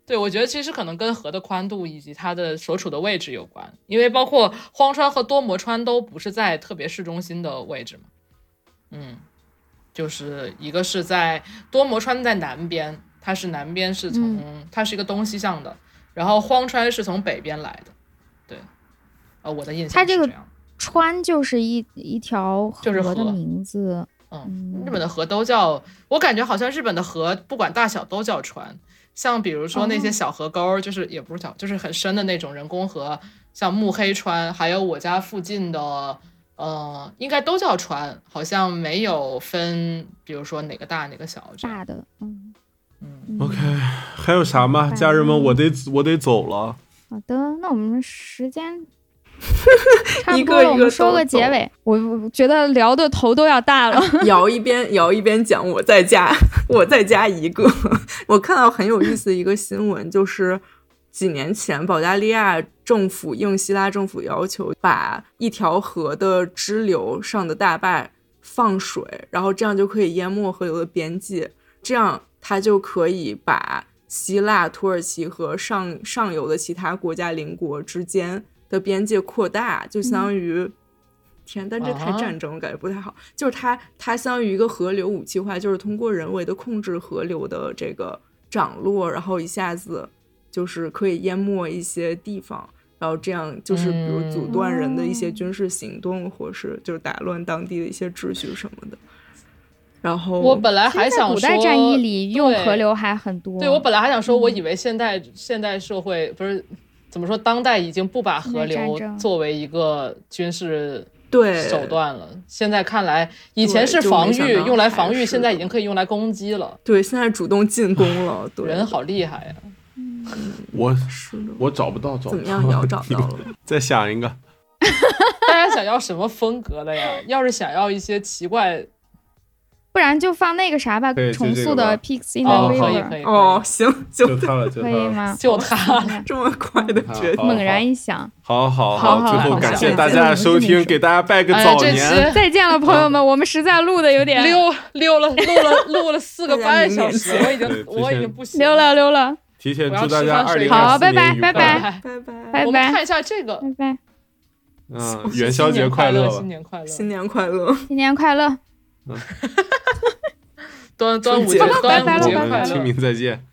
Speaker 1: 对，我觉得其实可能跟河的宽度以及它的所处的位置有关，因为包括荒川和多摩川都不是在特别市中心的位置嘛。嗯，就是一个是在多摩川在南边，它是南边是从它是一个东西向的，然后荒川是从北边来的。对，呃，我的印象
Speaker 2: 它这个川就是一一条
Speaker 1: 河
Speaker 2: 的名字。
Speaker 1: 嗯，日本的河都叫，我感觉好像日本的河不管大小都叫川。像比如说那些小河沟，就是也不是小，就是很深的那种人工河，像目黑川，还有我家附近的，呃，应该都叫川，好像没有分，比如说哪个大哪个小。
Speaker 2: 大的，嗯
Speaker 1: 嗯。
Speaker 4: OK，还有啥吗？家人们，我得我得走了。
Speaker 2: 好的，那我们时间。
Speaker 5: 差不多，
Speaker 2: 我们说个结尾。我觉得聊的头都要大了。
Speaker 5: 摇一边摇一边讲，我再加，我再加一个。我看到很有意思的一个新闻，就是几年前保加利亚政府应希腊政府要求，把一条河的支流上的大坝放水，然后这样就可以淹没河流的边界，这样它就可以把希腊、土耳其和上上游的其他国家邻国之间。的边界扩大，就相当于天，但这太战争，感觉不太好。就是它，它相当于一个河流武器化，就是通过人为的控制河流的这个涨落，然后一下子就是可以淹没一些地方，然后这样就是比如阻断人的一些军事行动，或是就是打乱当地的一些秩序什么的。然后
Speaker 1: 我本来还想说，
Speaker 2: 古代战役里用河流还很多。
Speaker 1: 对我本来还想说，我以为现代现代社会不是。怎么说？当代已经不把河流作为一个军事
Speaker 5: 对
Speaker 1: 手段了。现在看来，以前是防御，用来防御，现在已经可以用来攻击了。
Speaker 5: 对，现在主动进攻了。
Speaker 1: 人好厉害呀！
Speaker 4: 我我找不到，找
Speaker 5: 怎么样？要找到了。
Speaker 4: 再想一个。
Speaker 1: 大家想要什么风格的呀？要是想要一些奇怪，
Speaker 2: 不然就放那个啥吧，重塑的 Pigs in the
Speaker 1: River。
Speaker 5: 哦，行，
Speaker 7: 就它了，
Speaker 2: 可以吗？
Speaker 1: 就它，
Speaker 5: 这么快的决定，
Speaker 2: 猛然一想，
Speaker 7: 好好
Speaker 2: 好，
Speaker 7: 最后感谢大家的收听，给大家拜个早年，
Speaker 2: 再见了，朋友们，我们实在录的有点
Speaker 1: 溜溜了，录了录了四个 半小时，我已经我已经不行，
Speaker 2: 溜了溜了。
Speaker 7: 提前祝大家二零
Speaker 2: 好，拜拜
Speaker 5: 拜
Speaker 2: 拜
Speaker 5: 拜拜。
Speaker 2: 拜，
Speaker 1: 我们看一下这个，
Speaker 2: 拜拜。
Speaker 7: 嗯，元宵节快
Speaker 1: 乐，新年快乐，
Speaker 5: 新年快乐，
Speaker 2: 新年快乐。
Speaker 1: 端端午节，端午节快乐，
Speaker 7: 清明再见。